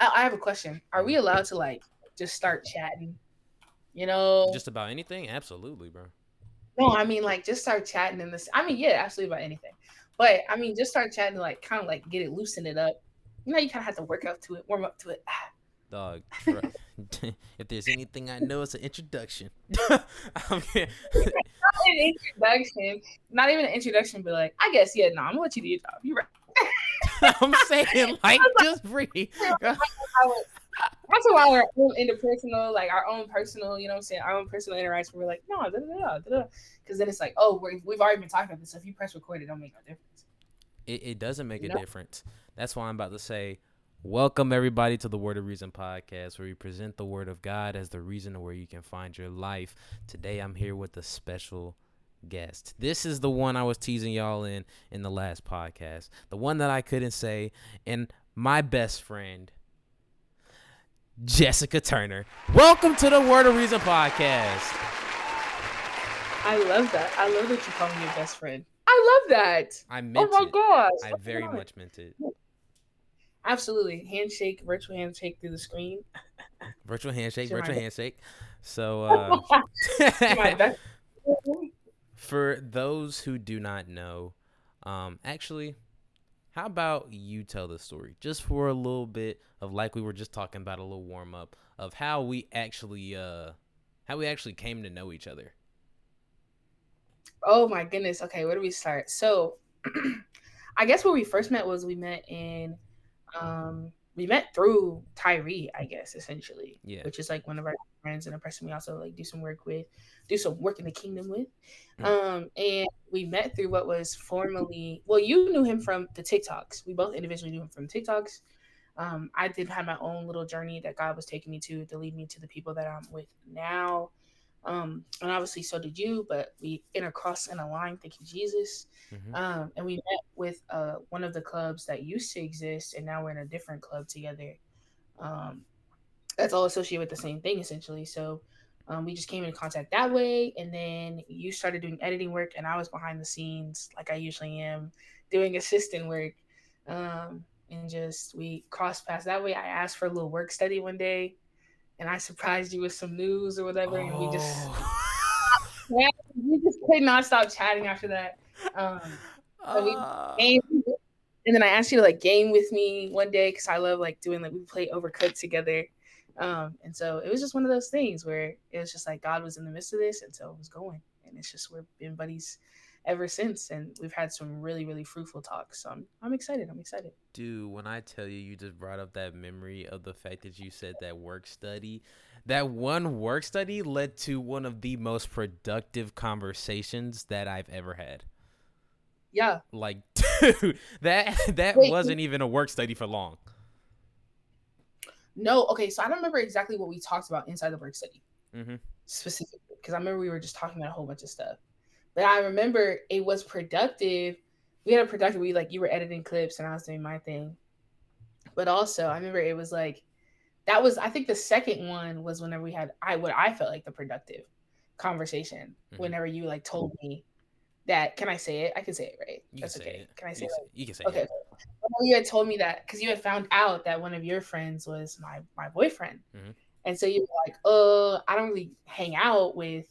I, I have a question. Are we allowed to like just start chatting? You know, Just about anything? Absolutely, bro. no, I mean like just start chatting in this. I mean, yeah, absolutely about anything. But I mean, just start chatting, like kind of like get it, loosen it up. You know, you kind of have to work up to it, warm up to it. Ah. Dog. if there's anything I know, it's an introduction. Not an introduction, not even an introduction, but like, I guess, yeah, no, I'm gonna let you do your job. You're right. I'm saying, like, just breathe. That's why our own interpersonal, like our own personal, you know what I'm saying, our own personal interaction, we're like, no, da, da, da, da, da. Because then it's like, oh, we're, we've already been talking about this. So if you press record, it don't make no difference. It, it doesn't make a No. difference. That's why I'm about to say, welcome everybody to the Word of Reason podcast, where we present the Word of God as the reason where you can find your life. Today, I'm here with a special guest. This is the one I was teasing y'all in in the last podcast, the one that I couldn't say, and my best friend. Jessica Turner. Welcome to the Word of Reason podcast. I love that. I love that you call me your best friend. I love that. I meant Oh my it. gosh. I Oh very much meant it. Absolutely. Handshake, virtual handshake through the screen. Virtual handshake, virtual handshake. So, uh, My best for those who do not know, um, actually, how about you tell the story just for a little bit of like we were just talking about a little warm up of how we actually, uh, how we actually came to know each other. Oh my goodness. Okay, where do we start? So, I guess where we first met was we met in, um, we met through Tyree, I guess, essentially, Yeah. which is like one of our friends and a person we also like do some work with, do some work in the kingdom with. Mm. Um, and we met through what was formerly, well, you knew him from the TikToks. We both individually knew him from TikToks. Um, I did have my own little journey that God was taking me to to lead me to the people that I'm with now. Um, and obviously so did you, but we intercross and align, thank you, Jesus. Mhm. Um, and we met with uh, one of the clubs that used to exist, and now we're in a different club together. Um, that's all associated with the same thing, essentially. So um, we just came into contact that way, and then you started doing editing work, and I was behind the scenes, like I usually am, doing assistant work. Um, and just we crossed paths that way. I asked for a little work study one day, and I surprised you with some news or whatever, and we just Oh. we just could not stop chatting after that. Um, So we Ah. and then I asked you to like game with me one day because I love like doing like we play Overcooked together. Um, and so it was just one of those things where it was just like God was in the midst of this, and so it was going, and it's just we've been buddies ever since, and we've had some really really fruitful talks. So I'm I'm excited. I'm excited. Dude, when I tell you, you just brought up that memory of the fact that you said that work study. That one work study led to one of the most productive conversations that I've ever had. Yeah. Like, dude, that that Wait. wasn't even a work study for long. No. Okay. So I don't remember exactly what we talked about inside the work study. mm-hmm. specifically because I remember we were just talking about a whole bunch of stuff. But I remember it was productive. We had a productive we like you were editing clips and I was doing my thing. But also I remember it was like that was I think the second one was whenever we had I what I felt like the productive conversation. Mhm. Whenever you like told me that can I say it? I can say it, right? You That's okay. it. Can I You say can it? you can say Okay. it. Well, you had told me that because you had found out that one of your friends was my my boyfriend, Mhm. and so you were like, "Uh, I don't really hang out with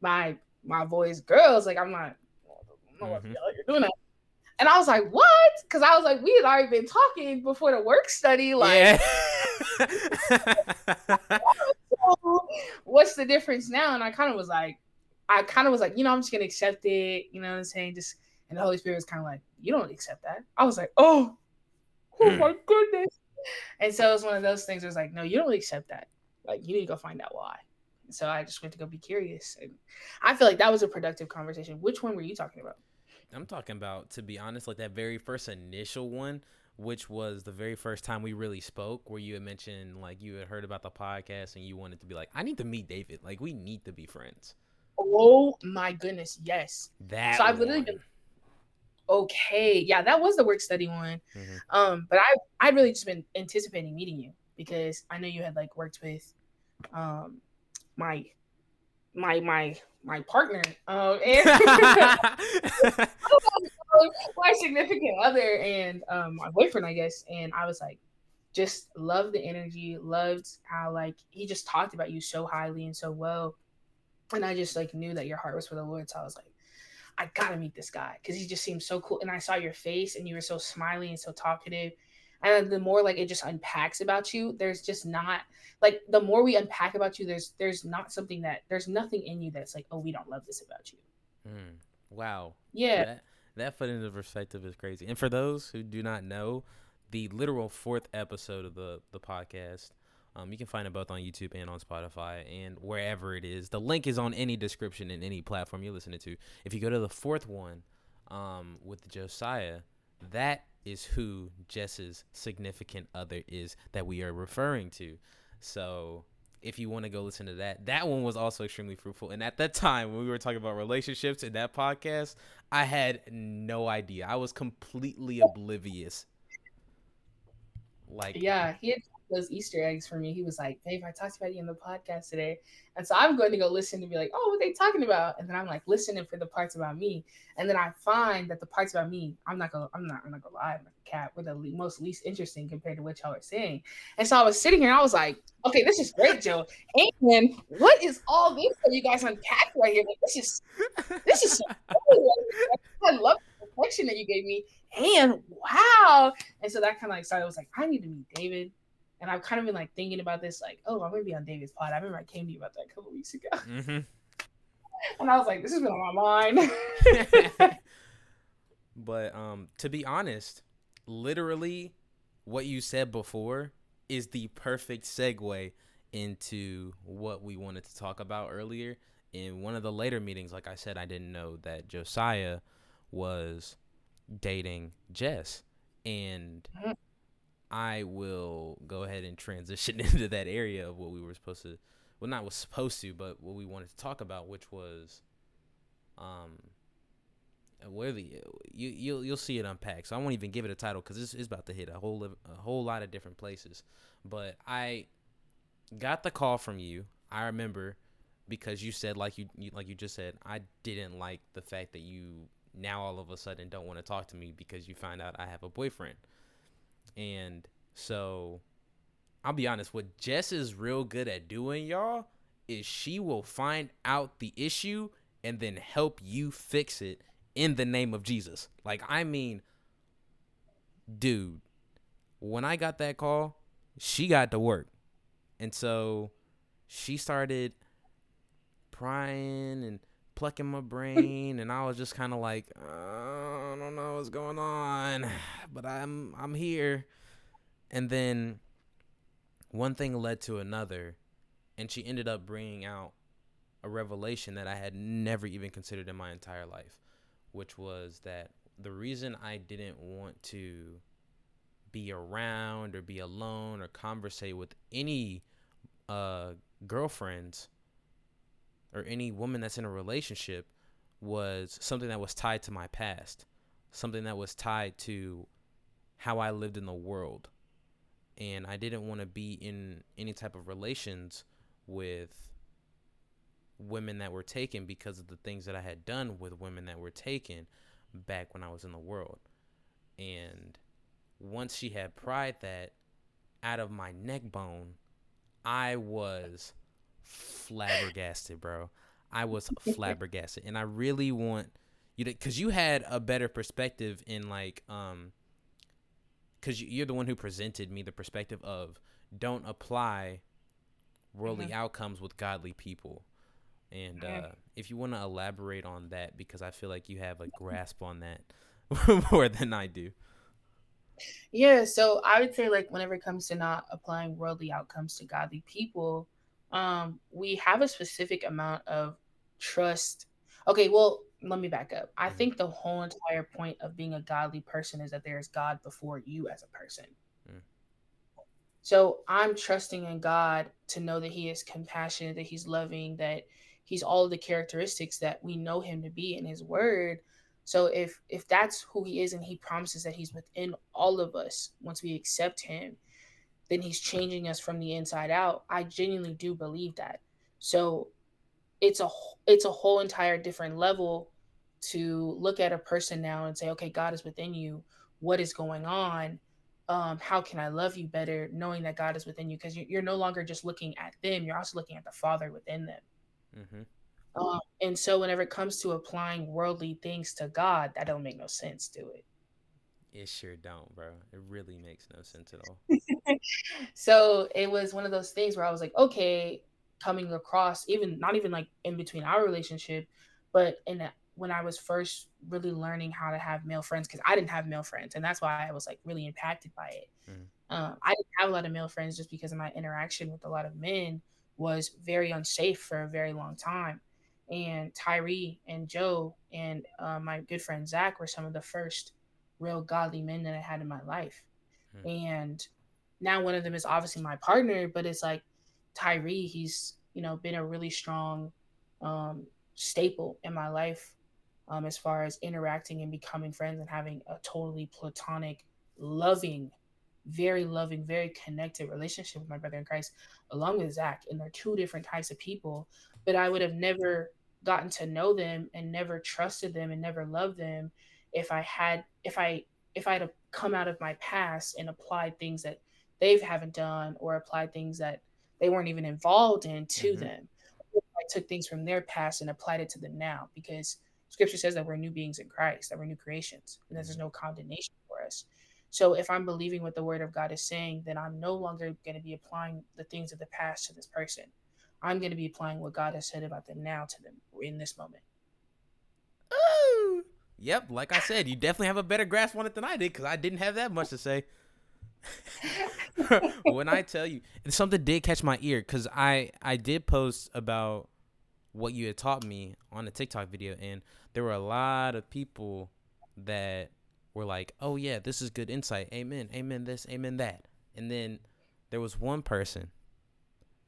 my my boys' girls. Like, I'm not, I don't know what Mhm. hell you're doing that." And I was like, "What?" Because I was like, we had already been talking before the work study. Like, yeah. so what's the difference now? And I kind of was like, I kind of was like, you know, I'm just gonna accept it. You know what I'm saying? Just and the Holy Spirit was kind of like, you don't accept that. I was like, oh, oh Mm. my goodness. And so it was one of those things. Where was like, no, you don't accept that. Like you need to go find out why. So I just went to go be curious, and I feel like that was a productive conversation. Which one were you talking about? I'm talking about, to be honest, like that very first initial one, which was the very first time we really spoke, where you had mentioned like you had heard about the podcast and you wanted to be like, I need to meet David. Like we need to be friends. Oh my goodness, yes. That. So I've literally been- Okay, yeah, that was the work study one. Mhm. Um, but I I really just been anticipating meeting you because I know you had like worked with um my my my my partner um and my significant other and um my boyfriend I guess and I was like just loved the energy, loved how like he just talked about you so highly and so well. And I just like knew that your heart was for the Lord. So I was like, I gotta meet this guy because he just seemed so cool. And I saw your face and you were so smiley and so talkative. And the more like it just unpacks about you, there's just not like the more we unpack about you, there's there's not something that there's nothing in you that's like, oh, we don't love this about you. Mm, wow. Yeah. That, that put into perspective is crazy. And for those who do not know, the literal fourth episode of the the podcast. Um, you can find it both on YouTube and on Spotify and wherever it is. The link is on any description in any platform you're listening to. If you go to the fourth one um, with Josiah, that is who Jess's significant other is that we are referring to. So if you want to go listen to that, that one was also extremely fruitful. And at that time, when we were talking about relationships in that podcast, I had no idea. I was completely oblivious like yeah, he had those Easter eggs for me. He was like, "Babe, I talked about you in the podcast today," and so I'm going to go listen to be like, "Oh, what they talking about?" And then I'm like listening for the parts about me, and then I find that the parts about me, I'm not gonna, I'm not, I'm not gonna lie, I'm a cat, were the le- most least interesting compared to what y'all are saying. And so I was sitting here, and I was like, "Okay, this is great, Joe." And then what is all this that you guys unpacked right here? Like, this is, this is so cool. I love the reflection that you gave me and wow. And so that kind of like started. I was like, I need to meet David. And I've kind of been like thinking about this, like, oh, I'm gonna be on David's pod. I remember I came to you about that a couple weeks ago. Mm-hmm. And I was like, this has been on my mind. but um, to be honest, literally what you said before is the perfect segue into what we wanted to talk about earlier. In one of the later meetings, like I said, I didn't know that Josiah was dating Jess. And mm-hmm. I will go ahead and transition into that area of what we were supposed to well not was supposed to, but what we wanted to talk about, which was um where the you you'll you'll see it unpacked. So I won't even give it a title because it's, it's about to hit a whole a whole lot of different places. But I got the call from you. I remember because you said like you, you like you just said I didn't like the fact that you now all of a sudden don't want to talk to me because you find out I have a boyfriend. And so I'll be honest, what Jess is real good at doing, y'all, is she will find out the issue and then help you fix it in the name of Jesus. Like, I mean, dude, when I got that call, she got to work. And so she started prying and plucking my brain, and I was just kind of like, uh, I don't know what's going on, but I'm I'm here. And then one thing led to another, and she ended up bringing out a revelation that I had never even considered in my entire life, which was that the reason I didn't want to be around or be alone or conversate with any uh, girlfriends or any woman that's in a relationship was something that was tied to my past, something that was tied to how I lived in the world. And I didn't want to be in any type of relations with women that were taken because of the things that I had done with women that were taken back when I was in the world. And once she had pried that out of my neck bone, I was flabbergasted, bro. I was flabbergasted, and I really want you to, cause you had a better perspective in like, um, cause you're the one who presented me the perspective of don't apply worldly mm-hmm. outcomes with godly people. And uh, if you want to elaborate on that, because I feel like you have a grasp on that more than I do. Yeah, so I would say like whenever it comes to not applying worldly outcomes to godly people, um, we have a specific amount of trust. Okay, well, let me back up. I mm-hmm. think the whole entire point of being a godly person is that there is God before you as a person. Mm. So I'm trusting in God to know that He is compassionate, that He's loving, that He's all the characteristics that we know Him to be in His Word. So if if that's who He is, and He promises that He's within all of us once we accept Him, then he's changing us from the inside out. I genuinely do believe that. So it's a it's a whole entire different level to look at a person now and say, okay, God is within you. What is going on? um, how can I love you better, knowing that God is within you? Because you're no longer just looking at them; you're also looking at the Father within them. Mm-hmm. Um, and so, whenever it comes to applying worldly things to God, that don't make no sense to it. It sure don't, bro. It really makes no sense at all. so it was one of those things where I was like, okay, coming across, even not even like in between our relationship, but in that when I was first really learning how to have male friends, because I didn't have male friends, and that's why I was like really impacted by it. Mm. Um, I didn't have a lot of male friends just because of my interaction with a lot of men was very unsafe for a very long time. And Tyree and Joe and uh, my good friend Zach were some of the first real godly men that I had in my life. Mm. And now one of them is obviously my partner, but it's like Tyree, he's, you know, been a really strong um, staple in my life um, as far as interacting and becoming friends and having a totally platonic, loving, very loving, very connected relationship with my brother in Christ, along with Zach. And they're two different types of people, but I would have never gotten to know them and never trusted them and never loved them if I had, if I, if I had come out of my past and applied things that they haven't done or applied things that they weren't even involved in to mm-hmm. them. I took things from their past and applied it to them now because Scripture says that we're new beings in Christ, that we're new creations, and that there's no condemnation for us. So if I'm believing what the Word of God is saying, then I'm no longer going to be applying the things of the past to this person. I'm going to be applying what God has said about them now to them in this moment. Ooh. Yep, like I said, you definitely have a better grasp on it than I did because I didn't have that much to say. when I tell you, something did catch my ear because I I did post about what you had taught me on a TikTok video, and there were a lot of people that were like, "Oh yeah, this is good insight. Amen. Amen. This. Amen. That." And then there was one person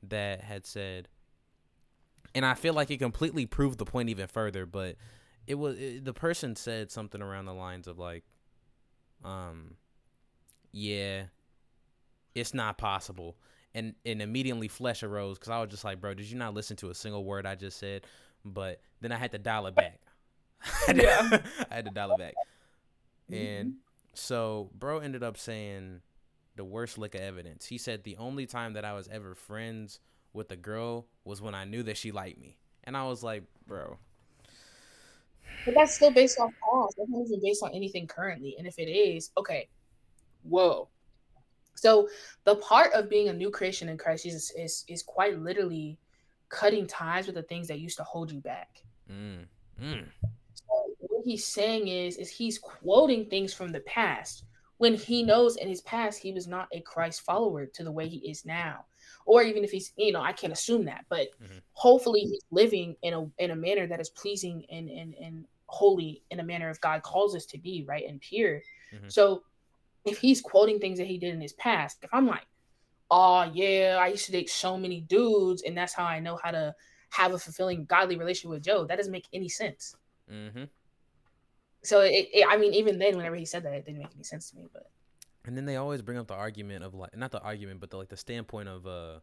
that had said, and I feel like it completely proved the point even further. But it was it, the person said something around the lines of like, um, yeah, it's not possible and and immediately flesh arose because I was just like, bro, did you not listen to a single word I just said? But then I had to dial it back. yeah, I had to dial it back, mm-hmm. and so bro ended up saying the worst lick of evidence. He said the only time that I was ever friends with a girl was when I knew that she liked me, and I was like, bro. But that's still based off past. That's not even based on anything currently. And if it is, okay, whoa, so the part of being a new creation in Christ Jesus is is quite literally cutting ties with the things that used to hold you back. Mm. Mm. So what he's saying is is he's quoting things from the past when he knows in his past he was not a Christ follower to the way he is now. Or even if he's, you know, I can't assume that, but mm-hmm. hopefully he's living in a in a manner that is pleasing and and and holy in a manner of God calls us to be, right? And pure. Mm-hmm. So if he's quoting things that he did in his past, if I'm like, oh yeah, I used to date so many dudes, and that's how I know how to have a fulfilling godly relationship with Joe, that doesn't make any sense. Mm-hmm. So it, it, I mean, even then, whenever he said that, it didn't make any sense to me. But and then they always bring up the argument of like, not the argument, but the like the standpoint of uh.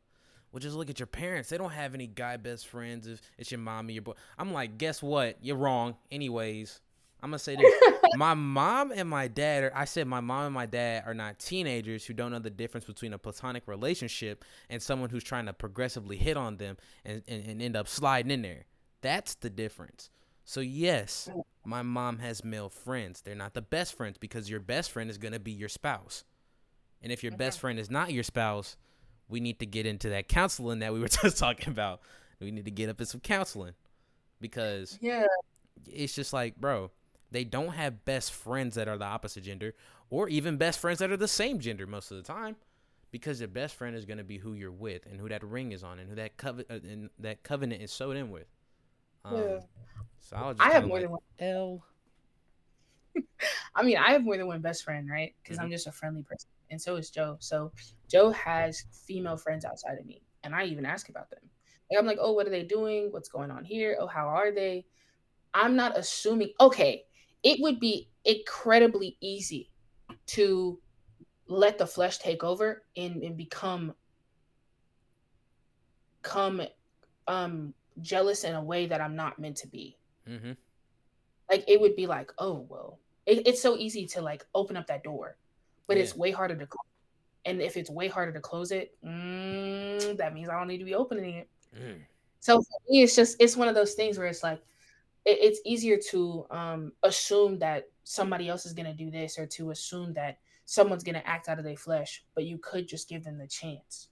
Well, just look at your parents. They don't have any guy best friends. If it's your mommy, your boy. I'm like, guess what? You're wrong. Anyways, I'm gonna say this: my mom and my dad. Are, I said my mom and my dad are not teenagers who don't know the difference between a platonic relationship and someone who's trying to progressively hit on them and, and, and end up sliding in there. That's the difference. So yes, my mom has male friends. They're not the best friends because your best friend is gonna be your spouse, and if your okay. best friend is not your spouse, we need to get into that counseling that we were just talking about. We need to get up in some counseling because yeah, it's just like, bro, they don't have best friends that are the opposite gender or even best friends that are the same gender most of the time because your best friend is going to be who you're with and who that ring is on and who that covenant uh, and that covenant is sewed in with. Um, yeah. So I, I have more like, than one. L. I mean, I have more than one best friend, right? Because mm-hmm. I'm just a friendly person, and so is Joe. So Joe has female friends outside of me, and I even ask about them. Like I'm like, oh, what are they doing? What's going on here? Oh, how are they? I'm not assuming. Okay, it would be incredibly easy to let the flesh take over and, and become come um jealous in a way that I'm not meant to be. Mm-hmm. Like it would be like, oh well, it, it's so easy to like open up that door. but yeah. it's way harder to close. It. And if it's way harder to close it, mm, that means I don't need to be opening it. Mm. So for me, it's just it's one of those things where it's like it, it's easier to um, assume that somebody else is gonna do this or to assume that someone's gonna act out of their flesh, but you could just give them the chance,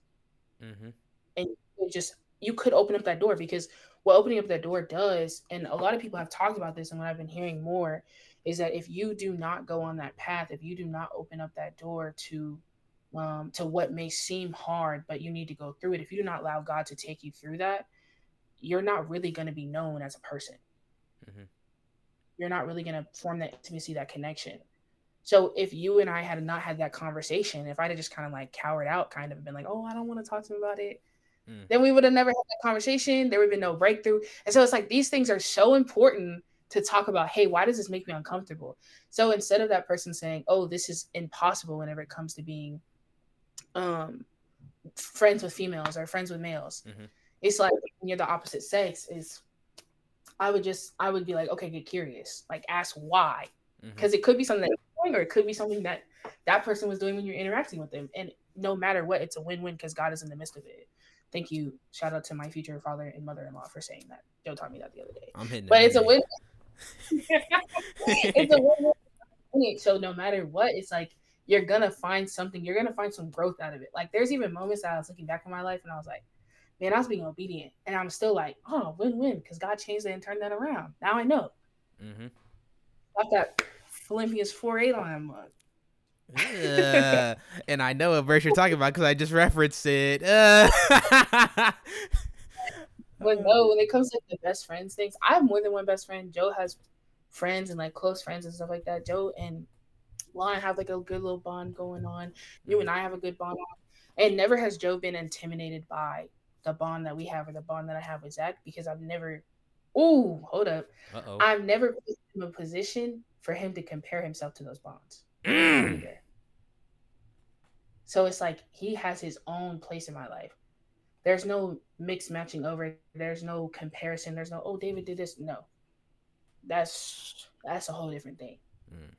mm-hmm. and just you could open up that door because what opening up that door does, and a lot of people have talked about this, and what I've been hearing more is that if you do not go on that path, if you do not open up that door to um, to what may seem hard, but you need to go through it. If you do not allow God to take you through that, you're not really going to be known as a person. Mm-hmm. You're not really going to form that intimacy, that connection. So if you and I had not had that conversation, if I'd have just kind of like cowered out, kind of been like, oh, I don't want to talk to him about it, mm. then we would have never had that conversation. There would have been no breakthrough. And so it's like these things are so important to talk about, hey, why does this make me uncomfortable? So instead of that person saying, oh, this is impossible whenever it comes to being um friends with females or friends with males. Mm-hmm. It's like when you're the opposite sex is I would just I would be like, okay, get curious. Like ask why. Because mm-hmm. it could be something that you're doing or it could be something that that person was doing when you're interacting with them. And no matter what, it's a win-win because God is in the midst of it. Thank you. Shout out to my future father and mother-in-law for saying that. Joe taught me that the other day. I'm hitting but it's a win. it's a win. So no matter what, it's like you're gonna find something. You're gonna find some growth out of it. Like there's even moments that I was looking back in my life and I was like, man, I was being obedient, and I'm still like, oh, win-win, because God changed it and turned that around. Now I know. Mm-hmm. Got that Philippians four eight on that mug. uh, and I know what verse you're talking about because I just referenced it. Uh. but no, when it comes to the best friends things, I have more than one best friend. Joe has friends and like close friends and stuff like that. Joe and Lana have like a good little bond going on. You and I have a good bond. And never has Joe been intimidated by the bond that we have or the bond that I have with Zach because I've never. Ooh, hold up. Uh-oh. I've never put him in a position for him to compare himself to those bonds. Mm. So it's like he has his own place in my life. There's no mix matching over. There's no comparison. There's no oh David did this. No, that's that's a whole different thing. Mm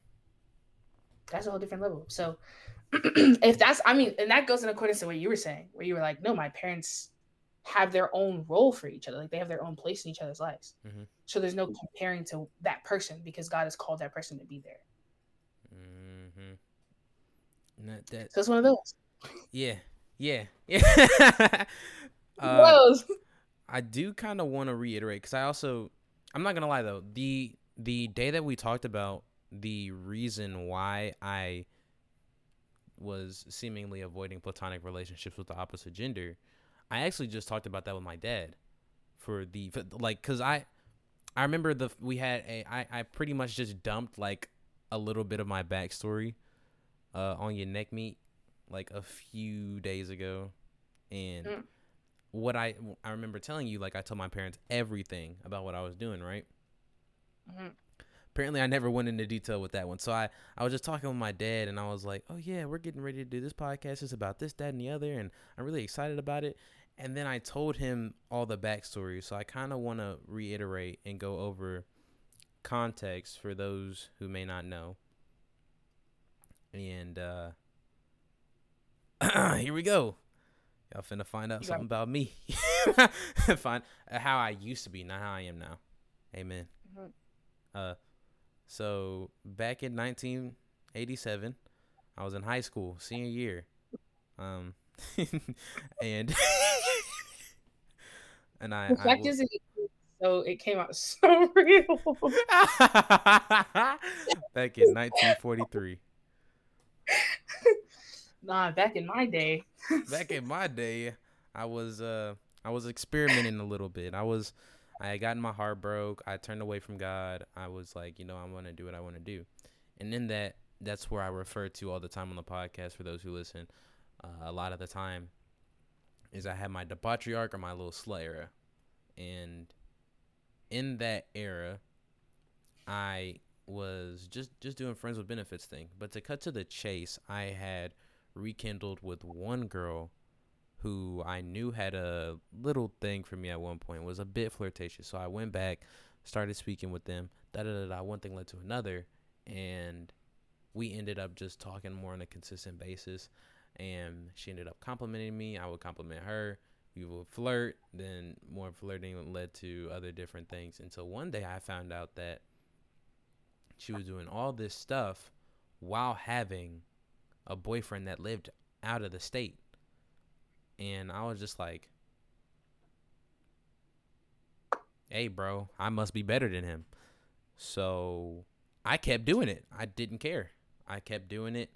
that's a whole different level. So if that's, I mean, and that goes in accordance to what you were saying, where you were like, no, my parents have their own role for each other. Like they have their own place in each other's lives. Mm-hmm. So there's no comparing to that person because God has called that person to be there. Mm-hmm. That, that, so it's one of those. Yeah. Yeah. Yeah. uh, I do kind of want to reiterate because I also, I'm not gonna lie though, the the day that we talked about the reason why I was seemingly avoiding platonic relationships with the opposite gender, I actually just talked about that with my dad for the for, like cuz I I remember the we had a I I pretty much just dumped like a little bit of my backstory uh on your neck meat like a few days ago and mm. what I I remember telling you like I told my parents everything about what I was doing, right? Mm-hmm apparently I never went into detail with that one. So I, I was just talking with my dad and I was like, oh yeah, we're getting ready to do this podcast. It's about this, that, and the other. And I'm really excited about it. And then I told him all the backstory. So I kind of want to reiterate and go over context for those who may not know. And uh, here we go. Y'all finna find out something about me. find how I used to be, not how I am now. Amen. Mm-hmm. Uh, so back in 1987, I was in high school, senior year, um, and and I. The fact is, so it came out so real. back in 1943. Nah, back in my day. back in my day, I was uh I was experimenting a little bit. I was I had gotten my heart broke. I turned away from God. I was like, you know, I'm gonna do what I want to do, and in that, that's where I refer to all the time on the podcast for those who listen. Uh, a lot of the time, is I had my debauchery arc or my little slut era, and in that era, I was just just doing friends with benefits thing. But to cut to the chase, I had rekindled with one girl who I knew had a little thing for me at one point, was a bit flirtatious. So I went back, started speaking with them. Da da da da. One thing led to another, and we ended up just talking more on a consistent basis. And she ended up complimenting me. I would compliment her. We would flirt. Then more flirting led to other different things. Until one day I found out that she was doing all this stuff while having a boyfriend that lived out of the state. And I was just like, hey, bro, I must be better than him. So I kept doing it. I didn't care. I kept doing it.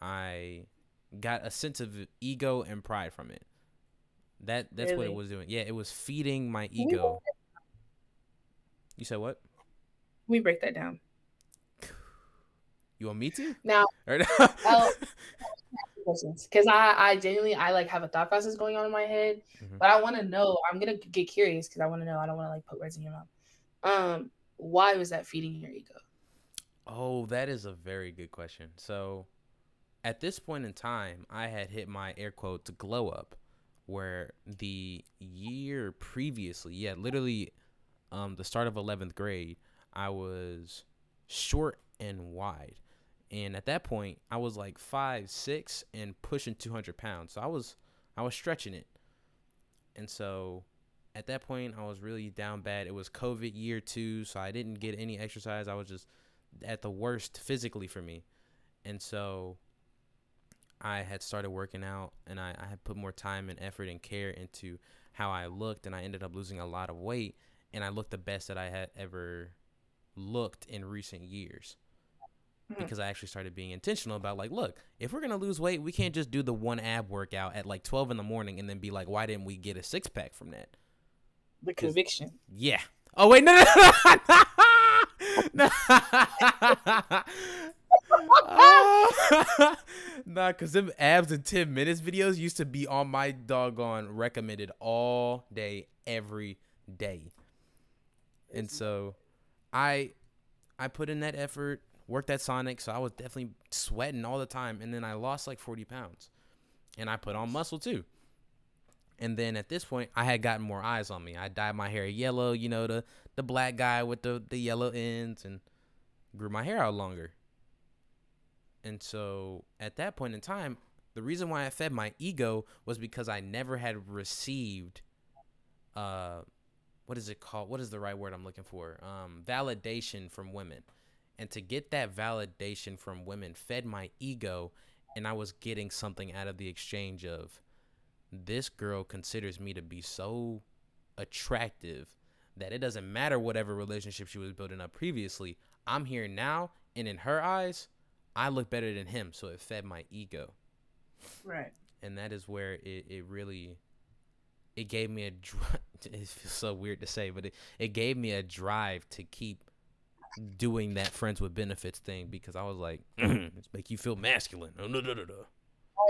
I got a sense of ego and pride from it. That that's really? what it was doing. Yeah, it was feeding my ego. You said what? We break that down. You want me to? Now, because I, I genuinely, I like have a thought process going on in my head, mm-hmm. but I want to know. I'm gonna get curious because I want to know. I don't want to like put words in your mouth. Um, why was that feeding your ego? Oh, that is a very good question. So, at this point in time, I had hit my air quotes glow up, where the year previously, yeah, literally, um, the start of eleventh grade, I was short and wide. And at that point i was like five six and pushing 200 pounds. So i was i was stretching it. And so at that point i was really down bad. It was covid year two so i didn't get any exercise. I was just at the worst physically for me. And so i had started working out and i, I had put more time and effort and care into how i looked and i ended up losing a lot of weight and i looked the best that i had ever looked in recent years Mm-hmm. because I actually started being intentional about like, look, if we're gonna lose weight, we can't just do the one ab workout at like twelve in the morning and then be like, why didn't we get a six pack from that? The conviction. Yeah. Oh wait, no, no, no, no. uh, nah, cause them abs in ten minutes videos used to be on my doggone recommended all day, every day, and so I I put in that effort worked at Sonic, so I was definitely sweating all the time. And then I lost like 40 pounds. And I put on muscle too. And then at this point, I had gotten more eyes on me. I dyed my hair yellow, you know, the the black guy with the the yellow ends, and grew my hair out longer. And so at that point in time, the reason why I fed my ego was because I never had received, uh, what is it called? What is the right word I'm looking for? Um, validation from women and to get that validation from women fed my ego and i was getting something out of the exchange of this girl considers me to be so attractive that it doesn't matter whatever relationship she was building up previously i'm here now and in her eyes i look better than him so it fed my ego right and that is where it, it really it gave me a it feels so weird to say but it, it gave me a drive to keep doing that friends with benefits thing because I was like, it's make you feel masculine.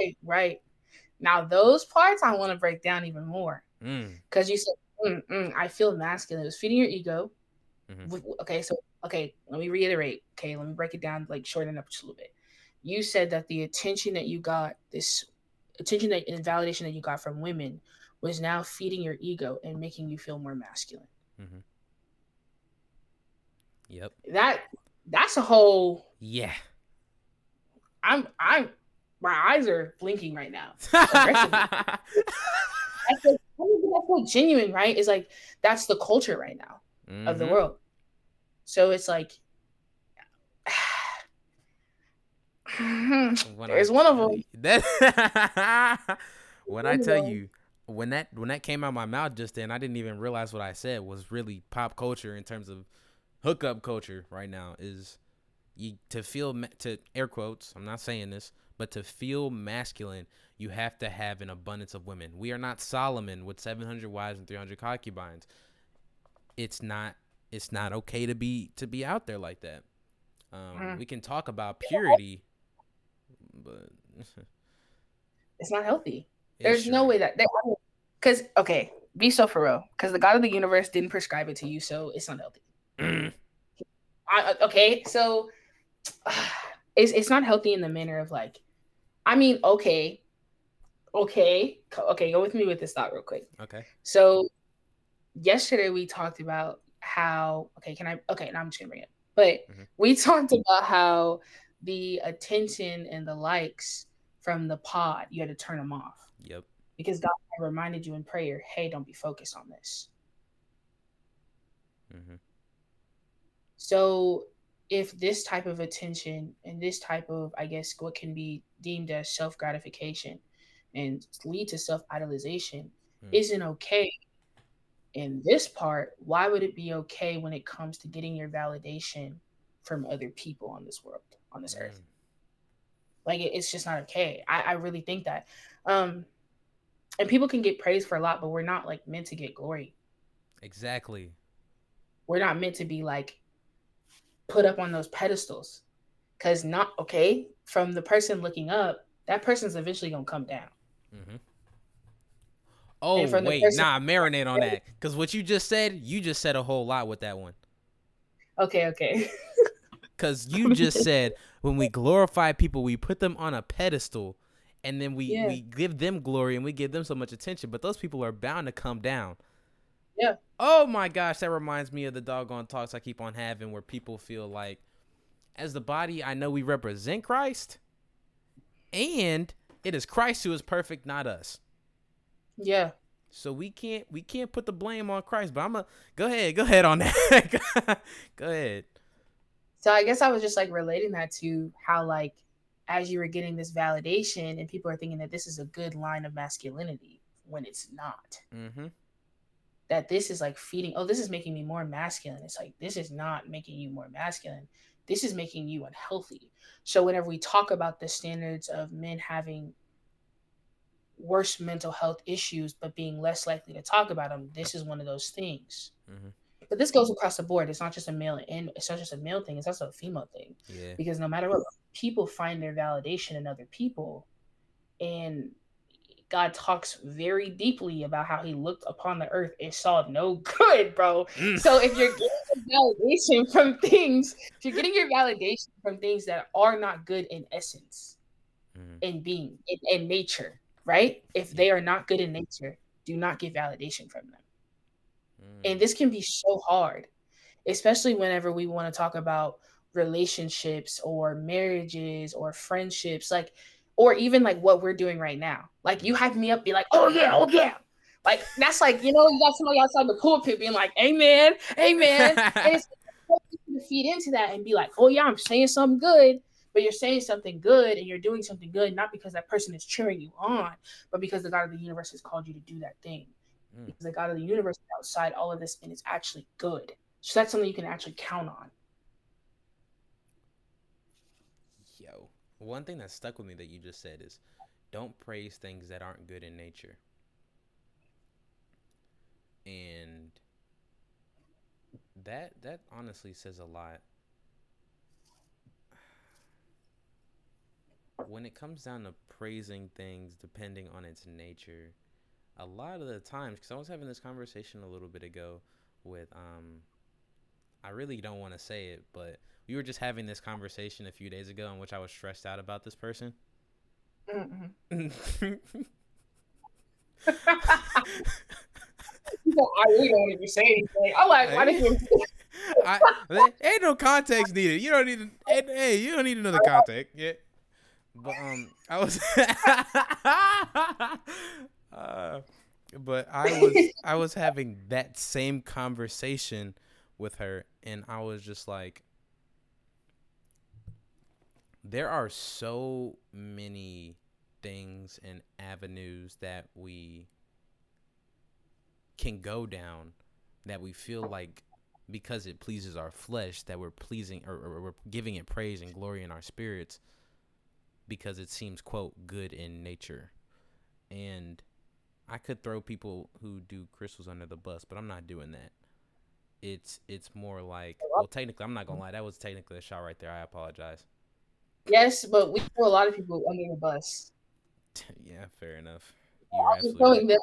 Right, right. Now those parts I want to break down even more because mm. you said mm, mm, I feel masculine. It was feeding your ego. Mm-hmm. Okay, so okay, let me reiterate. Okay, let me break it down, like shorten up just a little bit. You said that the attention that you got, this attention that and validation that you got from women, was now feeding your ego and making you feel more masculine. Mm-hmm. Yep. That that's a whole Yeah. I'm I'm my eyes are blinking right now. that's, like, that's so genuine, right? It's like that's the culture right now mm-hmm. of the mm-hmm. world. So it's like there's I, one of them. That, when I tell you when that when that came out my mouth just then, I didn't even realize what I said was really pop culture in terms of hookup culture right now is you to feel to air quotes. I'm not saying this, but to feel masculine, you have to have an abundance of women. We are not Solomon with 700 wives and 300 concubines. It's not. It's not okay to be to be out there like that. Um, mm. We can talk about purity, but it's not healthy. There's no way that because okay, be so for real. Because the God of the universe didn't prescribe it to you, so it's not healthy. I, okay, so uh, it's it's not healthy in the manner of like, I mean, okay, okay, okay, go with me with this thought real quick. Okay. So yesterday we talked about how okay, can I okay, now I'm just gonna bring it. But mm-hmm. we talked about how the attention and the likes from the pod, you had to turn them off. Yep. Because God reminded you in prayer, hey, don't be focused on this. Mm-hmm. So if this type of attention and this type of, I guess, what can be deemed as self gratification and lead to self idolization mm. isn't okay in this part, why would it be okay when it comes to getting your validation from other people on this world, on this mm. earth? Like it, it's just not okay. I, I really think that. Um, and people can get praised for a lot, but we're not like meant to get glory. Exactly. We're not meant to be like put up on those pedestals. Cause not okay, from the person looking up, that person's eventually gonna come down. Mm-hmm. Oh wait, person- nah, marinate on that. Cause what you just said, you just said a whole lot with that one. Okay, okay. Cause you just said when we glorify people, we put them on a pedestal, and then we yeah. we give them glory and we give them so much attention. But those people are bound to come down. Yeah. Oh my gosh, that reminds me of the doggone talks I keep on having where people feel like, as the body, I know we represent Christ, and it is Christ who is perfect, not us. Yeah. So we can't we can't put the blame on Christ. But I'm a go ahead, go ahead on that. go ahead. So I guess I was just like relating that to how like as you were getting this validation and people are thinking that this is a good line of masculinity when it's not. Mm-hmm that this is like feeding oh this is making me more masculine it's like this is not making you more masculine this is making you unhealthy so whenever we talk about the standards of men having worse mental health issues but being less likely to talk about them this is one of those things mm-hmm. but this goes across the board it's not just a male and it's not just a male thing it's also a female thing yeah. because no matter what people find their validation in other people and God talks very deeply about how he looked upon the earth and saw no good, bro. Mm. So if you're getting validation from things, if you're getting your validation from things that are not good in essence, mm. in being, in, in, nature, right? If they are not good in nature, do not get validation from them. Mm. And this can be so hard, especially whenever we want to talk about relationships or marriages or friendships. Like, or even like what we're doing right now. Like you hype me up, be like, oh yeah, oh yeah. Like that's like, you know, you got somebody outside the pulpit being like, amen, amen. and it's to feed into that and be like, oh yeah, I'm saying something good. But you're saying something good and you're doing something good, not because that person is cheering you on, but because the God of the universe has called you to do that thing. Mm. Because the God of the universe is outside all of this and it's actually good. So that's something you can actually count on. Yo, one thing that stuck with me that you just said is don't praise things that aren't good in nature. And that that honestly says a lot. When it comes down to praising things depending on its nature, a lot of the times cuz I was having this conversation a little bit ago with um I really don't want to say it, but we were just having this conversation a few days ago in which I was stressed out about this person. Mm-hmm. I really don't even say anything. I'm like, why did you? I, ain't no context needed. You don't need. Hey, you don't need another context. Yeah. But um, I was. uh, but I was I was having that same conversation with her, and I was just like, there are so many things and avenues that we can go down that we feel like because it pleases our flesh that we're pleasing or, or, we're giving it praise and glory in our spirits because it seems quote good in nature and i could throw people who do crystals under the bus but i'm not doing that it's it's more like well technically i'm not gonna lie that was technically a shot right there i apologize Yes, but we throw a lot of people under the bus. Yeah, fair enough. Are we throwing them?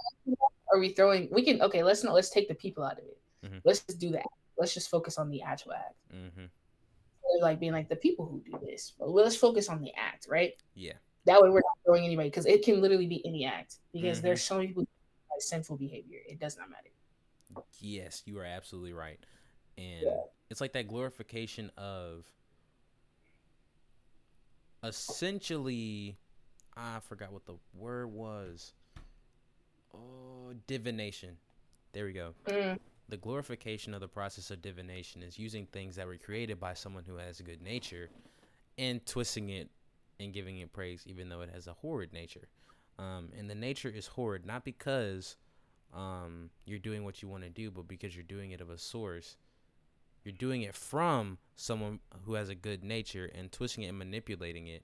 Are we throwing? We can. Okay, let's not. Let's take the people out of it. Mm-hmm. Let's just do that. Let's just focus on the actual act. Mm-hmm. Like being like the people who do this. But let's focus on the act, right? Yeah. That way we're not throwing anybody because it can literally be any act because mm-hmm. there's so many people like sinful behavior. It does not matter. Yes, you are absolutely right, and yeah. it's like that glorification of essentially I forgot what the word was. Oh, divination. There we go. Mm. The glorification of the process of divination is using things that were created by someone who has a good nature and twisting it and giving it praise, even though it has a horrid nature. Um, and the nature is horrid not because um, you're doing what you want to do, but because you're doing it of a source. You're doing it from someone who has a good nature and twisting it and manipulating it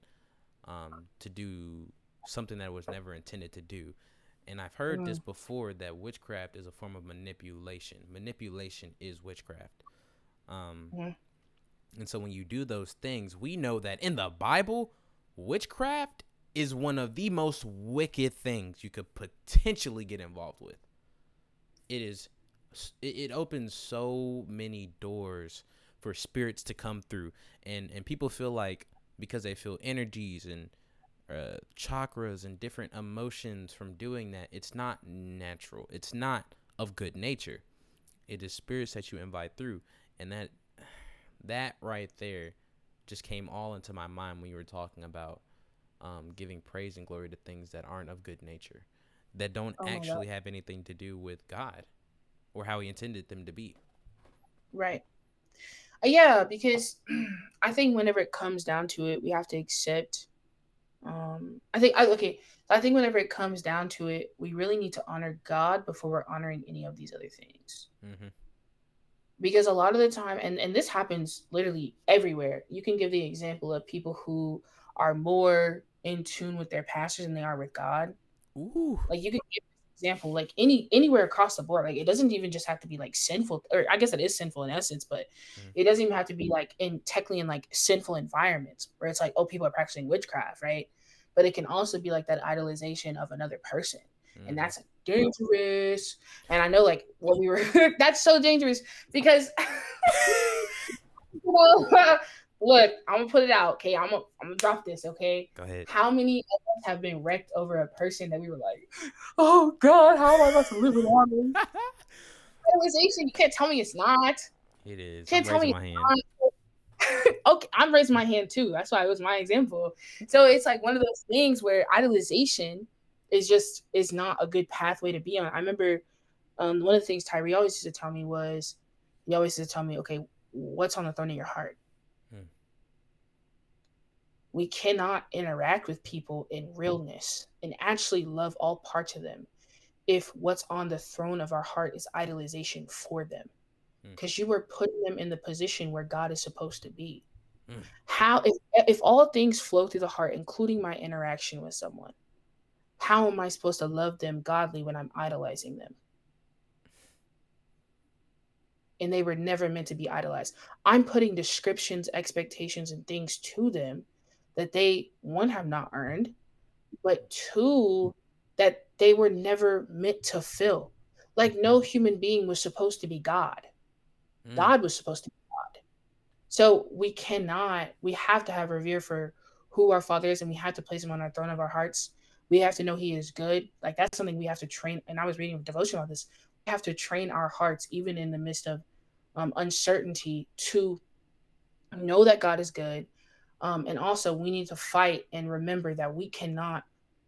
um, to do something that was never intended to do. And I've heard mm. this before that witchcraft is a form of manipulation. Manipulation is witchcraft. Um, mm. And so when you do those things, we know that in the Bible, witchcraft is one of the most wicked things you could potentially get involved with. It is it, opens so many doors for spirits to come through and and people feel like because they feel energies and uh, chakras and different emotions from doing that it's not natural it's not of good nature it is spirits that you invite through and that that right there just came all into my mind when you were talking about um, giving praise and glory to things that aren't of good nature that don't oh actually have anything to do with god or how he intended them to be. Right. Uh, yeah, because I think whenever it comes down to it, we have to accept. Um, I think I okay. I think whenever it comes down to it, we really need to honor God before we're honoring any of these other things. Mm-hmm. Because a lot of the time, and and this happens literally everywhere. You can give the example of people who are more in tune with their pastors than they are with God. Ooh. Like you can give example, like any anywhere across the board, like it doesn't even just have to be like sinful, or I guess it is sinful in essence, but mm. it doesn't even have to be like in technically in like sinful environments where it's like, oh, people are practicing witchcraft, right? But it can also be like that idolization of another person. Mm. And that's dangerous. And I know like what we were that's so dangerous because you know, look, I'm gonna put it out. Okay, I'm gonna I'm gonna drop this. Okay. Go ahead. How many of us have been wrecked over a person that we were like, oh God, how am I about to live without him? Realization, you can't tell me it's not. It is. You can't I'm tell me it's not. okay, I'm raising my hand too. That's why it was my example. So it's like one of those things where idolization is just is not a good pathway to be on. I remember um, one of the things Tyree always used to tell me was he always used to tell me, okay, what's on the throne of your heart? We cannot interact with people in realness and actually love all parts of them if what's on the throne of our heart is idolization for them because hmm. mm. you were putting them in the position where god is supposed to be mm. how if, if all things flow through the heart including my interaction with someone how am i supposed to love them godly when i'm idolizing them and they were never meant to be idolized i'm putting descriptions expectations and things to them that they one have not earned, but two that they were never meant to fill. Like no human being was supposed to be God. Mm. God was supposed to be God. So we cannot, we have to have revere for who our father is and we have to place him on our throne of our hearts. We have to know he is good. Like that's something we have to train. And I was reading a devotion on this. We have to train our hearts, even in the midst of um, uncertainty, to know that God is good, um, and also, we need to fight and remember that we cannot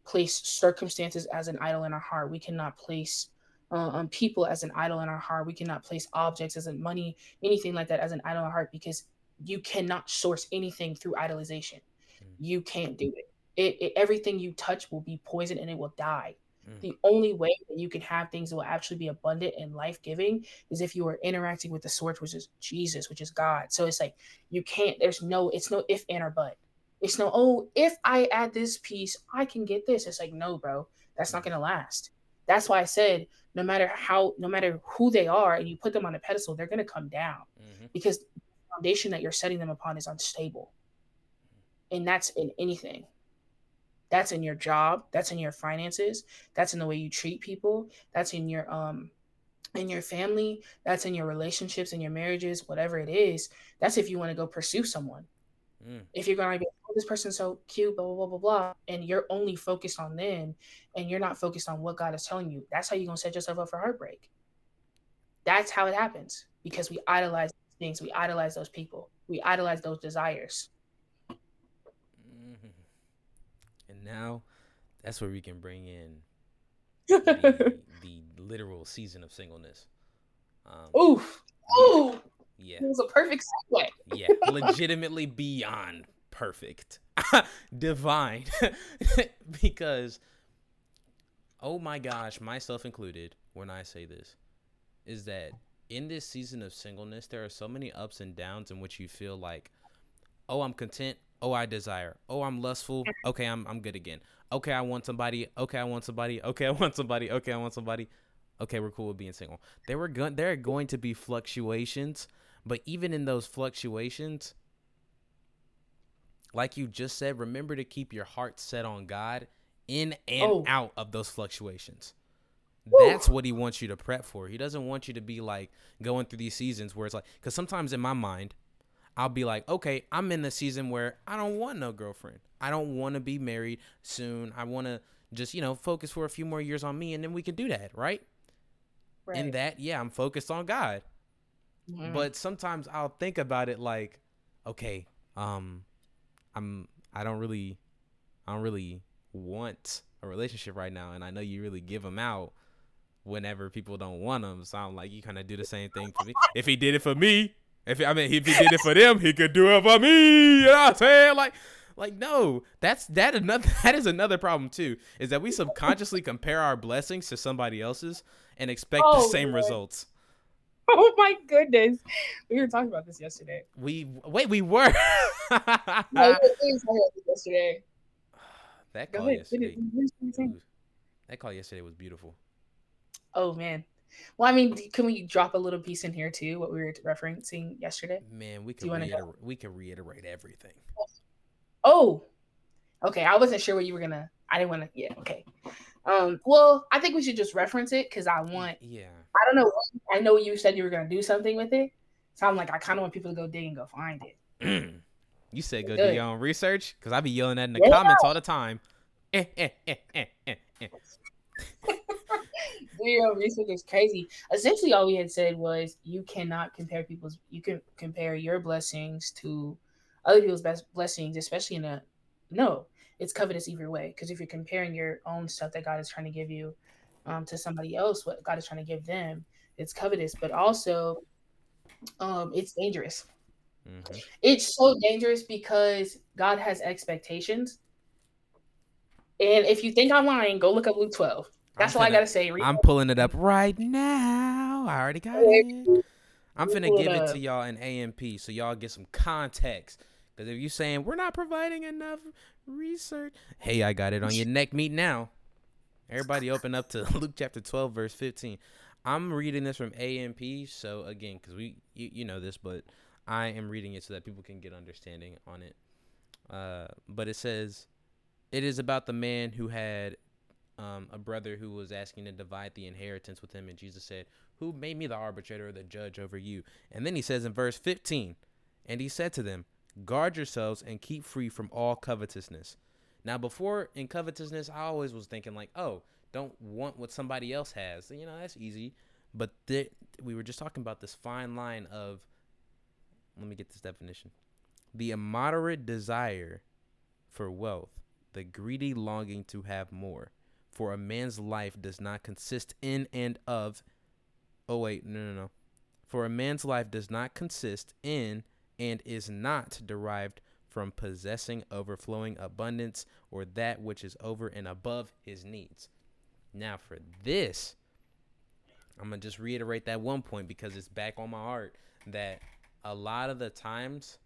place circumstances as an idol in our heart. We cannot place uh, um, people as an idol in our heart. We cannot place objects as a money, anything like that as an idol in our heart because you cannot source anything through idolization. Mm. You can't do it. It, it. Everything you touch will be poison and it will die. Mm. The only way that you can have things that will actually be abundant and life giving is if you are interacting with the source, which is Jesus, which is God. So it's like you can't, there's no, it's no if, and, or but. It's no, oh, if I add this piece, I can get this. It's like, no, bro, that's not going to last. That's why I said, no matter how, no matter who they are, and you put them on a pedestal, they're going to come down mm-hmm. because the foundation that you're setting them upon is unstable. And that's in anything. That's in your job, that's in your finances, that's in the way you treat people, that's in your um in your family, that's in your relationships, in your marriages, whatever it is. That's if you want to go pursue someone. Mm. If you're gonna be, oh, this person's so cute, blah blah blah blah blah, and you're only focused on them, and you're not focused on what God is telling you, that's how you're gonna set yourself up for heartbreak. That's how it happens because we idolize things, we idolize those people, we idolize those desires. Mm-hmm. Now that's where we can bring in the, the literal season of singleness. Um, Oof. Ooh. Yeah. It was a perfect segue. yeah. Legitimately beyond perfect. Divine. because, oh my gosh, myself included, when I say this, is that in this season of singleness, there are so many ups and downs in which you feel like, oh, I'm content. Oh, I desire. Oh, I'm lustful. Okay, I'm I'm good again. Okay, I want somebody. Okay, I want somebody. Okay, I want somebody. Okay, I want somebody. Okay, we're cool with being single. There were going there are going to be fluctuations, but even in those fluctuations, like you just said, remember to keep your heart set on God in and oh. out of those fluctuations. That's what he wants you to prep for. He doesn't want you to be like going through these seasons where it's like, because sometimes in my mind, I'll be like, okay, I'm in the season where I don't want no girlfriend. I don't want to be married soon. I want to just, you know, focus for a few more years on me and then we can do that, right? right. And that, yeah, I'm focused on God. Mm-hmm. But sometimes I'll think about it like, okay, um, I'm I don't really I don't really want a relationship right now and I know you really give them out whenever people don't want them. So I'm like, you kind of do the same thing for me. if he did it for me, if I mean, if he did it for them, he could do it for me. You know what I'm saying? Like, like no, that's that another that is another problem too. Is that we subconsciously compare our blessings to somebody else's and expect oh, the same man. results. Oh my goodness, we were talking about this yesterday. We wait, we were. no, yesterday. That call yesterday. That call yesterday was beautiful. Oh man. Well, I mean, can we drop a little piece in here too? What we were referencing yesterday. Man, we can reiterate, we can reiterate everything. Oh, okay. I wasn't sure what you were gonna. I didn't want to. Yeah, okay. Um. Well, I think we should just reference it because I want. Yeah. I don't know. I know you said you were gonna do something with it, so I'm like, I kind of want people to go dig and go find it. you said go Good. do your own research because I be yelling that in the yeah. comments all the time. Eh, eh, eh, Zero research is crazy. Essentially, all we had said was you cannot compare people's. You can compare your blessings to other people's best blessings, especially in a no. It's covetous either way because if you're comparing your own stuff that God is trying to give you um, to somebody else, what God is trying to give them, it's covetous. But also, um, it's dangerous. Mm-hmm. It's so dangerous because God has expectations. And if you think I'm lying, go look up Luke 12. That's I'm all finna, I gotta say. I'm pulling it up right now. I already got it. I'm finna give it to y'all in AMP so y'all get some context. Because if you're saying we're not providing enough research, hey, I got it on your neck meat now. Everybody open up to Luke chapter 12, verse 15. I'm reading this from AMP. So again, because we you, you know this, but I am reading it so that people can get understanding on it. Uh, but it says, it is about the man who had um, a brother who was asking to divide the inheritance with him, and Jesus said, "Who made me the arbitrator or the judge over you?" And then he says in verse 15, and he said to them, "Guard yourselves and keep free from all covetousness." Now, before in covetousness, I always was thinking like, "Oh, don't want what somebody else has." You know, that's easy. But th- we were just talking about this fine line of. Let me get this definition: the immoderate desire for wealth, the greedy longing to have more for a man's life does not consist in and of. Oh, wait, no, no, no. For a man's life does not consist in and is not derived from possessing overflowing abundance or that which is over and above his needs. Now, for this, I'm going to just reiterate that one point because it's back on my heart that a lot of the times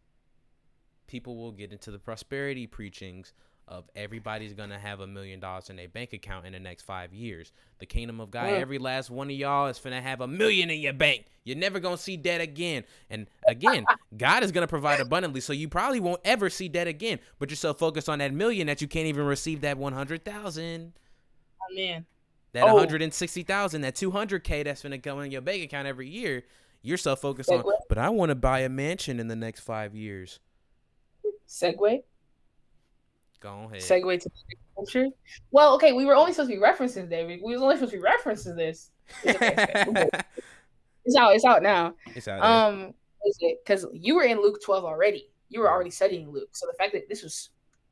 people will get into the prosperity preachings of everybody's gonna have a million dollars in their bank account in the next five years. The kingdom of God, yeah. every last one of y'all is gonna have a million in your bank. You're never gonna see debt again. And again, God is gonna provide abundantly, so you probably won't ever see debt again. But you're so focused on that million that you can't even receive that one hundred thousand. Oh man. That oh. 160,000, that 200k that's gonna go in your bank account every year. You're so focused Segway. on, but I want to buy a mansion in the next five years. Segue. Go ahead. Segue to culture. Well, okay, we were only supposed to be referencing David. We was only supposed to be referencing this. It's, out. It's out now. It's out. Um, because you were in Luke twelve already. You were already studying Luke. So the fact that this was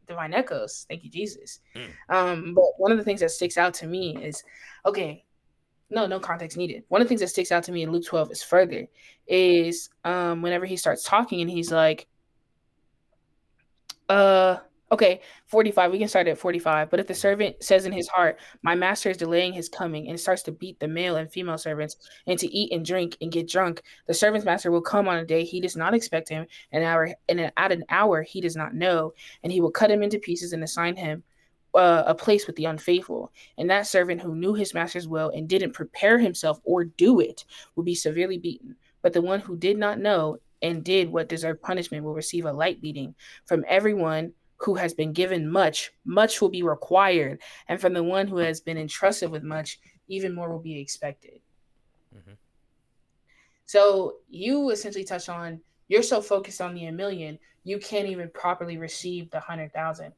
divine echoes. Thank you, Jesus. Mm. Um, but one of the things that sticks out to me is okay, no, no context needed. One of the things that sticks out to me in Luke 12 is further is um whenever he starts talking and he's like, uh Okay, 45. We can start at 45. But if the servant says in his heart, My master is delaying his coming, and starts to beat the male and female servants, and to eat and drink and get drunk, the servant's master will come on a day he does not expect him, an hour and at an hour he does not know, and he will cut him into pieces and assign him uh, a place with the unfaithful. And that servant who knew his master's will and didn't prepare himself or do it will be severely beaten. But the one who did not know and did what deserved punishment will receive a light beating from everyone who has been given much, much will be required. And from the one who has been entrusted with much, even more will be expected. Mm-hmm. So you essentially touch on you're so focused on the a million, you can't even properly receive the hundred thousand.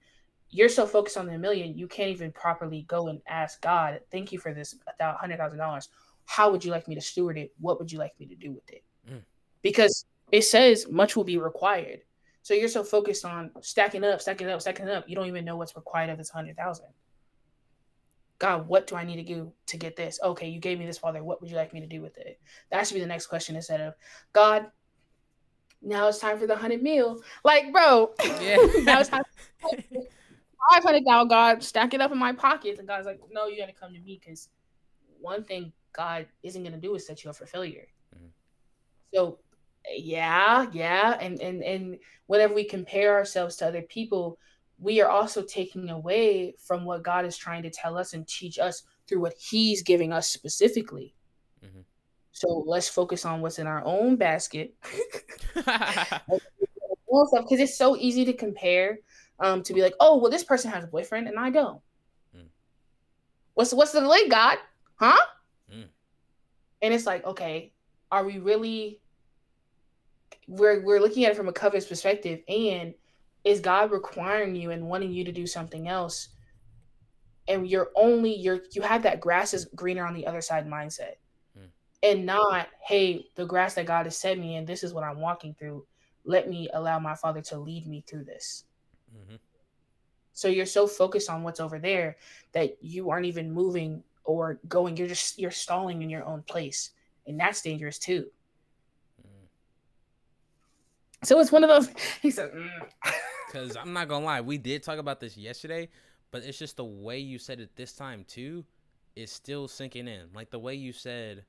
You're so focused on the million, you can't even properly go and ask God, thank you for this hundred thousand dollars. How would you like me to steward it? What would you like me to do with it? Mm. Because it says much will be required. So you're so focused on stacking up, stacking up, stacking up, you don't even know what's required of this hundred thousand. God, what do I need to do to get this? Okay, you gave me this, Father. What would you like me to do with it? That should be the next question instead of God. Now it's time for the hundred meal. Like, bro, yeah. now it's time. Five hundred now, God, stack it up in my pockets, and God's like, no, you got to come to me because one thing God isn't gonna do is set you up for failure. Mm-hmm. So yeah yeah and and and whenever we compare ourselves to other people we are also taking away from what god is trying to tell us and teach us through what he's giving us specifically mm-hmm. so let's focus on what's in our own basket because it's so easy to compare um to be like oh well this person has a boyfriend and i don't mm. what's what's the delay god huh mm. and it's like okay are we really we're we're looking at it from a covetous perspective and is god requiring you and wanting you to do something else? And you're only you're you have that grass is greener on the other side mindset. Hmm. and not hey the grass that god has set me in this is what i'm walking through. Let me allow my father to lead me through this. Mm-hmm. so you're so focused on what's over there that you aren't even moving or going. You're just you're stalling in your own place. And that's dangerous too so it's one of those. He said, "Because mm. I'm not gonna lie, we did talk about this yesterday, but it's just the way you said it this time too, is still sinking in. Like the way you said,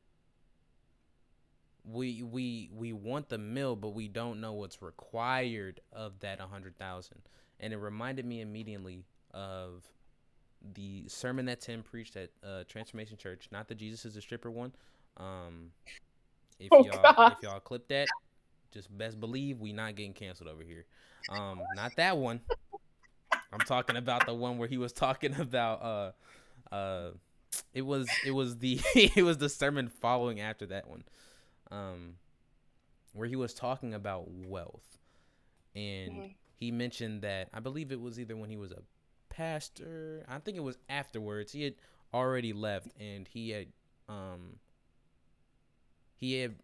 we we we want the mill, but we don't know what's required of that hundred thousand. And it reminded me immediately of the sermon that Tim preached at uh, Transformation Church, not the Jesus is a stripper one. Um, if oh, y'all God. if y'all clip that, just best believe we not getting canceled over here. Um, not that one. I'm talking about the one where he was talking about uh uh it was it was the it was the sermon following after that one. Um where he was talking about wealth. And mm-hmm. he mentioned that I believe it was either when he was a pastor, I think it was afterwards. He had already left and he had um he had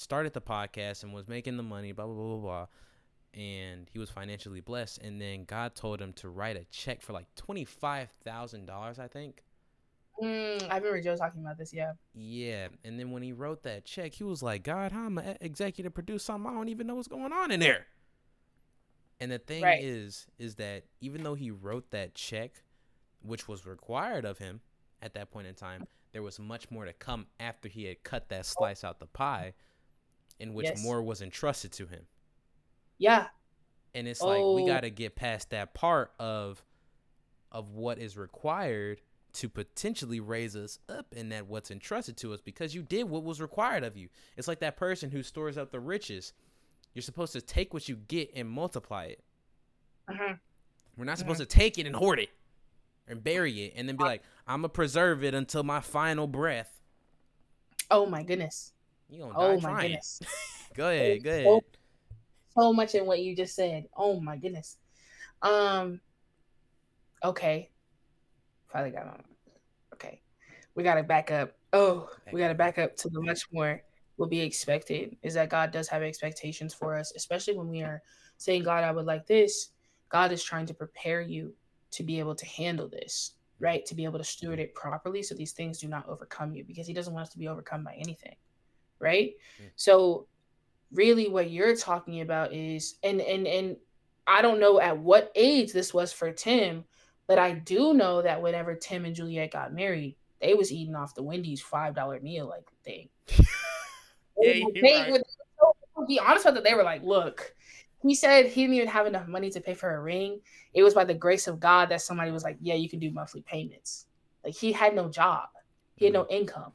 started the podcast and was making the money, blah blah blah blah blah. And he was financially blessed, and then God told him to write a check for like twenty five thousand dollars, I think. Mm, I remember Joe talking about this. Yeah. Yeah, and then when he wrote that check, he was like, "God, how am I executive produce something I don't even know what's going on in there?" And the thing right. is, is that even though he wrote that check, which was required of him at that point in time, there was much more to come after he had cut that slice out the pie in which yes. more was entrusted to him. Yeah. And it's oh. like we oh. got to get past that part of of what is required to potentially raise us up in that what's entrusted to us because you did what was required of you. It's like that person who stores up the riches. You're supposed to take what you get and multiply it. Uh-huh. We're not supposed uh-huh. to take it and hoard it and bury it and then be like, I'm gonna preserve it until my final breath. Oh my goodness. You gonna oh my trying. goodness. go ahead, go ahead. So, so much in what you just said. Oh my goodness. Um. Okay. Father God. Okay. We gotta back up. Oh, we gotta back up to the much more will be expected. Is that God does have expectations for us, especially when we are saying, God, I would like this. God is trying to prepare you to be able to handle this, right? To be able to steward it properly so these things do not overcome you because He doesn't want us to be overcome by anything, right? Mm. So, really, what you're talking about is, and, and, and, I don't know at what age this was for Tim, but I do know that whenever Tim and Juliet got married, they was eating off the Wendy's five dollar meal like thing. yeah, they, right. would, be honest with it, they were like, "Look, he said he didn't even have enough money to pay for a ring. It was by the grace of God that somebody was like, "Yeah, you can do monthly payments." Like he had no job, he had no mm. income,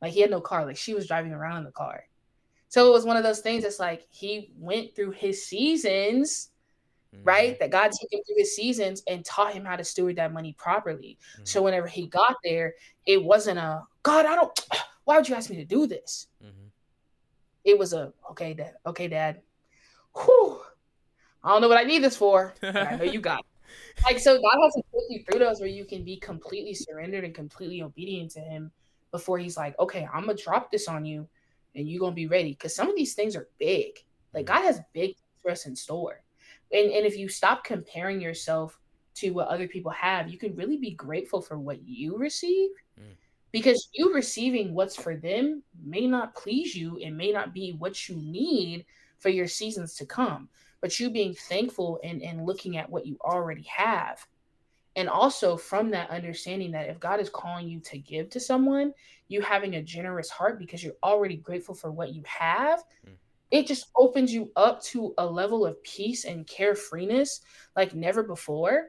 like he had no car. Like she was driving around in the car. So it was one of those things. It's like he went through his seasons, mm-hmm. right? That God took him through his seasons and taught him how to steward that money properly. Mm-hmm. So whenever he got there, it wasn't a God. I don't. Why would you ask me to do this? Mm-hmm. It was a okay, dad. Okay, dad whew, I don't know what I need this for. I know you got it. Like so God has to put you through those where you can be completely surrendered and completely obedient to him before he's like, okay, I'm gonna drop this on you and you're gonna be ready. Cause some of these things are big. Like mm. God has big for us in store. And and if you stop comparing yourself to what other people have, you can really be grateful for what you receive. Mm. Because you receiving what's for them may not please you, it may not be what you need, for your seasons to come, but you being thankful and, and looking at what you already have. And also from that understanding that if God is calling you to give to someone, you having a generous heart because you're already grateful for what you have, mm. it just opens you up to a level of peace and carefreeness like never before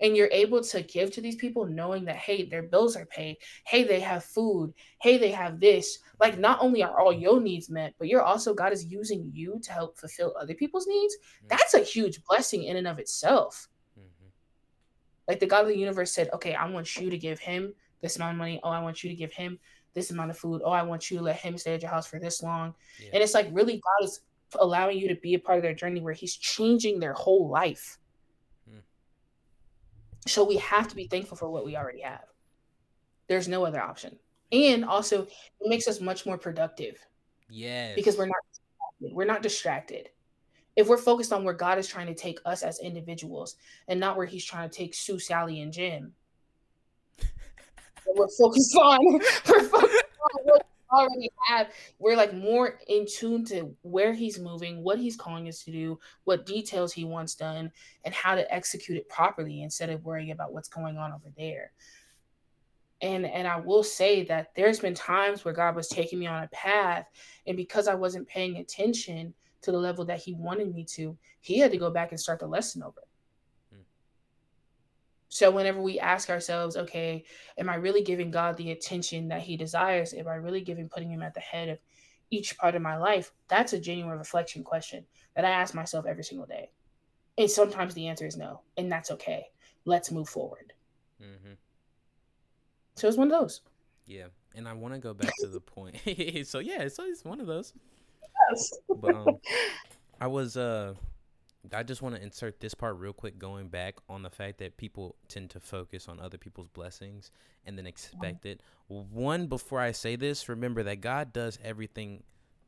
and you're able to give to these people knowing that hey their bills are paid hey they have food hey they have this like not only are all your needs met but you're also god is using you to help fulfill other people's needs mm-hmm. that's a huge blessing in and of itself. Like the god of the universe said okay i want you to give him this amount of money oh i want you to give him this amount of food oh i want you to let him stay at your house for this long yeah. and it's like really god is allowing you to be a part of their journey where he's changing their whole life hmm. so we have to be thankful for what we already have. There's no other option. And also it makes us much more productive. Yeah. Because we're not we're not distracted. If we're focused on where God is trying to take us as individuals and not where he's trying to take Sue, Sally, and Jim. we're focused on we're focused on what we already have we're like more in tune to where he's moving what he's calling us to do what details he wants done and how to execute it properly instead of worrying about what's going on over there and and i will say that there's been times where god was taking me on a path and because i wasn't paying attention to the level that he wanted me to he had to go back and start the lesson over so whenever we ask ourselves, okay, am I really giving God the attention that he desires? Am I really giving putting him at the head of each part of my life? That's a genuine reflection question that I ask myself every single day. And sometimes the answer is no, and that's okay. Let's move forward. Mm-hmm. So it's one of those. Yeah, and I want to go back to the point. so yeah, so it's one of those. Yes. But um, I was uh I just want to insert this part real quick, going back on the fact that people tend to focus on other people's blessings and then expect it. One, before I say this, remember that God does everything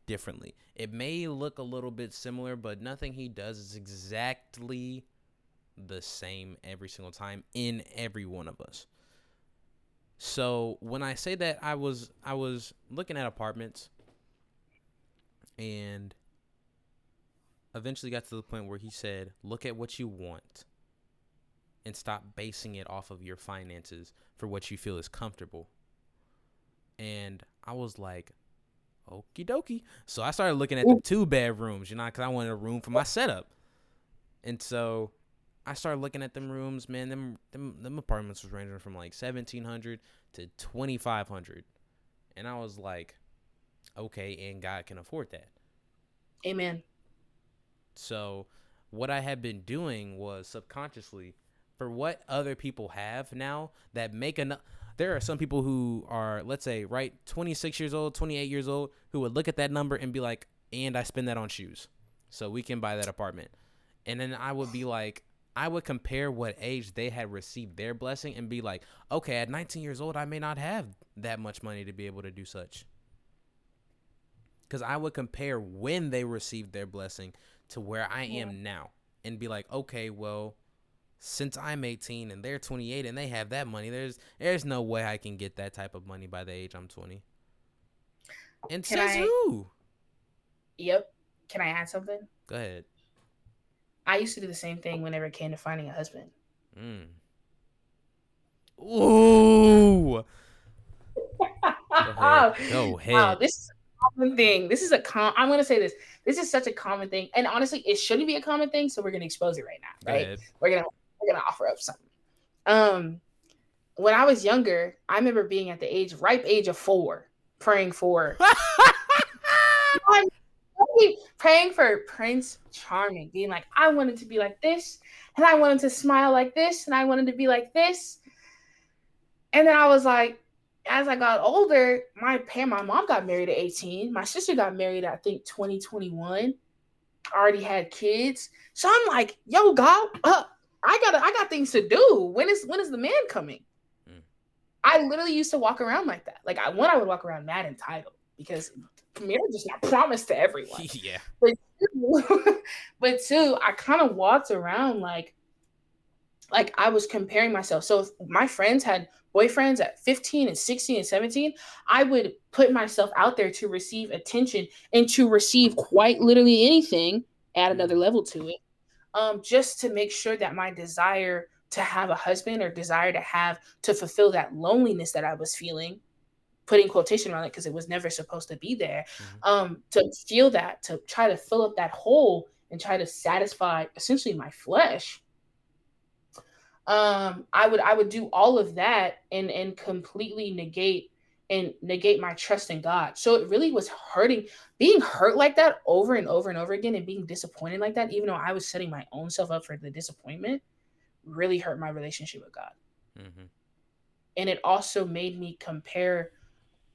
differently. It may look a little bit similar, but nothing He does is exactly the same every single time in every one of us. So when I say that, I was I was looking at apartments and eventually got to the point where he said, "Look at what you want." And stop basing it off of your finances for what you feel is comfortable. And I was like, okie dokie. So I started looking at the two bedrooms, you know, because I wanted a room for my setup. And so I started looking at them rooms, man. Them them, them apartments was ranging from like seventeen hundred to twenty five hundred, and I was like, okay, and God can afford that. Amen. So what I had been doing was subconsciously for what other people have now that make enough there are some people who are let's say right 26 years old 28 years old who would look at that number and be like and i spend that on shoes so we can buy that apartment and then i would be like i would compare what age they had received their blessing and be like okay at 19 years old i may not have that much money to be able to do such because i would compare when they received their blessing to where I am now. and be like, okay, well, since I'm 18 and they're 28 and they have that money, there's there's no way I can get that type of money by the age I'm 20. And Can says I- who? Yep. Can I add something? Go ahead. I used to do the same thing whenever it came to finding a husband. Mm. Ooh. Go ahead. Go ahead. Wow, this common thing. This is a com. I'm gonna say this. This is such a common thing, and honestly, it shouldn't be a common thing. So we're gonna expose it right now, right? We're gonna we're gonna offer up something. Um, when I was younger, I remember being at the age ripe age of four, praying for praying for Prince Charming, being like, I wanted to be like this, and I wanted to smile like this, and I wanted to be like this. And then I was like, as I got older, my parent, my mom got married at 18. My sister got married, I think, 2021. Already had kids. So I'm like, yo, God, uh, I got I got things to do. When is when is the man coming? Mm. I literally used to walk around like that. Like I one, I would walk around mad entitled because marriage is not promised to everyone yeah. but two, I kind of walked around like like I was comparing myself. So if my friends had boyfriends at 15 and 16 and 17, I would put myself out there to receive attention and to receive quite literally anything, add another level to it. Um, just to make sure that my desire to have a husband or desire to have to fulfill that loneliness that I was feeling, putting quotation around it because it was never supposed to be there, Mhm. um, to feel that, to try to fill up that hole and try to satisfy essentially my flesh. Um, I would I would do all of that and and completely negate and negate my trust in God. So it really was hurting, being hurt like that over and over and over again and being disappointed like that, even though I was setting my own self up for the disappointment, really hurt my relationship with God. Hmm and it also made me compare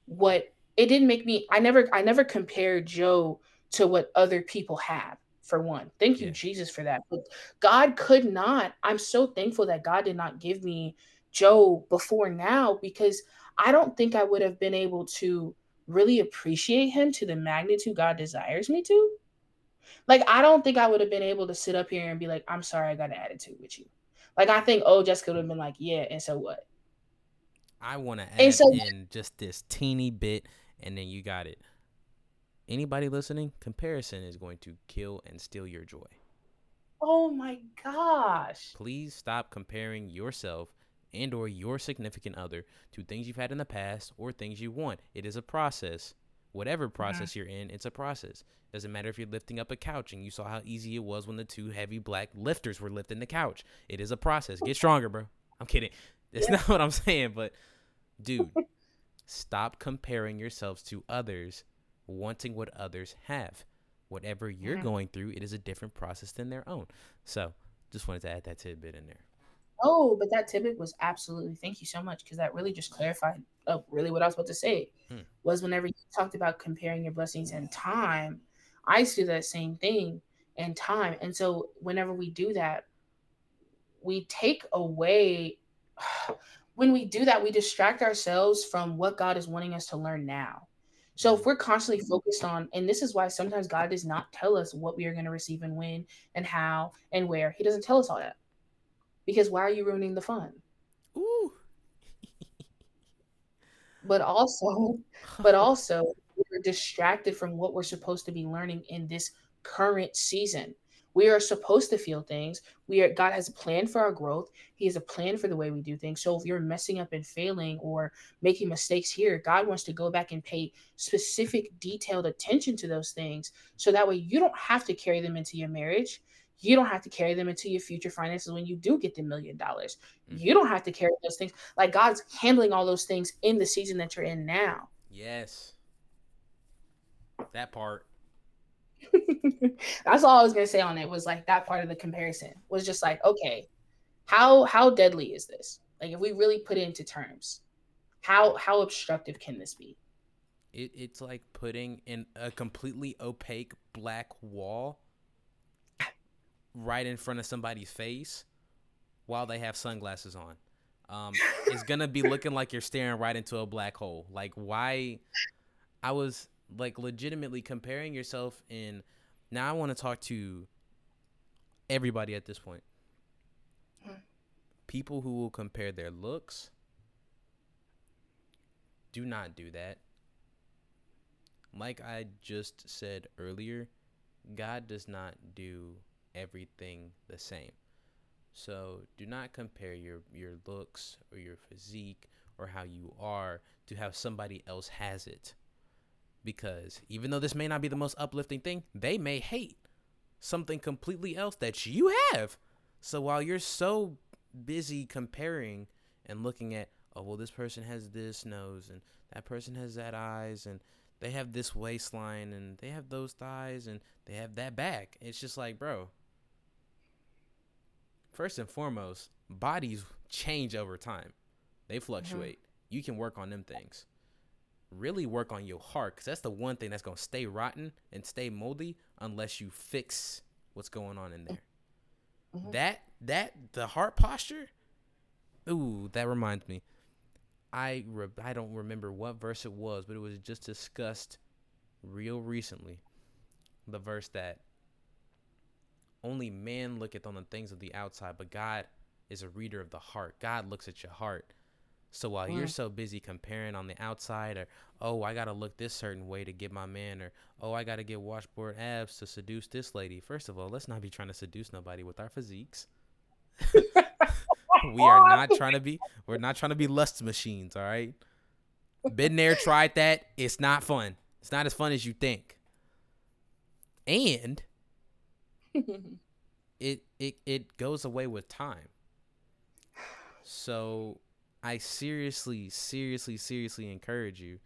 what it didn't make me i never i never compared joe to what other people have for one. Thank you Yeah. jesus for that. But god could not i'm so thankful that god did not give me joe before now because i don't think i would have been able to really appreciate him to the magnitude god desires me to. Like i don't think i would have been able to sit up here and be like i'm sorry i got an attitude with you. Like i think oh jessica would have been like yeah and so what? I want to And add so- in just this teeny bit, and then you got it. Anybody listening? Comparison is going to kill and steal your joy. Oh my gosh. Please stop comparing yourself and or your significant other to things you've had in the past or things you want. It is a process. Whatever process you're in, it's a process. Doesn't matter if you're lifting up a couch and you saw how easy it was when the two heavy black lifters were lifting the couch. It is a process. Get stronger, bro. I'm kidding. That's not what I'm saying, but dude, stop comparing yourselves to others, wanting what others have. Whatever you're Mhm. going through, it is a different process than their own. So, just wanted to add that tidbit in there. Oh, but that tidbit was absolutely thank you so much because that really just clarified uh, really what I was about to say Hmm. was whenever you talked about comparing your blessings and time, I used to do that same thing and time. And so whenever we do that, we take away when we do that, we distract ourselves from what God is wanting us to learn now. So if we're constantly focused on, and this is why sometimes God does not tell us what we are going to receive and when and how and where. He doesn't tell us all that. Because why are you ruining the fun? Ooh. But also, but also we're distracted from what we're supposed to be learning in this current season. We are supposed to feel things. We are God has a plan for our growth. He has a plan for the way we do things. So if you're messing up and failing or making mistakes here, God wants to go back and pay specific detailed attention to those things so that way you don't have to carry them into your marriage. You don't have to carry them into your future finances when you do get the million dollars. Mhm. You don't have to carry those things. Like God's handling all those things in the season that you're in now. Yes. That part. That's all I was gonna say on it was like that part of the comparison was just like, okay, how how deadly is this? Like if we really put it into terms, how how obstructive can this be? It, it's like putting in a completely opaque black wall right in front of somebody's face while they have sunglasses on. Um, it's gonna be looking like you're staring right into a black hole. Like why? I was like legitimately comparing yourself in. Now I want to talk to everybody at this point. People who will compare their looks do not do that. Like I just said earlier, God does not do everything the same. So do not compare your your looks or your physique or how you are to how somebody else has it. Because even though this may not be the most uplifting thing, they may hate something completely else that you have. So while you're so busy comparing and looking at, oh well this person has this nose and that person has that eyes and they have this waistline and they have those thighs and they have that back. It's just like, bro, first and foremost, bodies change over time. They mm-hmm. fluctuate. You can work on them things. Really work on your heart because that's the one thing that's going to stay rotten and stay moldy unless you fix what's going on in there. Mhm. That, that, the heart posture, ooh, that reminds me. I, re- I don't remember what verse it was, but it was just discussed real recently. The verse that only man looketh on the things of the outside, but God is a reader of the heart. God looks at your heart. So while you're Mm. so busy comparing on the outside, or oh, I gotta look this certain way to get my man, or oh, I gotta get washboard abs to seduce this lady. First of all, let's not be trying to seduce nobody with our physiques. we are not trying to be. We're not trying to be lust machines. All right. Been there, tried that. It's not fun. It's not as fun as you think. And it it it goes away with time. So I seriously, seriously, seriously encourage you.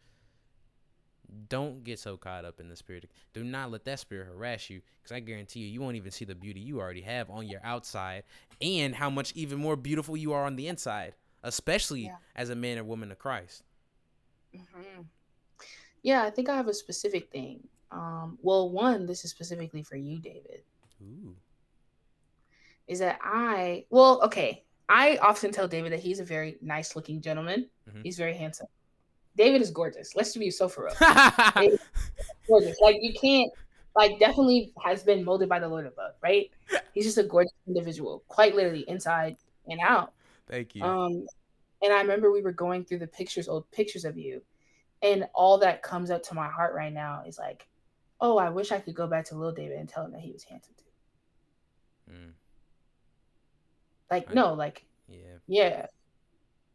Don't get so caught up in the spirit. Do not let that spirit harass you, because I guarantee you, you won't even see the beauty you already have on your outside, and how much even more beautiful you are on the inside, especially Yeah. as a man or woman of Christ. Mhm. Yeah, I think I have a specific thing. Um, well, one, this is specifically for you, David, Ooh. is that I, well, okay, I often tell David that he's a very nice looking gentleman. Mhm. He's very handsome. David is gorgeous. Let's be so for real. gorgeous. Like you can't, like definitely has been molded by the Lord above, right? He's just a gorgeous individual, quite literally inside and out. Thank you. Um, and I remember we were going through the pictures, old pictures of you, and all that comes up to my heart right now is like, oh, I wish I could go back to little David and tell him that he was handsome too. Mm, Like, I- no, like, yeah. yeah,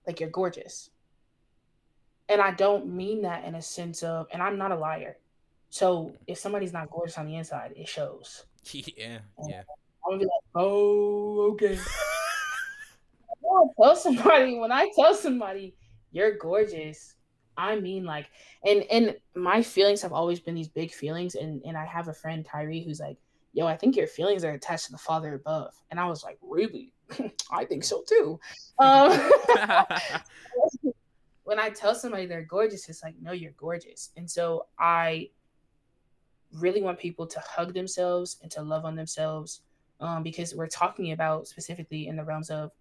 like you're gorgeous. And I don't mean that in a sense of, and I'm not a liar. So mm. if somebody's not gorgeous on the inside, it shows. Yeah. Yeah. I'm gonna be like, oh, okay. When I tell somebody, when I tell somebody you're gorgeous, I mean like, and and my feelings have always been these big feelings, and and I have a friend Tyree who's like, yo, I think your feelings are attached to the Father above, and I was like, really? I think so too. Um, when I tell somebody they're gorgeous, it's like, no, you're gorgeous, and so I really want people to hug themselves and to love on themselves um, because we're talking about specifically in the realms of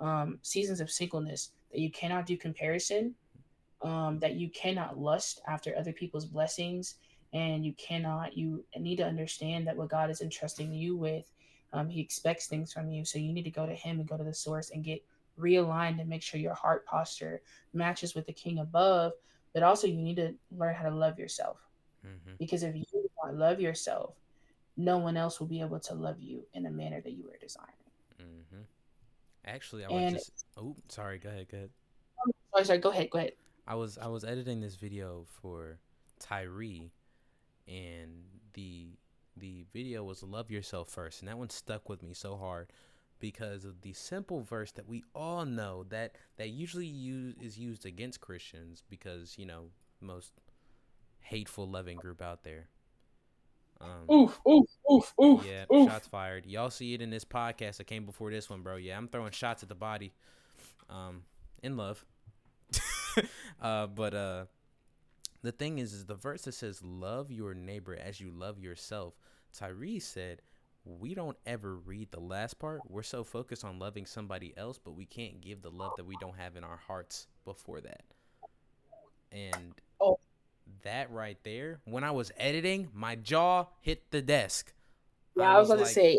um, seasons of singleness that you cannot do comparison, um, that you cannot lust after other people's blessings, and you cannot, you need to understand that what God is entrusting you with, um, He expects things from you. So you need to go to Him and go to the source and get realigned and make sure your heart posture matches with the King above. But also, you need to learn how to love yourself hmm because if you do not love yourself, no one else will be able to love you in the manner that you were designed. hmm Actually, I And- was just. Oh, sorry. Go ahead. Go ahead. Sorry, go ahead, go ahead. I was I was editing this video for Tyree, and the the video was "Love Yourself First, and that one stuck with me so hard because of the simple verse that we all know that that usually use, is used against Christians because you know most hateful loving group out there. Um, Oof, oof, oof, oof, yeah, oof. shots fired. Y'all see it in this podcast that came before this one, bro. Yeah, I'm throwing shots at the body. Um, in love. uh, but uh, the thing is, is the verse that says, "Love your neighbor as you love yourself." Tyree said, "We don't ever read the last part. We're so focused on loving somebody else, but we can't give the love that we don't have in our hearts before that." And Oh. that right there, when I was editing, my jaw hit the desk. Yeah, I, I was, about like, to say.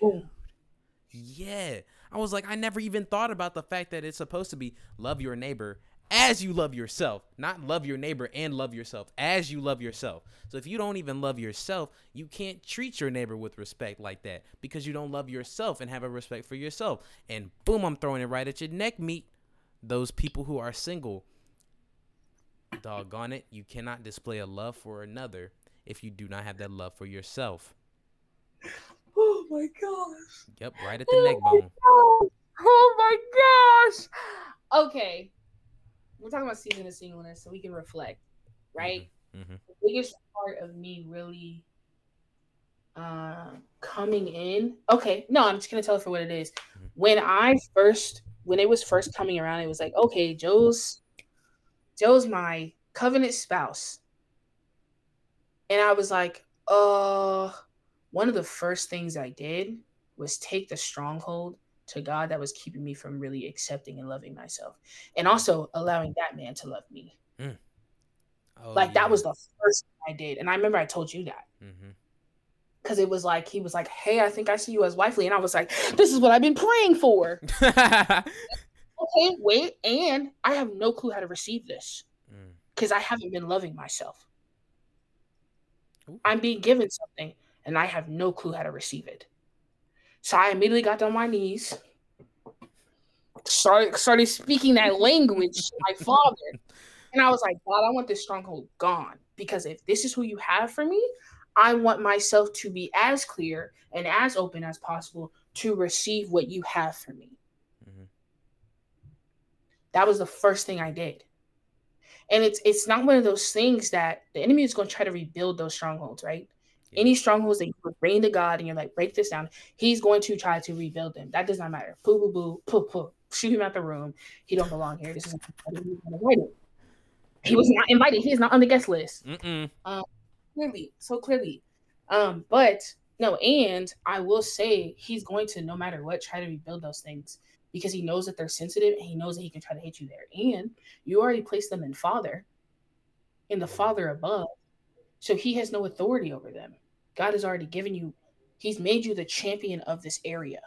Boom. Yeah. I was like, I never even thought about the fact that it's supposed to be love your neighbor as you love yourself, not love your neighbor and love yourself as you love yourself. So if you don't even love yourself, you can't treat your neighbor with respect like that because you don't love yourself and have a respect for yourself. And boom, I'm throwing it right at your neck meat. Those people who are single, doggone it, you cannot display a love for another if you do not have that love for yourself. Oh my gosh. Yep, right at the oh neck bone. Oh my gosh. Okay. We're talking about season of singleness so we can reflect, right? Mm-hmm. Mm-hmm. The biggest part of me really uh, coming in. Okay, no, I'm just gonna tell it for what it is. Mm-hmm. When I first, when it was first coming around, it was like, okay, Joe's, Joe's my covenant spouse, and I was like, uh, one of the first things I did was take the stronghold to God that was keeping me from really accepting and loving myself, and also allowing that man to love me. Mm. Oh, like yeah. that was the first thing I did, and I remember I told you that. Because mm-hmm. because it was like he was like, "Hey, I think I see you as wifely," and I was like, "This is what I've been praying for." okay, wait, and I have no clue how to receive this because mm. I haven't been loving myself. Ooh. I'm being given something, and I have no clue how to receive it. So I immediately got down on my knees, started started speaking that language to my father, and I was like, God, I want this stronghold gone because if this is who you have for me, I want myself to be as clear and as open as possible to receive what you have for me. Mm-hmm. That was the first thing I did. And it's it's not one of those things that the enemy is going to try to rebuild those strongholds, right? Any strongholds that you bring to God and you're like, break this down, He's going to try to rebuild them. That does not matter. Poo, poo, poo, poo, poo. Shoot him out the room. He don't belong here. This is he was not invited. He is not on the guest list. Um, clearly, so clearly. Um, but no, and I will say he's going to, no matter what, try to rebuild those things because he knows that they're sensitive and he knows that he can try to hit you there. And you already placed them in Father, in the Father above. So he has no authority over them. God has already given you, He's made you the champion of this area.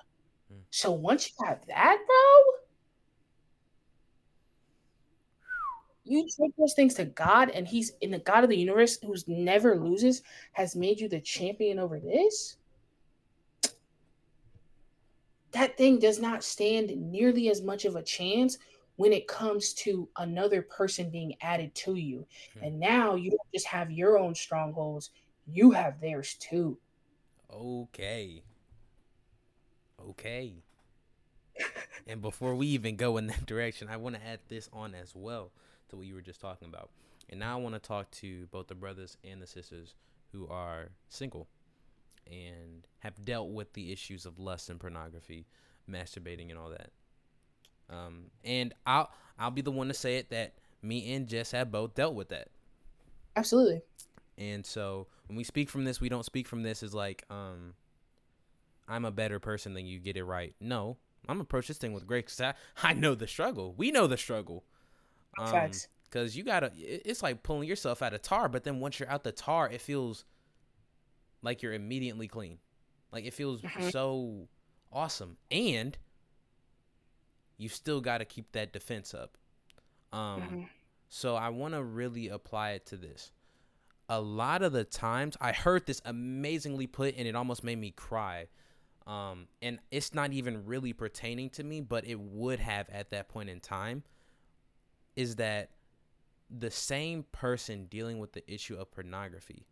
Mm. So once you have that, bro, you take those things to God, and He's in the God of the universe who's never loses, has made you the champion over this. That thing does not stand nearly as much of a chance when it comes to another person being added to you. Mm. And now you don't just have your own strongholds, you have theirs too. Okay. Okay. and before we even go in that direction, I want to add this on as well to what you were just talking about. And now I want to talk to both the brothers and the sisters who are single and have dealt with the issues of lust and pornography, masturbating and all that. Um, and I'll I'll be the one to say it that me and Jess have both dealt with that. Absolutely. And so when we speak from this, we don't speak from this as like, um, I'm a better person than you. Get it right. No, I'm approach this thing with grace. I, I know the struggle. We know the struggle. Um, Facts. Because you gotta, it's like pulling yourself out of tar. But then once you're out the tar, it feels like you're immediately clean. Like it feels mm-hmm. so awesome, and you still got to keep that defense up. Um, mm-hmm. so I want to really apply it to this a lot of the times I heard this amazingly put and it almost made me cry. Um, and it's not even really pertaining to me, but it would have at that point in time. Is that the same person dealing with the issue of pornography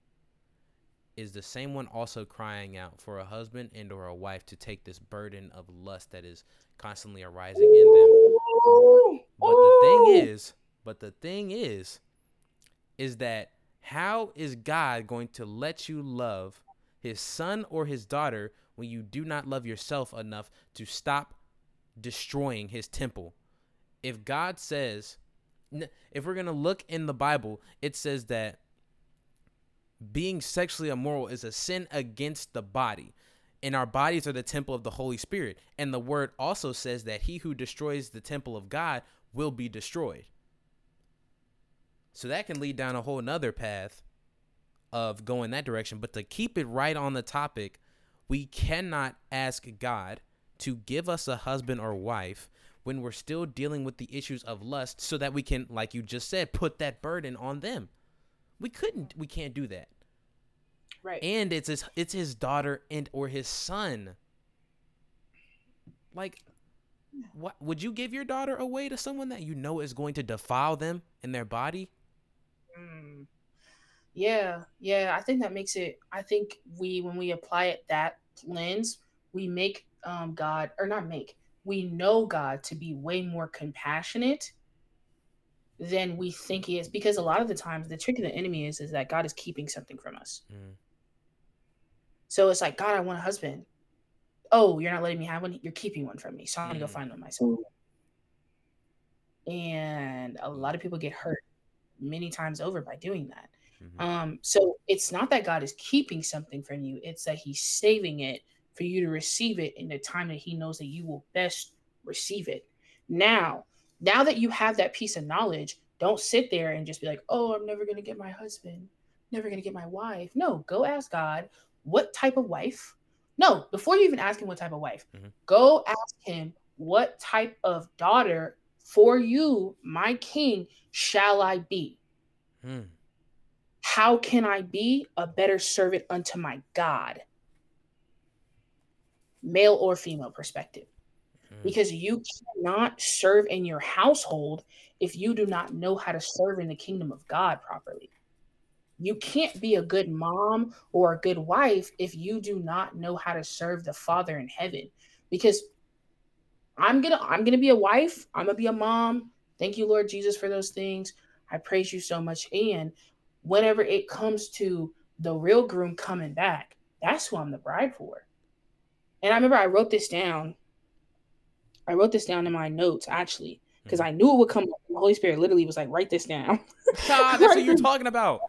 is the same one also crying out for a husband and or a wife to take this burden of lust that is constantly arising in them. But the thing is, but the thing is, is that how is God going to let you love his son or his daughter when you do not love yourself enough to stop destroying his temple? If God says, if we're going to look in the Bible, it says that being sexually immoral is a sin against the body. And our bodies are the temple of the Holy Spirit. And the word also says that he who destroys the temple of God will be destroyed. So that can lead down a whole nother path of going that direction. But to keep it right on the topic, we cannot ask God to give us a husband or wife when we're still dealing with the issues of lust so that we can like you just said put that burden on them we couldn't we can't do that Right. and it's his it's his daughter and or his son like what would you give your daughter away to someone that you know is going to defile them in their body Mm. Yeah, yeah. I think that makes it. I think we, when we apply it that lens, we make um, God, or not make, we know God to be way more compassionate than we think He is. Because a lot of the times, the trick of the enemy is is that God is keeping something from us. Mm. So it's like, God, I want a husband. Oh, you're not letting me have one. You're keeping one from me, so I'm gonna go Mm. find one myself. And a lot of people get hurt many times over by doing that. Mhm. Um, so it's not that God is keeping something from you, it's that He's saving it for you to receive it in the time that He knows that you will best receive it. Now, now that you have that piece of knowledge, don't sit there and just be like, oh, I'm never going to get my husband, never going to get my wife. No, go ask God, what type of wife? No, before you even ask Him what type of wife, Mhm. go ask Him, what type of daughter for you, my king, shall I be? Mm. How can I be a better servant unto my God? Male or female perspective. Mm. Because you cannot serve in your household if you do not know how to serve in the kingdom of God properly. You can't be a good mom or a good wife if you do not know how to serve the Father in heaven. Because I'm gonna I'm gonna be a wife, I'm gonna be a mom. Thank you, Lord Jesus, for those things. I praise you so much. And whenever it comes to the real groom coming back, that's who I'm the bride for. And I remember I wrote this down. I wrote this down in my notes actually, because I knew it would come. The Holy Spirit literally was like, write this down. Ah, that's what you're talking about.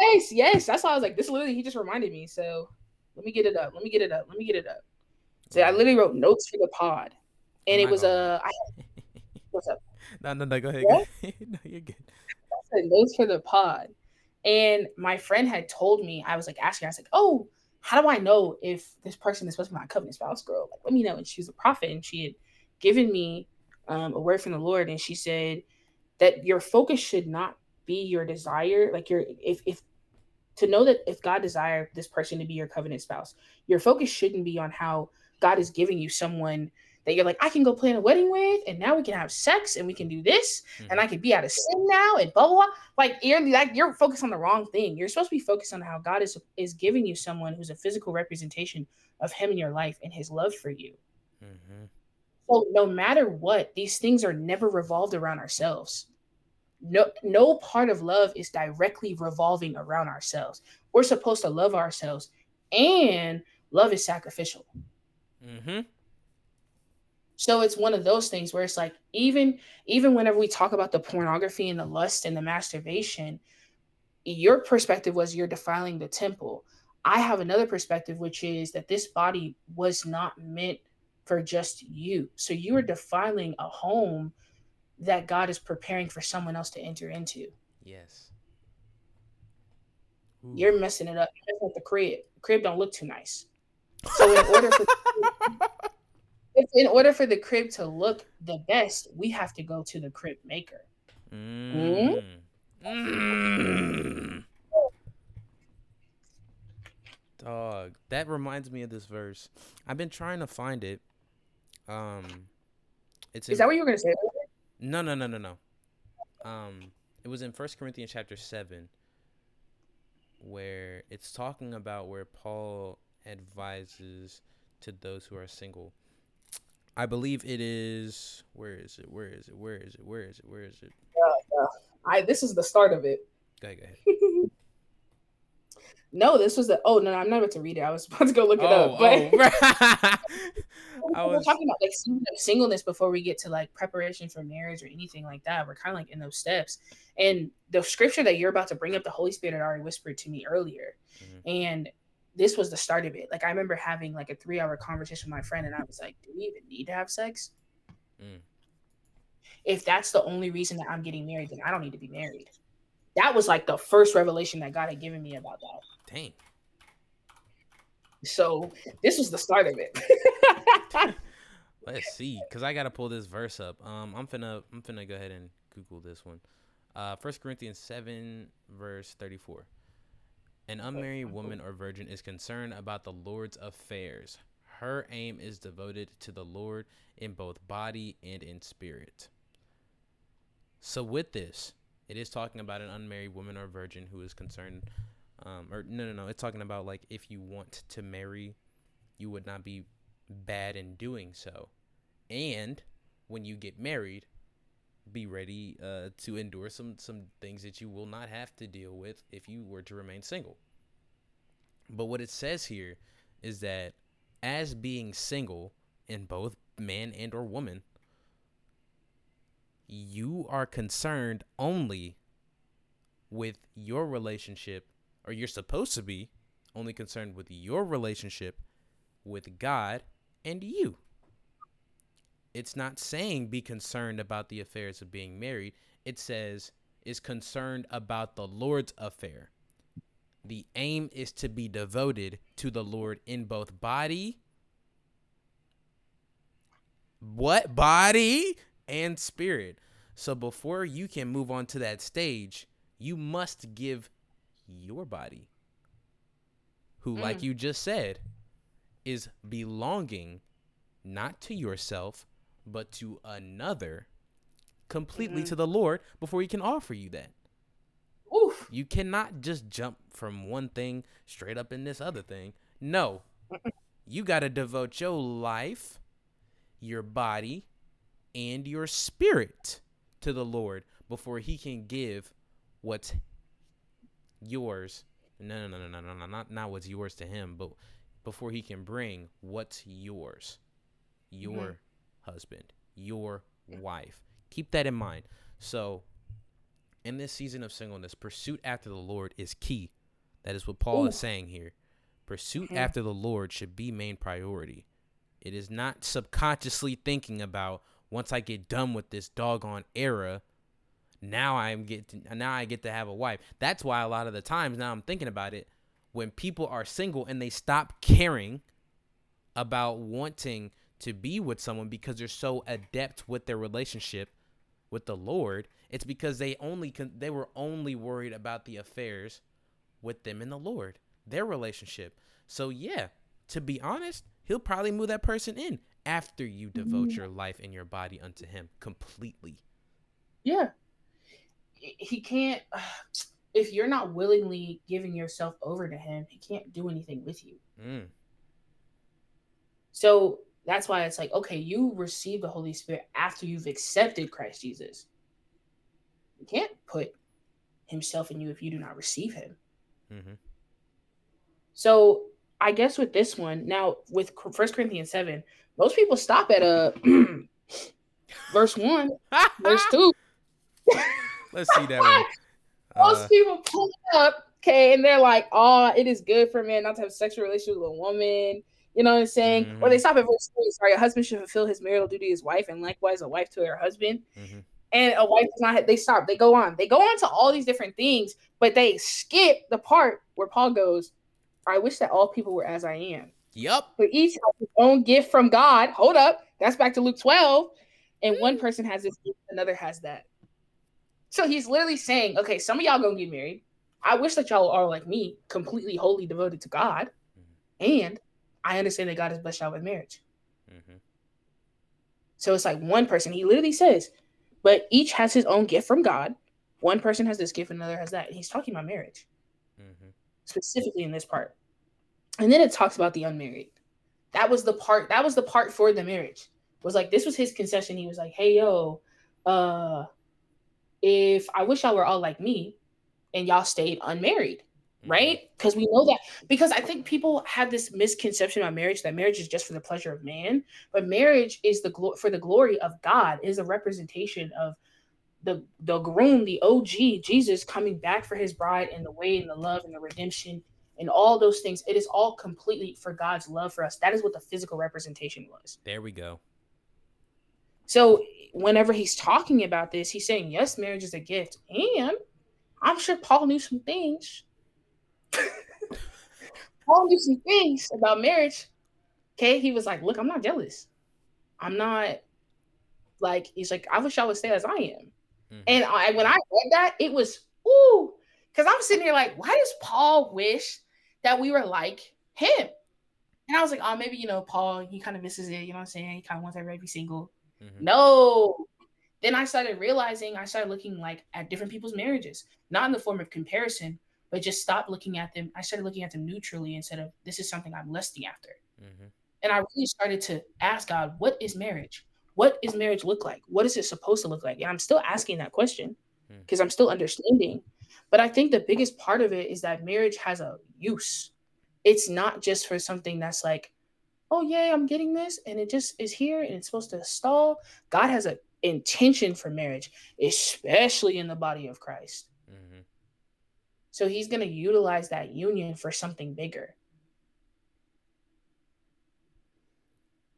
yes, yes. That's why I was like, this literally, he just reminded me. So let me get it up. Let me get it up. Let me get it up. So I literally wrote notes for the pod. And I'm it was gonna- what's up? no, no, no. Go ahead. Go ahead. no, you're good. said notes for the pod. And my friend had told me, I was like asking, I was like, oh, how do I know if this person is supposed to be my covenant spouse girl? Like, let me know. And she was a prophet and she had given me um, a word from the Lord. And she said that your focus should not be your desire. Like your if if to know that if God desired this person to be your covenant spouse, your focus shouldn't be on how God is giving you someone that you're like, I can go plan a wedding with, and now we can have sex and we can do this, and I can be out of sin now, and blah blah blah. Like you're like you're focused on the wrong thing. You're supposed to be focused on how God is is giving you someone who's a physical representation of Him in your life and His love for you. Mm-hmm. So no matter what, these things are never revolved around ourselves. No, no part of love is directly revolving around ourselves. We're supposed to love ourselves, and love is sacrificial. Mm-hmm. So it's one of those things where it's like even even whenever we talk about the pornography and the lust and the masturbation, your perspective was you're defiling the temple. I have another perspective which is that this body was not meant for just you. So you are defiling a home that God is preparing for someone else to enter into. Yes. Ooh. You're messing it up. You're messing up the crib. The crib don't look too nice. So in order for if in order for the crib to look the best, we have to go to the crib maker. Mm. Mm. Dog, that reminds me of this verse. I've been trying to find it. Um, it's Is that what you were gonna say? no, no, no, no, no. Um, it was in First Corinthians chapter seven, where it's talking about where Paul advises to those who are single. I believe it is. Where is it? Where is it? Where is it? Where is it? Where is it? I this is the start of it. Go ahead. Go ahead. no, this was the oh no, no, I'm not about to read it. I was about to go look it oh, up. But oh, I we're was. talking about like singleness before we get to like preparation for marriage or anything like that. We're kind of like in those steps. And the scripture that you're about to bring up, the Holy Spirit had already whispered to me earlier. Mhm. And this was the start of it. Like I remember having like a three hour conversation with my friend, and I was like, "Do we even need to have sex? Mm. If that's the only reason that I'm getting married, then I don't need to be married." That was like the first revelation that God had given me about that. Dang. So this was the start of it. Let's see, cause I gotta pull this verse up. Um, I'm finna I'm finna go ahead and Google this one. Uh, First Corinthians seven verse thirty four. An unmarried woman or virgin is concerned about the Lord's affairs. Her aim is devoted to the Lord in both body and in spirit. So with this, it is talking about an unmarried woman or virgin who is concerned um, or no no no it's talking about like if you want to marry you would not be bad in doing so and when you get married be ready uh, to endure some some things that you will not have to deal with if you were to remain single. But what it says here is that as being single in both man and or woman you are concerned only with your relationship or you're supposed to be only concerned with your relationship with God and you it's not saying be concerned about the affairs of being married. It says is concerned about the Lord's affair. The aim is to be devoted to the Lord in both body, what body and spirit. So before you can move on to that stage, you must give your body, who, mm. like you just said, is belonging not to yourself, but to another completely mm-hmm. to the Lord before he can offer you that. Oof. You cannot just jump from one thing straight up in this other thing. No. you got to devote your life, your body, and your spirit to the Lord before he can give what's yours. No, no, no, no, no, no, not not what's yours to him, but before he can bring what's yours. Your mm-hmm husband, your wife. Keep that in mind. So, in this season of singleness, pursuit after the Lord is key. That is what Paul Ooh. is saying here. Pursuit mm-hmm. after the Lord should be main priority. It is not subconsciously thinking about once I get done with this doggone era, now I'm getting now I get to have a wife. That's why a lot of the times now I'm thinking about it when people are single and they stop caring about wanting to be with someone because they're so adept with their relationship with the Lord. It's because they only con- they were only worried about the affairs with them and the Lord, their relationship. So yeah, to be honest, he'll probably move that person in after you devote your life and your body unto him completely. Yeah. He can't if you're not willingly giving yourself over to him, he can't do anything with you. Mm. So that's why it's like, okay, you receive the Holy Spirit after you've accepted Christ Jesus. You can't put himself in you if you do not receive him. Mm-hmm. So I guess with this one, now with First Corinthians 7, most people stop at a verse 1, verse 2. Let's see that one. Most uh, people pull it up, okay, and they're like, oh, it is good for men not to have sexual relations with a woman you know what I'm saying? Mm-hmm. Or they stop at verse three. Sorry, a husband should fulfill his marital duty to his wife, and likewise a wife to her husband. Mm-hmm. And a wife does not. They stop. They go on. They go on to all these different things, but they skip the part where Paul goes, "I wish that all people were as I am." Yep. But each has his own gift from God. Hold up, that's back to Luke 12. And one mm. person has this, another has that. So he's literally saying, okay, some of y'all gonna get married. I wish that y'all are like me, completely wholly devoted to God, mm-hmm. and I understand that God has blessed y'all with marriage. Mm-hmm. So it's like one person, he literally says, but each has his own gift from God. One person has this gift, another has that. And he's talking about marriage, mm-hmm. specifically in this part. And then it talks about the unmarried. That was the part, that was the part for the marriage. Was like, this was his concession. He was like, hey, yo, uh, if I wish y'all were all like me and y'all stayed unmarried. Right? Mm-hmm. Because we know that because I think people have this misconception about marriage that marriage is just for the pleasure of man, but marriage is the glo- for the glory of God is a representation of the the groom, the OG, Jesus coming back for his bride and the way and the love and the redemption and all those things. It is all completely for God's love for us. That is what the physical representation was. There we go. So whenever he's talking about this, he's saying, yes, marriage is a gift. And I'm sure Paul knew some things told him some things about marriage. Okay, he was like, "Look, I'm not jealous. I'm not like." He's like, "I wish I would stay as I am." Mm-hmm. And I, when I read that, it was ooh, because I'm sitting here like, why does Paul wish that we were like him? And I was like, oh, maybe you know, Paul, he kind of misses it. You know what I'm saying? He kind of wants everybody to be single. Mm-hmm. No. Then I started realizing, I started looking like at different people's marriages, not in the form of comparison, but just stop looking at them. I started looking at them neutrally instead of this is something I'm lusting after. Mm-hmm. And I really started to ask God, what is marriage? What is marriage look like? What is it supposed to look like? And I'm still asking that question because hmm. I'm still understanding. But I think the biggest part of it is that marriage has a use. It's not just for something that's like, oh yeah, I'm getting this, and it just is here and it's supposed to stall. God has an intention for marriage, especially in the body of Christ. Mm-hmm. So He's going to utilize that union for something bigger.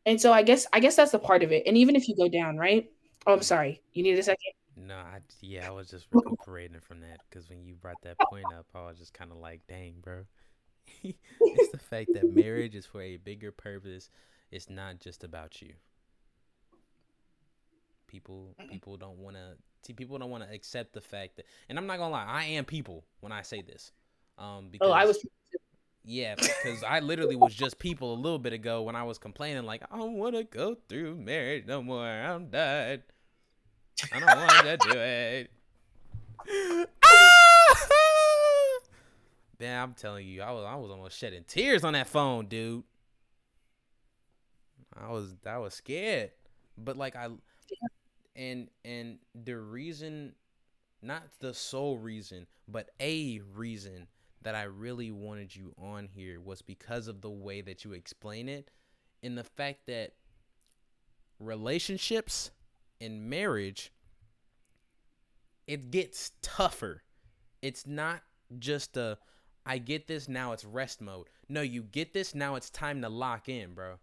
And so I guess I guess that's the part of it. And even if you go down, right? Oh, I'm sorry. You need a second. No, I yeah, I was just recuperating from that because when you brought that point up, I was just kind of like, dang, bro. it's the fact that marriage is for a bigger purpose. It's not just about you. People people don't want to see people don't want to accept the fact that and I'm not going to lie, I am people when I say this. Um because Oh, I was yeah, because I literally was just people a little bit ago when I was complaining like I don't want to go through marriage no more. I'm done. I don't want to do it. Man, I'm telling you, I was I was almost shedding tears on that phone, dude. I was I was scared, but like I, and and the reason, not the sole reason, but a reason that I really wanted you on here was because of the way that you explain it, and the fact that relationships in marriage it gets tougher. It's not just a I get this now it's rest mode. No, you get this now it's time to lock in, bro.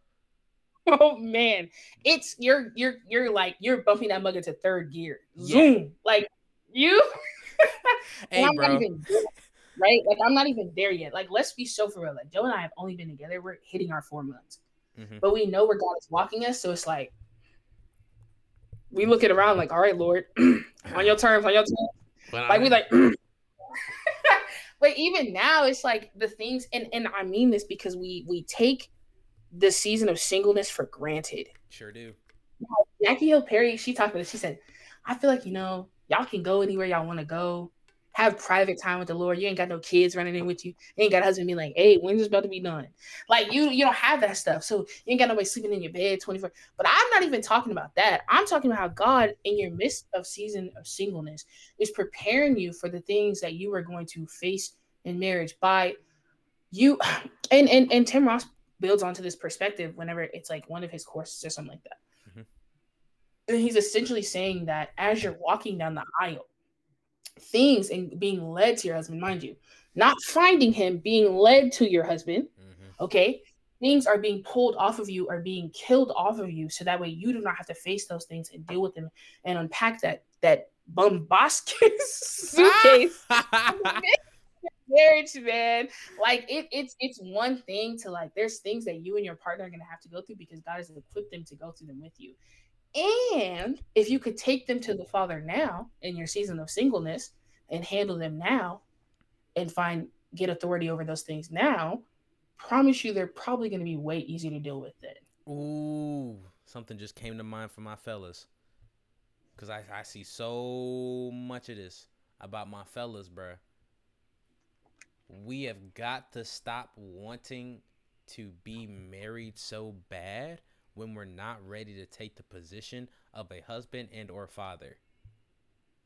Oh man. It's you're you're you're like you're bumping that mug into third gear. Zoom. Yeah. Like you hey, bro. Even, right? Like I'm not even there yet. Like let's be so for real. Like Joe and I have only been together. We're hitting our four months. Mm-hmm. But we know where God is walking us. So it's like we look it around like, all right, Lord, on your terms, on your terms. But like we like but even now it's like the things and and I mean this because we we take the season of singleness for granted. Sure do. Jackie Hill Perry, she talked about it. She said, I feel like, you know, y'all can go anywhere y'all want to go have private time with the Lord. You ain't got no kids running in with you. You ain't got a husband be like, hey, when's this about to be done? Like you, you don't have that stuff. So you ain't got nobody sleeping in your bed 24. But I'm not even talking about that. I'm talking about how God, in your midst of season of singleness, is preparing you for the things that you are going to face in marriage by you and and and Tim Ross builds onto this perspective whenever it's like one of his courses or something like that. Mm-hmm. And he's essentially saying that as you're walking down the aisle, things and being led to your husband, mind you, not finding him, being led to your husband. Mm-hmm. Okay. Things are being pulled off of you, are being killed off of you, so that way you do not have to face those things and deal with them and unpack that that bombastic suitcase. marriage, man. Like it, it's it's one thing to like. There's things that you and your partner are gonna have to go through because God has equipped them to go through them with you. And if you could take them to the Father now in your season of singleness and handle them now and find get authority over those things now, promise you they're probably to be way easier to deal with then. Ooh, something just came to mind for my fellas. Cause I, I see so much of this about my fellas, bruh. We have got to stop wanting to be married so bad when we're not ready to take the position of a husband and or father?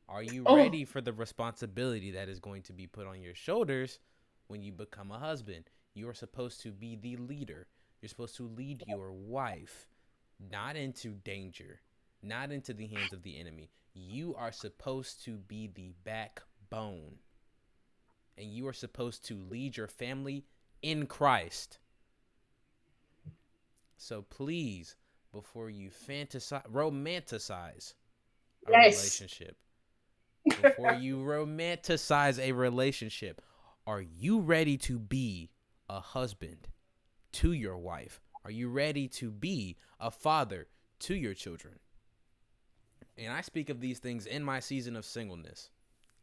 Are you oh. ready for the responsibility that is going to be put on your shoulders when you become a husband? You are supposed to be the leader. You're supposed to lead your wife not into danger, not into the hands of the enemy. You are supposed to be the backbone. And you are supposed to lead your family in Christ. So please, before you fantasize, romanticize a yes. relationship, before you romanticize a relationship, are you ready to be a husband to your wife? Are you ready to be a father to your children? And I speak of these things in my season of singleness.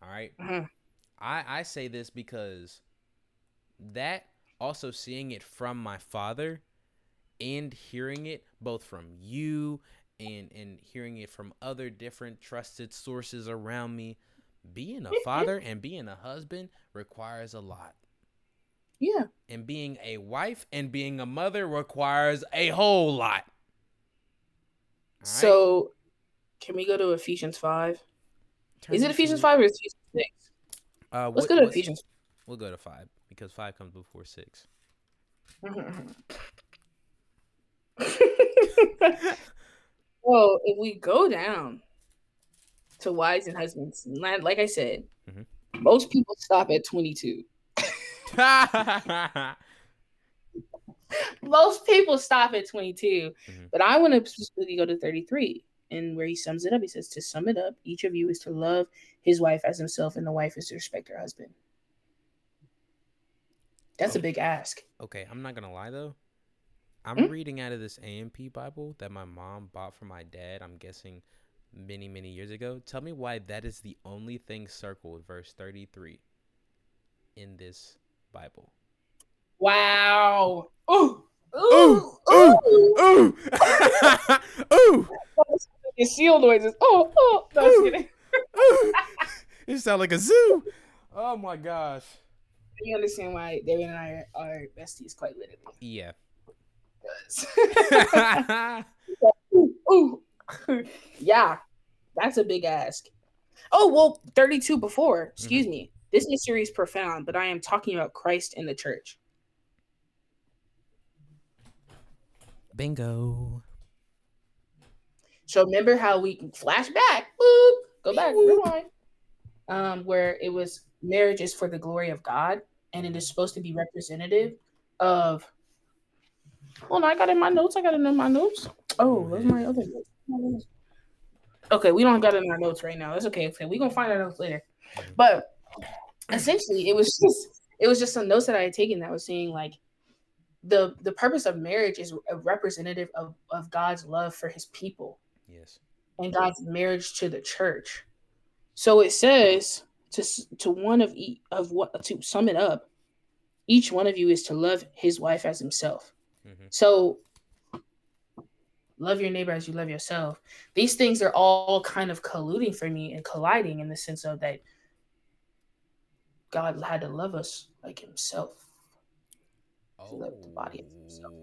All right? Mhm. I, I say this because that also seeing it from my father and hearing it both from you and and hearing it from other different trusted sources around me being a father and being a husband requires a lot Yeah. and being a wife and being a mother requires a whole lot right? So, can we go to Ephesians 5? Turn Is it Ephesians 5 or Ephesians 6? Uh, Let's what- go to Ephesians. we'll go to five because five comes before six well, if we go down to wives and husbands, like I said, Mhm. most people stop at 22. Most people stop at 22, Mhm. but I want to specifically go to 33. And where he sums it up, he says, To sum it up, each of you is to love his wife as himself, and the wife is to respect her husband. That's a big ask. Okay, I'm not gonna lie though. I'm Hmm? reading out of this AMP Bible that my mom bought for my dad. I'm guessing many many years ago. Tell me why that is the only thing circled, verse 33, in this Bible. Wow. Ooh. Ooh. Ooh, Ooh. Ooh, ooh, Your seal noises. Oh, oh. No, Ooh. kidding. ooh. It sounds like a zoo. Oh my gosh. You understand why David and I are, are besties quite literally. Yeah. Ooh, ooh. yeah, that's a big ask. Oh, well, 32 before. Mm-hmm. Excuse me. This mystery is profound, but I am talking about Christ and the church. Bingo. So remember how we can flash back, boop, go back, Boop. rewind. Um, where it was marriage is for the glory of God, and it is supposed to be representative of. Well, I got in my notes. I got it in my notes. Oh, those are my other notes. Okay, we don't got it in our notes right now. That's okay. Okay, we gonna find our notes later. But essentially, it was just it was just some notes that I had taken that was saying like the the purpose of marriage is a representative of of God's love for His people Yes. And God's marriage to the church. So it says to to one of each of what to sum it up, each one of you is to love his wife as himself. hmm So love your neighbor as you love yourself. These things are all kind of colluding for me and colliding in the sense of that God had to love us like himself. Oh. love the body of himself.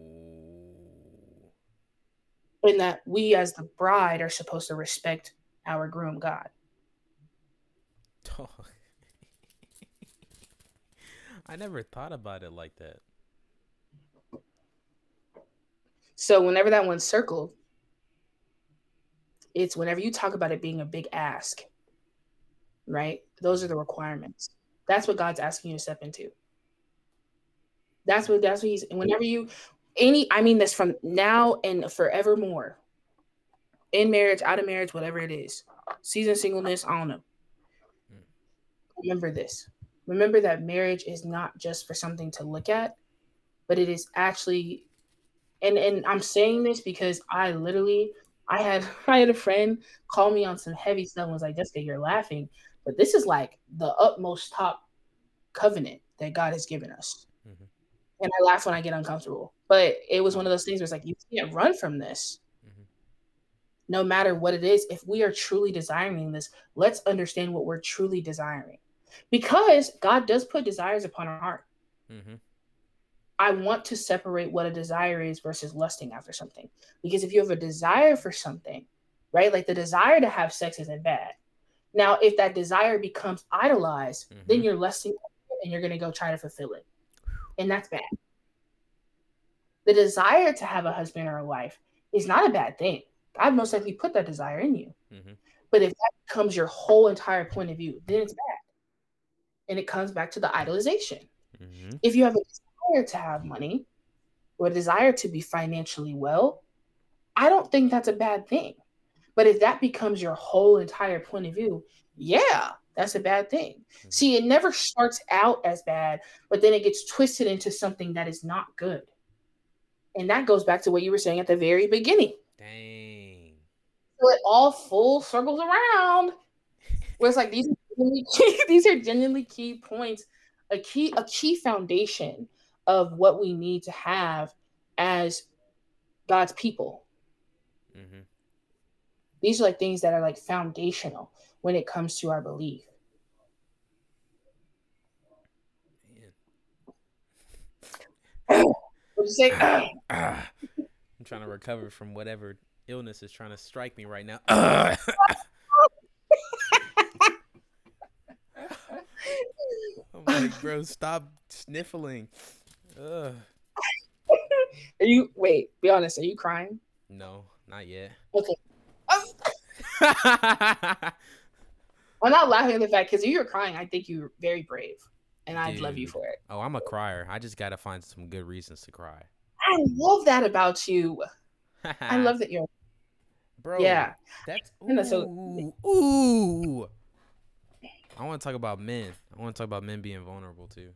And that we as the bride are supposed to respect our groom God. I never thought about it like that. So whenever that one's circled, it's whenever you talk about it being a big ask, right? Those are the requirements. That's what God's asking you to step into. That's what that's what he's whenever you any I mean this from now and forevermore. In marriage, out of marriage, whatever it is. Season singleness, I don't know. Remember this. Remember that marriage is not just for something to look at, but it is actually and and I'm saying this because I literally I had I had a friend call me on some heavy stuff and was like, Jessica, you're laughing. But this is like the utmost top covenant that God has given us. And I laugh when I get uncomfortable. But it was one of those things where it's like you can't run from this. Mhm. No matter what it is, if we are truly desiring this, let's understand what we're truly desiring. Because God does put desires upon our heart. Mm-hmm. I want to separate what a desire is versus lusting after something. Because if you have a desire for something, right, like the desire to have sex isn't bad. Now, if that desire becomes idolized, then Mhm. you're lusting and you're going to go try to fulfill it. And that's bad. The desire to have a husband or a wife is not a bad thing. God most likely put that desire in you. Mm-hmm. But if that becomes your whole entire point of view, then it's bad. And it comes back to the idolization Mm-hmm. if you have a desire to have money or a desire to be financially well, I don't think that's a bad thing. But if that becomes your whole entire point of view, yeah, that's a bad thing. Mm-hmm. See, it never starts out as bad, but then it gets twisted into something that is not good. And that goes back to what you were saying at the very beginning. Dang. So it all full circles around. Where it's like these these are genuinely key points, a key a key foundation of what we need to have as God's people. Mm-hmm. These are like things that are like foundational when it comes to our belief. you say? I'm trying to recover from whatever illness is trying to strike me right now. I'm like, bro, stop sniffling. Ugh. Are you wait? Be honest. Are you crying? No, not yet. Okay. I'm not laughing at the fact because you were crying. I think you're very brave, and I'd love you for it. Oh, I'm a crier. I just gotta find some good reasons to cry. I love that about you. I love that you're, bro. Yeah, that's ooh, so ooh. I want to talk about men. I want to talk about men being vulnerable too.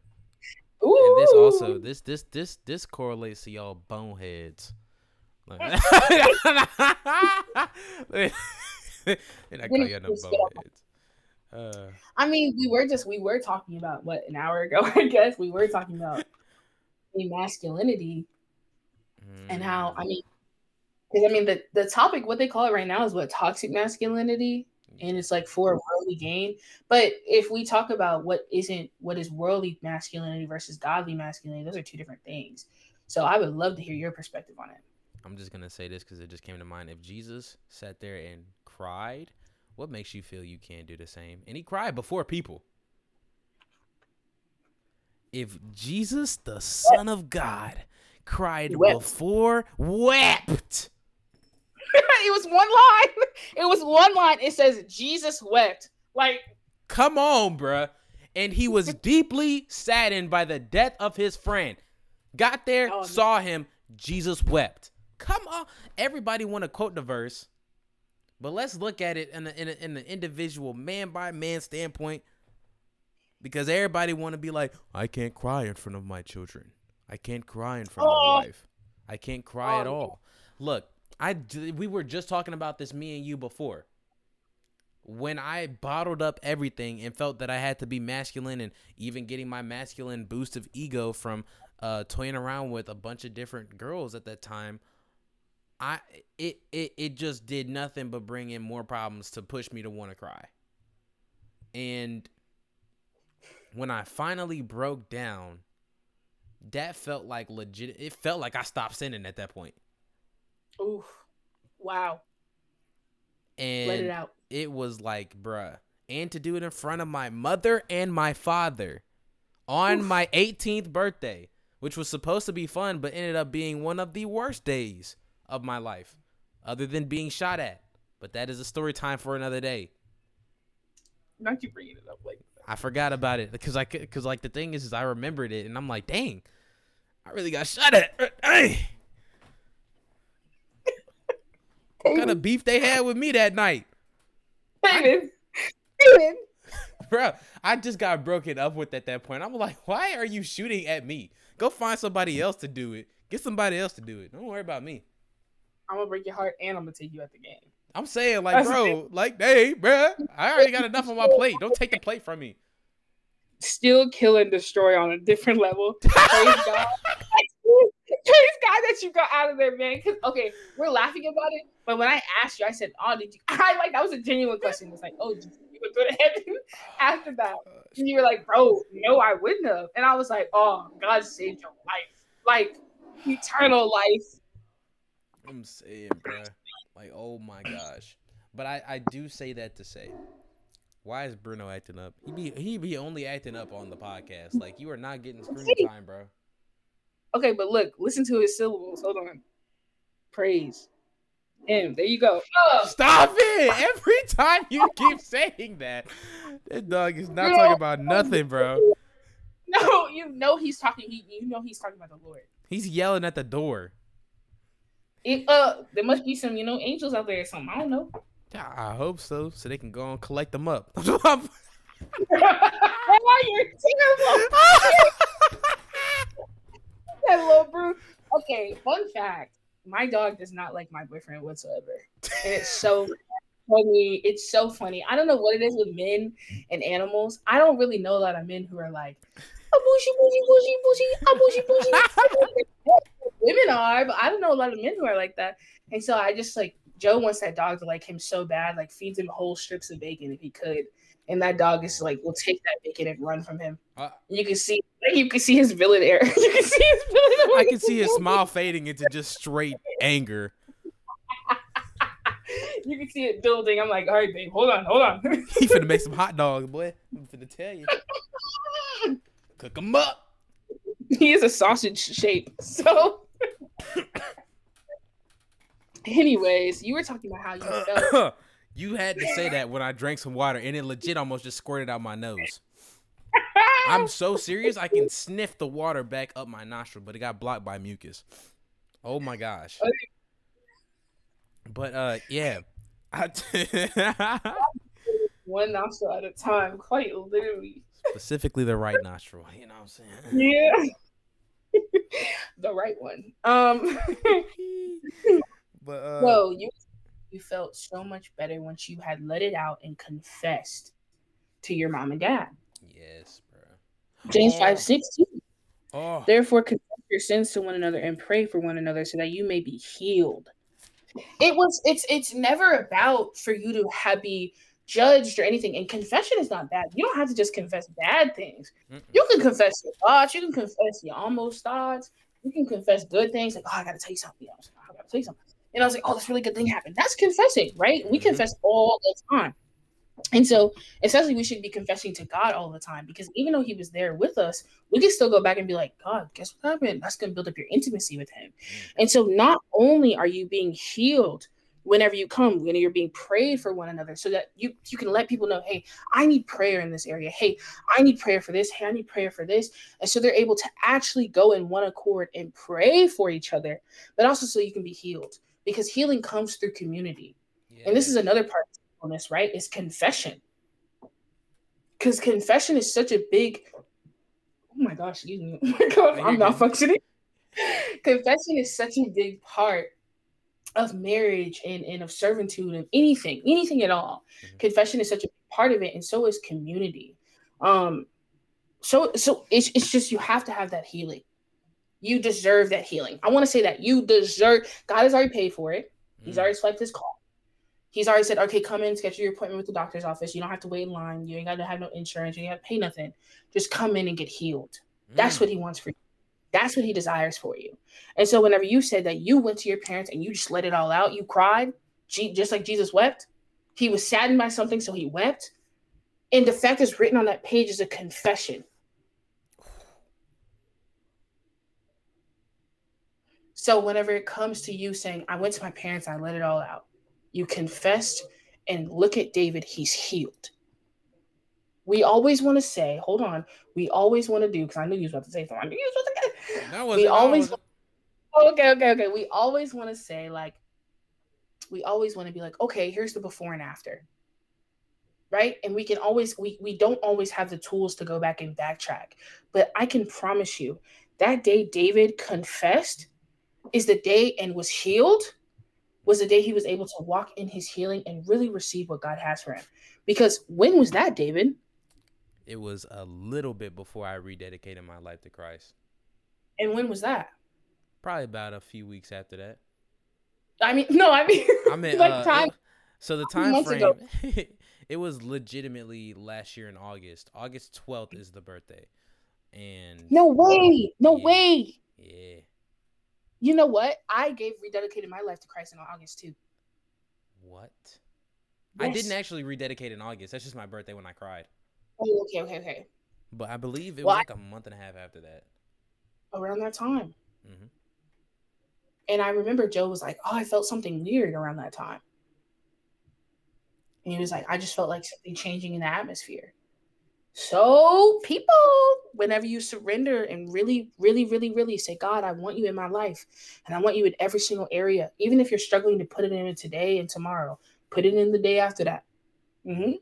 Ooh. And this also this this this this correlates to y'all boneheads. and I call y'all no boneheads. Uh, I mean, we were just we were talking about what an hour ago. I guess we were talking about masculinity mm. and how I mean, because I mean the the topic what they call it right now is what toxic masculinity, and it's like for worldly gain. But if we talk about what isn't what is worldly masculinity versus godly masculinity, those are two different things. So I would love to hear your perspective on it. I'm just gonna say this because it just came to mind. If Jesus sat there and cried what makes you feel you can't do the same? And he cried before people. If Jesus, the Son of God, cried before wept. it was one line. It was one line. It says Jesus wept. Like, come on, bruh. And he was deeply saddened by the death of his friend. Got there, oh, saw him. Jesus wept. Come on. Everybody want to quote the verse. But let's look at it in the in, a, in the individual man by man standpoint, because everybody want to be like, I can't cry in front of my children. I can't cry in front oh. of my wife. I can't cry oh. at all. Look, I we were just talking about this me and you before. When I bottled up everything and felt that I had to be masculine and even getting my masculine boost of ego from uh, toying around with a bunch of different girls at that time, I it it it just did nothing but bring in more problems to push me to want to cry. And when I finally broke down, that felt like legit. It felt like I stopped sinning at that point. Ooh, wow. And Let it out. It was like, bruh, and to do it in front of my mother and my father on Oof. my 18th birthday, which was supposed to be fun, but ended up being one of the worst days of my life, other than being shot at. But that is a story time for another day. Not you bringing it up like that. I forgot about it because I because like the thing is, is I remembered it and I'm like, dang, I really got shot at. Uh, hey. what kind of beef they had with me that night? David. David. Bro, I just got broken up with at that point. I'm like, why are you shooting at me? Go find somebody else to do it. Get somebody else to do it. Don't worry about me. I'm gonna break your heart and I'm gonna take you at the game. I'm saying, like, bro, like, hey, bro, I already got enough on my plate. Don't take the plate from me. Still kill and destroy on a different level. Praise God. Praise God that you got out of there, man. Cause okay, we're laughing about it, but when I asked you, I said, "Oh, did you?" I like that was a genuine question. It's like, "Oh, did you would go to heaven after that?" Oh, and you were like, "Bro, no, I wouldn't have." And I was like, "Oh, God saved your life, like eternal life." I'm saying, bro. Like, oh my gosh. But I, I do say that to say, why is Bruno acting up? He be he be only acting up on the podcast. Like you are not getting screen time, bro. Okay, but look, listen to his syllables. Hold on. Praise. Him. There you go. Oh. Stop it! Every time you keep saying that, that dog is not talking about nothing, bro. No, you know he's talking. He, you know he's talking about the Lord. He's yelling at the door. It, uh, there must be some, you know, angels out there or something. I don't know. Yeah, I hope so, so they can go and collect them up. You're terrible. that little brute. Okay, fun fact. My dog does not like my boyfriend whatsoever. And it's so funny. It's so funny. I don't know what it is with men and animals. I don't really know a lot of men who are like, a bushy, bushy, bushy, bushy, a bushy, bushy. Women are, but I don't know a lot of men who are like that. And so I just like Joe wants that dog to like him so bad, like feeds him whole strips of bacon if he could. And that dog is like will take that bacon and run from him. Uh, you can see you can see his villain air. you can see his villain I can see his smile fading into just straight anger. you can see it building. I'm like, all right, babe, hold on, hold on. he finna make some hot dogs, boy. I'm finna tell you. Cook them up. He is a sausage shape. So Anyways, you were talking about how you felt. you had to say that when I drank some water and it legit almost just squirted out my nose. I'm so serious. I can sniff the water back up my nostril, but it got blocked by mucus. Oh my gosh. But uh, yeah. One nostril at a time, quite literally. Specifically, the right nostril. You know what I'm saying? Yeah. the right one. Um. but uh, so you you felt so much better once you had let it out and confessed to your mom and dad. Yes, bro. James oh. five sixteen. Oh. Therefore, confess your sins to one another and pray for one another so that you may be healed. It was. It's. It's never about for you to have be judged or anything. And confession is not bad. You don't have to just confess bad things. Mm-mm. You can confess your thoughts. You can confess your almost thoughts. You can confess good things. Like, oh, I got to tell you something. Else. I got to tell you something. And I was like, oh, this really good thing happened. That's confessing, right? We mm-hmm. confess all the time. And so, essentially, we should be confessing to God all the time because even though He was there with us, we can still go back and be like, God, guess what happened? That's going to build up your intimacy with Him. Mm-hmm. And so, not only are you being healed whenever you come, when you're being prayed for one another, so that you you can let people know, hey, I need prayer in this area. Hey, I need prayer for this. Hey, I need prayer for this. And so they're able to actually go in one accord and pray for each other, but also so you can be healed because healing comes through community. Yeah. And this is another part on this, right? Is confession. Because confession is such a big oh my gosh, excuse me. Oh my God, I'm not functioning. confession is such a big part of marriage and, and of servitude and anything, anything at all. Mm-hmm. Confession is such a part of it, and so is community. Um, so so it's it's just you have to have that healing. You deserve that healing. I want to say that you deserve. God has already paid for it. He's mm. already swiped his call. He's already said, okay, come in, schedule your appointment with the doctor's office. You don't have to wait in line. You ain't got to have no insurance. You ain't got to pay nothing. Just come in and get healed. Mm. That's what he wants for you. That's what he desires for you. And so, whenever you said that you went to your parents and you just let it all out, you cried, just like Jesus wept. He was saddened by something, so he wept. And the fact is written on that page is a confession. So whenever it comes to you saying, I went to my parents, I let it all out, you confessed, and look at David, he's healed. We always want to say, hold on, we always want to do, because I knew you was about to say something. You was about to that was we always oh, okay, okay, okay. We always want to say, like, we always want to be like, okay, here's the before and after. Right. And we can always we we don't always have the tools to go back and backtrack. But I can promise you that day David confessed is the day and was healed was the day he was able to walk in his healing and really receive what God has for him. Because when was that, David? It was a little bit before I rededicated my life to Christ. And when was that? Probably about a few weeks after that. I mean, no, I mean, I mean, like uh, time. It, so the time frame, it was legitimately last year in August. August twelfth is the birthday, and no way, no yeah, way. Yeah, you know what? I gave rededicated my life to Christ in August too. What? Yes. I didn't actually rededicate in August. That's just my birthday when I cried. Oh, okay, okay, okay. But I believe it well, was like I, a month and a half after that. Around that time. Mm-hmm. And I remember Joe was like, "Oh, I felt something weird around that time." And he was like, "I just felt like something changing in the atmosphere." So, people, whenever you surrender and really, really, really, really say, God, I want you in my life and I want you in every single area, even if you're struggling to put it in today and tomorrow, put it in the day after that. Mm-hmm.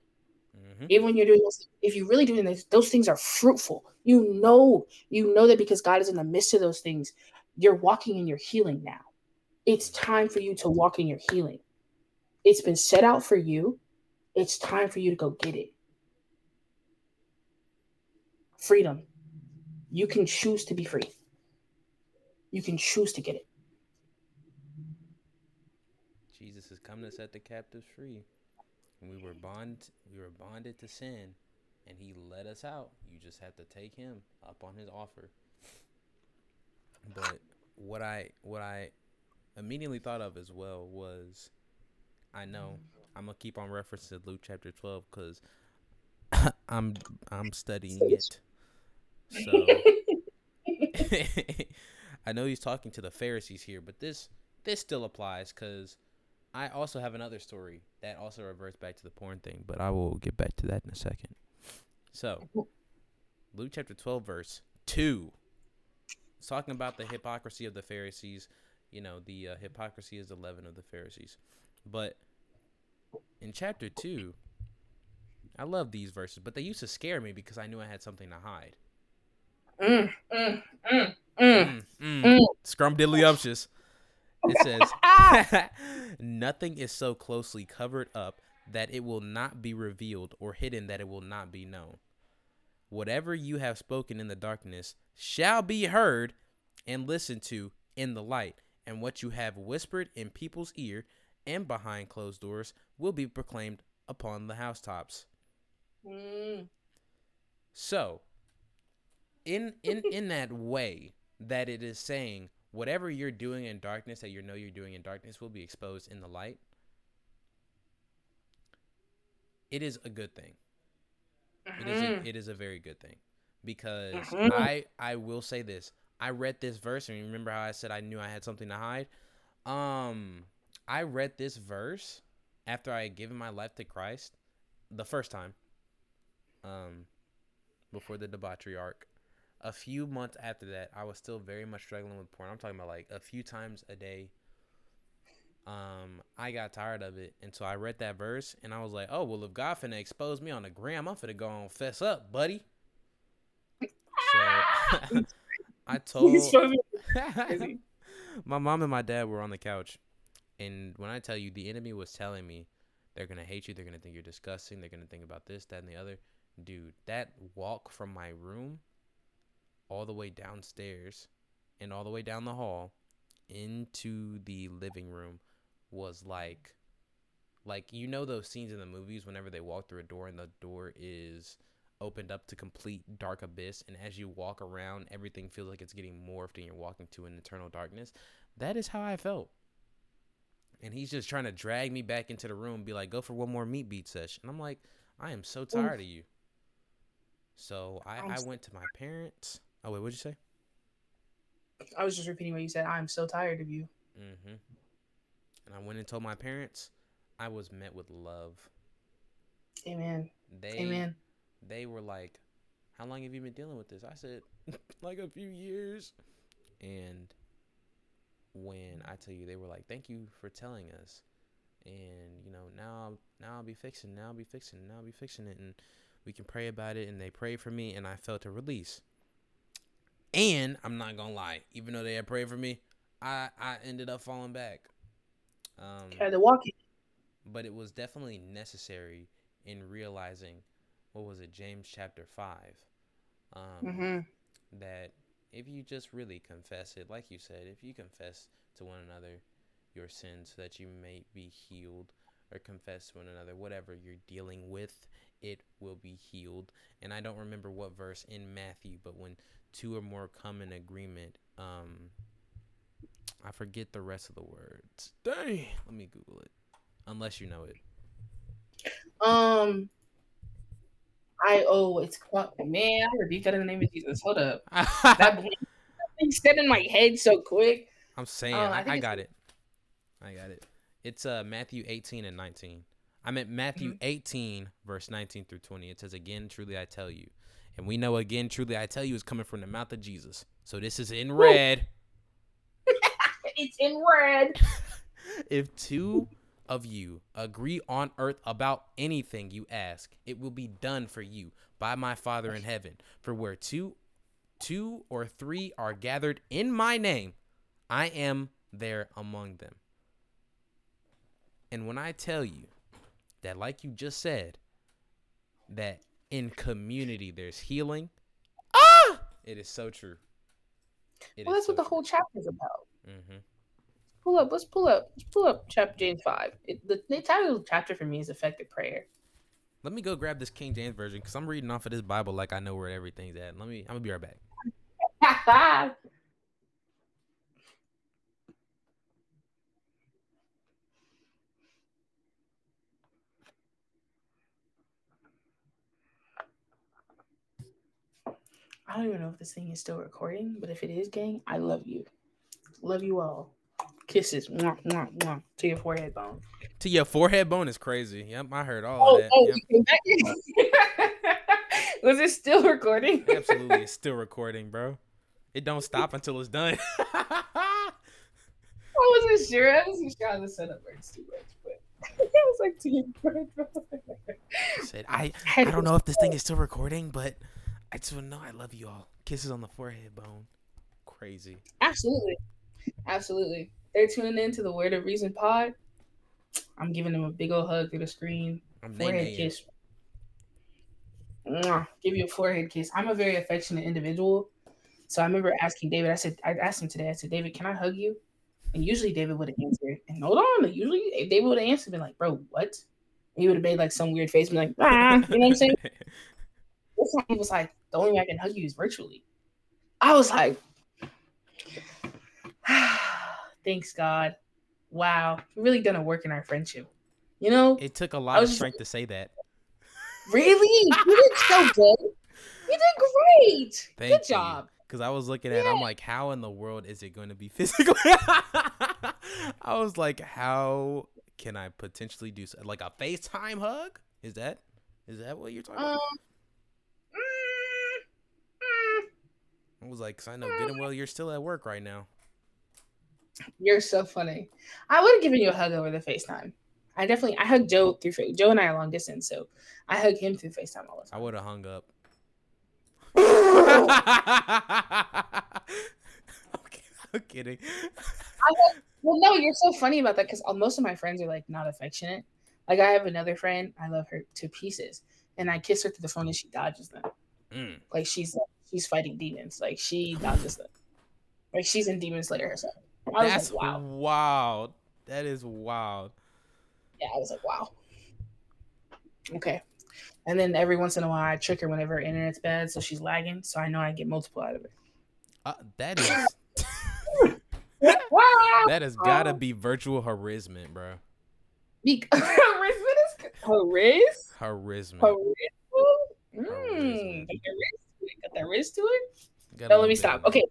Mm-hmm. Even when you're doing this, if you're really doing this, those things are fruitful. You know, you know that because God is in the midst of those things, you're walking in your healing now. It's time for you to walk in your healing. It's been set out for you. It's time for you to go get it. Freedom. You can choose to be free. You can choose to get it. Jesus has come to set the captives free. We were bond we were bonded to sin and he let us out. You just have to take him up on his offer. But what I what I immediately thought of as well was I know I'm gonna keep on referencing Luke chapter 12 because I'm I'm studying it. So I know he's talking to the Pharisees here, but this this still applies because I also have another story that also reverts back to the porn thing, but I will get back to that in a second. So, Luke chapter 12, verse 2. It's talking about the hypocrisy of the Pharisees. You know, the uh, hypocrisy is the leaven of the Pharisees. But in chapter 2, I love these verses, but they used to scare me because I knew I had something to hide. Mm, mm, mm, mm, mm. mm. Scrumdiddlyumptious. It says, Nothing is so closely covered up that it will not be revealed, or hidden that it will not be known. Whatever you have spoken in the darkness shall be heard and listened to in the light, and what you have whispered in people's ear and behind closed doors will be proclaimed upon the housetops. Mm. So, in in in that way that it is saying whatever you're doing in darkness that you know you're doing in darkness will be exposed in the light. It is a good thing. Mm-hmm. It is a, mm-hmm. it is a very good thing because mm-hmm. I I will say this. I read this verse and remember how I said I knew I had something to hide. Um, I read this verse after I had given my life to Christ the first time. Um, before the debauchery arc a few months after that, I was still very much struggling with porn. I'm talking about like a few times a day. Um, I got tired of it, and so I read that verse, and I was like, "Oh well, if God finna expose me on the gram, I'm finna go on fess up, buddy." So I told my mom and my dad were on the couch, and when I tell you, the enemy was telling me they're gonna hate you, they're gonna think you're disgusting, they're gonna think about this, that, and the other. Dude, that walk from my room all the way downstairs and all the way down the hall into the living room was like like you know those scenes in the movies whenever they walk through a door and the door is opened up to complete dark abyss and as you walk around everything feels like it's getting morphed and you're walking to an eternal darkness? That is how i felt. And he's just trying to drag me back into the room be like go for one more meat beat session. And i'm like i am so tired Oof. of you. So i, I went to my parents Oh wait, what'd you say? I was just repeating what you said. I'm so tired of you. Mm-hmm. And I went and told my parents. I was met with love. Amen. They, Amen. They were like, "How long have you been dealing with this?" I said, "Like a few years." And when I tell you, they were like, "Thank you for telling us." And you know, now now I'll be fixing. Now I'll be fixing. Now I'll be fixing it, and we can pray about it. And they prayed for me, and I felt a release. And I'm not gonna lie, even though they had prayed for me, I I ended up falling back. Um, Had to walk it. But it was definitely necessary in realizing what was it, James chapter five, um, mm-hmm. that if you just really confess it, like you said, if you confess to one another your sins so that you may be healed, or confess to one another whatever you're dealing with, it will be healed. And I don't remember what verse in Matthew, but when two or more come in agreement. Um, I forget the rest of the words. Dang, let me Google it. Unless you know it. Um, I oh, it's man. I rebuke that in the name of Jesus. Hold up, that thing said in my head so quick. I'm saying, uh, I, I, I got it. I got it. It's uh Matthew 18 and 19. I'm at Matthew mm-hmm. 18 verse 19 through 20. It says again, truly I tell you, and we know again, truly, I tell you, is coming from the mouth of Jesus. So this is in red. it's in red. if two of you agree on earth about anything you ask, it will be done for you by my Father in heaven. For where two two or three are gathered in my name, I am there among them. And when I tell you that, like you just said, that in community there's healing, ah, it is so true. It well, that's so what the true. whole chapter is about. Mm-hmm. Pull up. Let's pull up. Let's pull up chapter James five. It, the, the title of the chapter for me is effective prayer. Let me go grab this King James version because I'm reading off of this Bible like I know where everything's at. Let me. I'm gonna be right back. I don't even know if this thing is still recording, but if it is, gang, I love you. Love you all. Kisses mwah, mwah, mwah, to your forehead bone. To your forehead bone is crazy. Yep, I heard all oh, of that. Oh, yep. Was it still recording? Absolutely, it's still recording, bro. It don't stop until it's done. I wasn't sure. I wasn't sure how the setup works too much, but it was like to your forehead bone. Said I. I don't know if this thing is still recording, but I just want to know I love you all. Kisses on the forehead bone. Crazy. Absolutely. Absolutely. They're tuning in to the Word of Reason pod. I'm giving them a big old hug through the screen. I'm forehead kiss. Mwah. Give you a forehead kiss. I'm a very affectionate individual. So I remember asking David, I said, I asked him today, I said, David, can I hug you? And usually David would have answered. And hold on, usually David would have answered, been like, bro, what? And he would have made like some weird face, and be like, ah, you know what I'm saying? this time he was like, the only way I can hug you is virtually. I was like, thanks God. Wow, really gonna work in our friendship. You know, it took a lot of strength to say that. Really, you did so good. You did great. Thank good you. job. Because I was looking at, yeah. I'm like, how in the world is it going to be physically? I was like, how can I potentially do so? like a FaceTime hug? Is that is that what you're talking um, about? I was like, cause I know good and well you're still at work right now. You're so funny. I would have given you a hug over the FaceTime. I definitely I hug Joe through Joe and I are long distance, so I hug him through FaceTime all the time. I would have hung up. okay, I'm kidding. I well, no, you're so funny about that because most of my friends are like not affectionate. Like I have another friend, I love her to pieces, and I kiss her through the phone and she dodges them. Mm. Like she's she's fighting demons. Like she dodges them. Like she's in Demon Slayer herself. I That's like, wow. wild. That is wild. Yeah, I was like, wow. Okay. And then every once in a while, I trick her whenever her internet's bad, so she's lagging. So I know I get multiple out of it. Uh, that is. that has gotta be virtual harassment, bro. Be- harassment is harass. Harassment. Mm, got that wrist to it. No, let me stop. Okay.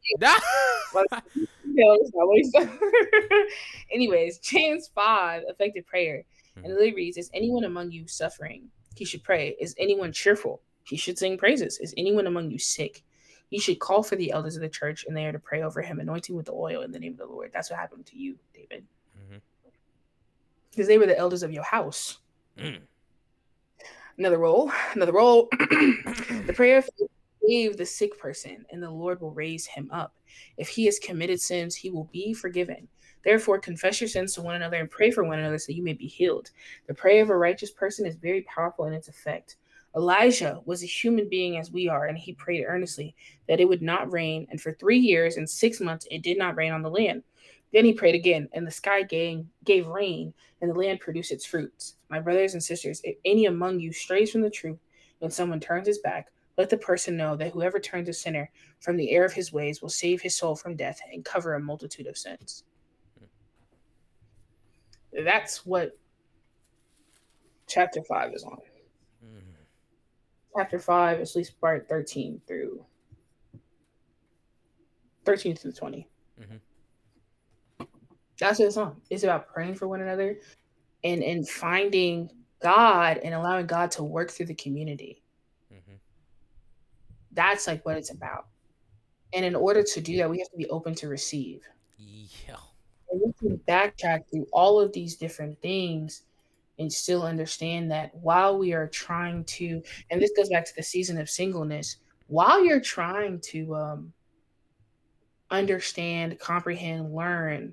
Anyways, James 5, effective prayer. And it literally reads Is anyone among you suffering? He should pray. Is anyone cheerful? He should sing praises. Is anyone among you sick? He should call for the elders of the church and they are to pray over him, anointing with the oil in the name of the Lord. That's what happened to you, David. Because mm-hmm. they were the elders of your house. Mm. Another role, another role. the prayer of save the sick person, and the Lord will raise him up. If he has committed sins, he will be forgiven. Therefore, confess your sins to one another and pray for one another so you may be healed. The prayer of a righteous person is very powerful in its effect. Elijah was a human being as we are, and he prayed earnestly that it would not rain. And for three years and six months, it did not rain on the land. Then he prayed again, and the sky gave, gave rain, and the land produced its fruits. My brothers and sisters, if any among you strays from the truth, and someone turns his back, let the person know that whoever turns a sinner from the error of his ways will save his soul from death and cover a multitude of sins. That's what chapter 5 is on. Mm-hmm. Chapter 5 at least part 13 through 13 through 20. Mm-hmm. That's what it's on. It's about praying for one another and and finding God and allowing God to work through the community. That's like what it's about. And in order to do that, we have to be open to receive. Yeah. And we can backtrack through all of these different things and still understand that while we are trying to, and this goes back to the season of singleness, while you're trying to um, understand, comprehend, learn,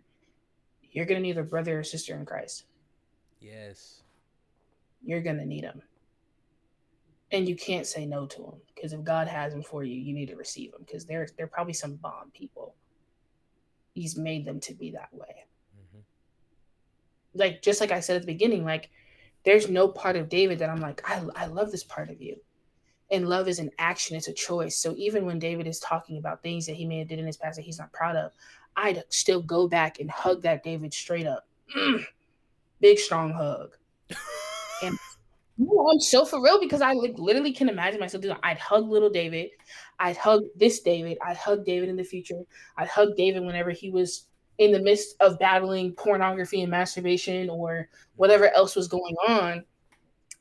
you're going to need a brother or sister in Christ. Yes. You're going to need them. And you can't say no to them because if God has them for you, you need to receive them because they're, they're probably some bomb people. He's made them to be that way. Mm-hmm. Like, just like I said at the beginning, like, there's no part of David that I'm like, I, I love this part of you and love is an action it's a choice so even when david is talking about things that he may have did in his past that he's not proud of i'd still go back and hug that david straight up mm, big strong hug i'm so for real because i like, literally can imagine myself doing i'd hug little david i'd hug this david i'd hug david in the future i'd hug david whenever he was in the midst of battling pornography and masturbation or whatever else was going on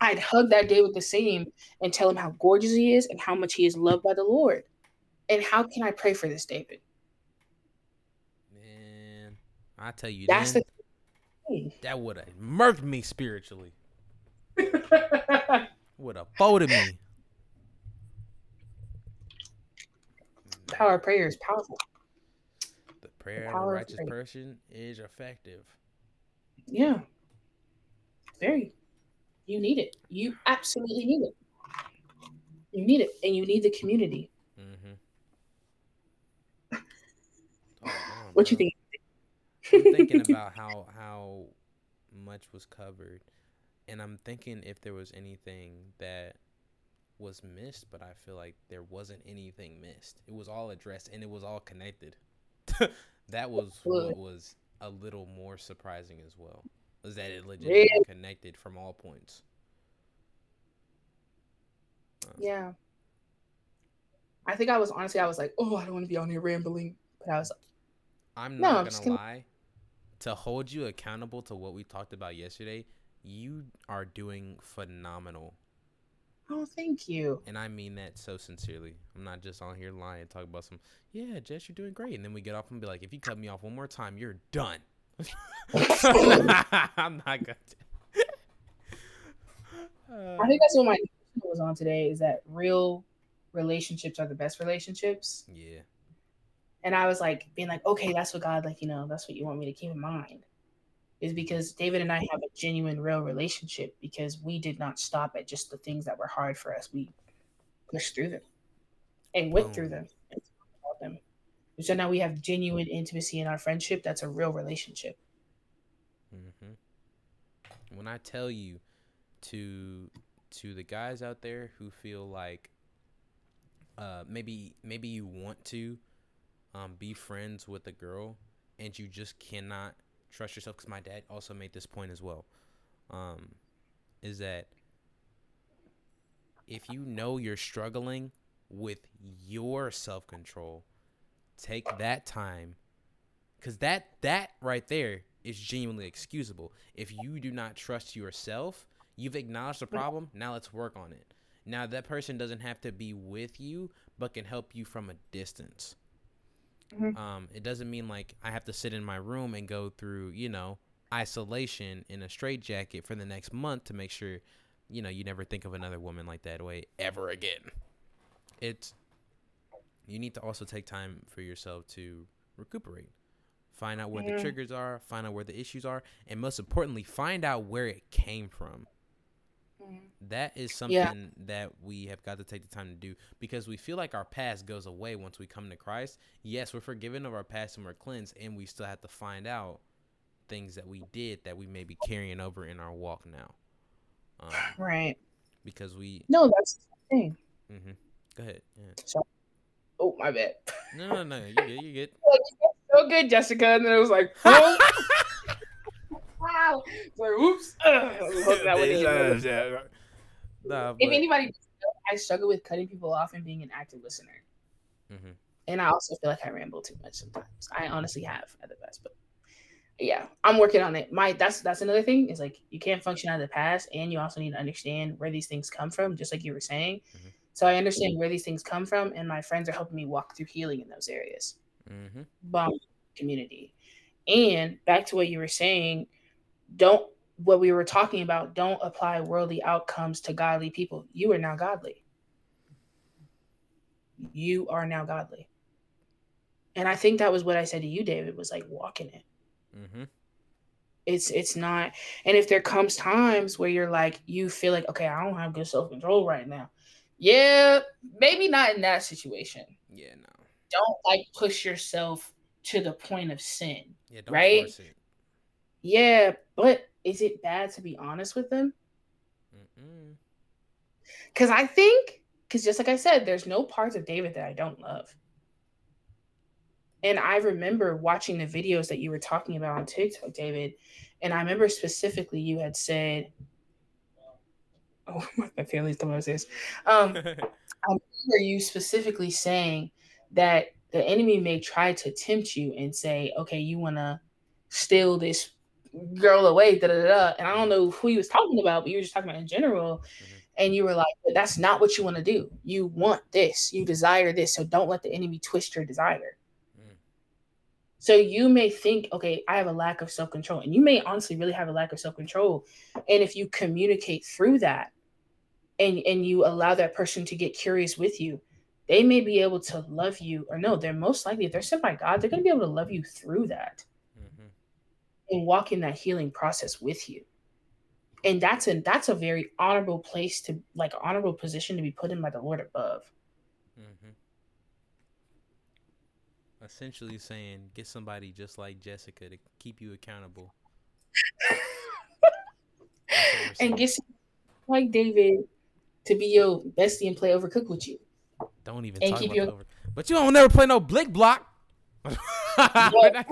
I'd hug that David the same and tell him how gorgeous he is and how much he is loved by the Lord. And how can I pray for this David? Man, I tell you, that's then, the that would have murked me spiritually. Would have folded me. Power of prayer is powerful. The prayer the of a righteous of person is effective. Yeah. Very. You need it. You absolutely need it. You need it, and you need the community. Mm-hmm. Oh, what you think? I'm thinking about how how much was covered, and I'm thinking if there was anything that was missed, but I feel like there wasn't anything missed. It was all addressed and it was all connected. that was what was a little more surprising as well was that it legitimately yeah. connected from all points. Yeah. I think I was honestly, I was like, oh, I don't want to be on here rambling, but I was like, I'm not no, gonna, gonna lie. To hold you accountable to what we talked about yesterday, you are doing phenomenal. Oh, thank you. And I mean that so sincerely. I'm not just on here lying, talking about some, yeah, Jess, you're doing great. And then we get off and be like, if you cut me off one more time, you're done. I'm not gonna. uh, I think that's what my was on today. Is that real relationships are the best relationships? Yeah. And I was like, being like, okay, that's what God, like, you know, that's what you want me to keep in mind, is because David and I have a genuine, real relationship because we did not stop at just the things that were hard for us. We pushed through them and went through them and them. So now we have genuine intimacy in our friendship. That's a real relationship. Mm-hmm. When I tell you to to the guys out there who feel like uh, maybe maybe you want to um, be friends with a girl and you just cannot trust yourself because my dad also made this point as well um, is that if you know you're struggling with your self-control take that time because that that right there is genuinely excusable. If you do not trust yourself you've acknowledged the problem now let's work on it. Now that person doesn't have to be with you but can help you from a distance mm-hmm. um, it doesn't mean like i have to sit in my room and go through you know isolation in a straitjacket for the next month to make sure you know you never think of another woman like that way ever again it's you need to also take time for yourself to recuperate. Find out where the triggers are, find out where the issues are, and most importantly, find out where it came from. Mm-hmm. That is something yeah. that we have got to take the time to do because we feel like our past goes away once we come to Christ. Yes, we're forgiven of our past and we're cleansed, and we still have to find out things that we did that we may be carrying over in our walk now. Um, right. Because we. No, that's the thing. Mm-hmm. Go ahead. Yeah. So oh my bad. No, no, no, you get, you get. so good, Jessica, and then it was like, oh. It's like, oops. that nah, if anybody, I struggle with cutting people off and being an active listener. Mm-hmm. And I also feel like I ramble too much sometimes. I honestly have at the best, but yeah, I'm working on it. My that's that's another thing is like you can't function out of the past, and you also need to understand where these things come from, just like you were saying. Mm-hmm. So I understand where these things come from, and my friends are helping me walk through healing in those areas. Mm-hmm. Bomb community, And back to what you were saying, don't what we were talking about, don't apply worldly outcomes to godly people. You are now godly. You are now godly. And I think that was what I said to you, David, was like walking it. Mm-hmm. It's it's not, and if there comes times where you're like, you feel like, okay, I don't have good self control right now. Yeah, maybe not in that situation. Yeah, no. Don't like push yourself to the point of sin. Yeah, right? Yeah, but is it bad to be honest with them? Because I think, because just like I said, there's no parts of David that I don't love. And I remember watching the videos that you were talking about on TikTok, David. And I remember specifically you had said, "Oh, my family's coming upstairs." Um, I remember you specifically saying that the enemy may try to tempt you and say, "Okay, you want to steal this girl away," da da da. And I don't know who he was talking about, but you were just talking about in general. Mm-hmm. And you were like, "That's not what you want to do. You want this. You desire this. So don't let the enemy twist your desire." So you may think, okay, I have a lack of self control, and you may honestly really have a lack of self control. And if you communicate through that, and and you allow that person to get curious with you, they may be able to love you, or no, they're most likely if they're sent by God, they're going to be able to love you through that, mm-hmm. And walk in that healing process with you. And that's a that's a very honorable place to like honorable position to be put in by the Lord above. Mm-hmm essentially saying get somebody just like Jessica to keep you accountable. and get like David to be your bestie and play overcook with you. Don't even and talk about your... over. But you don't never play no blick block. Nobody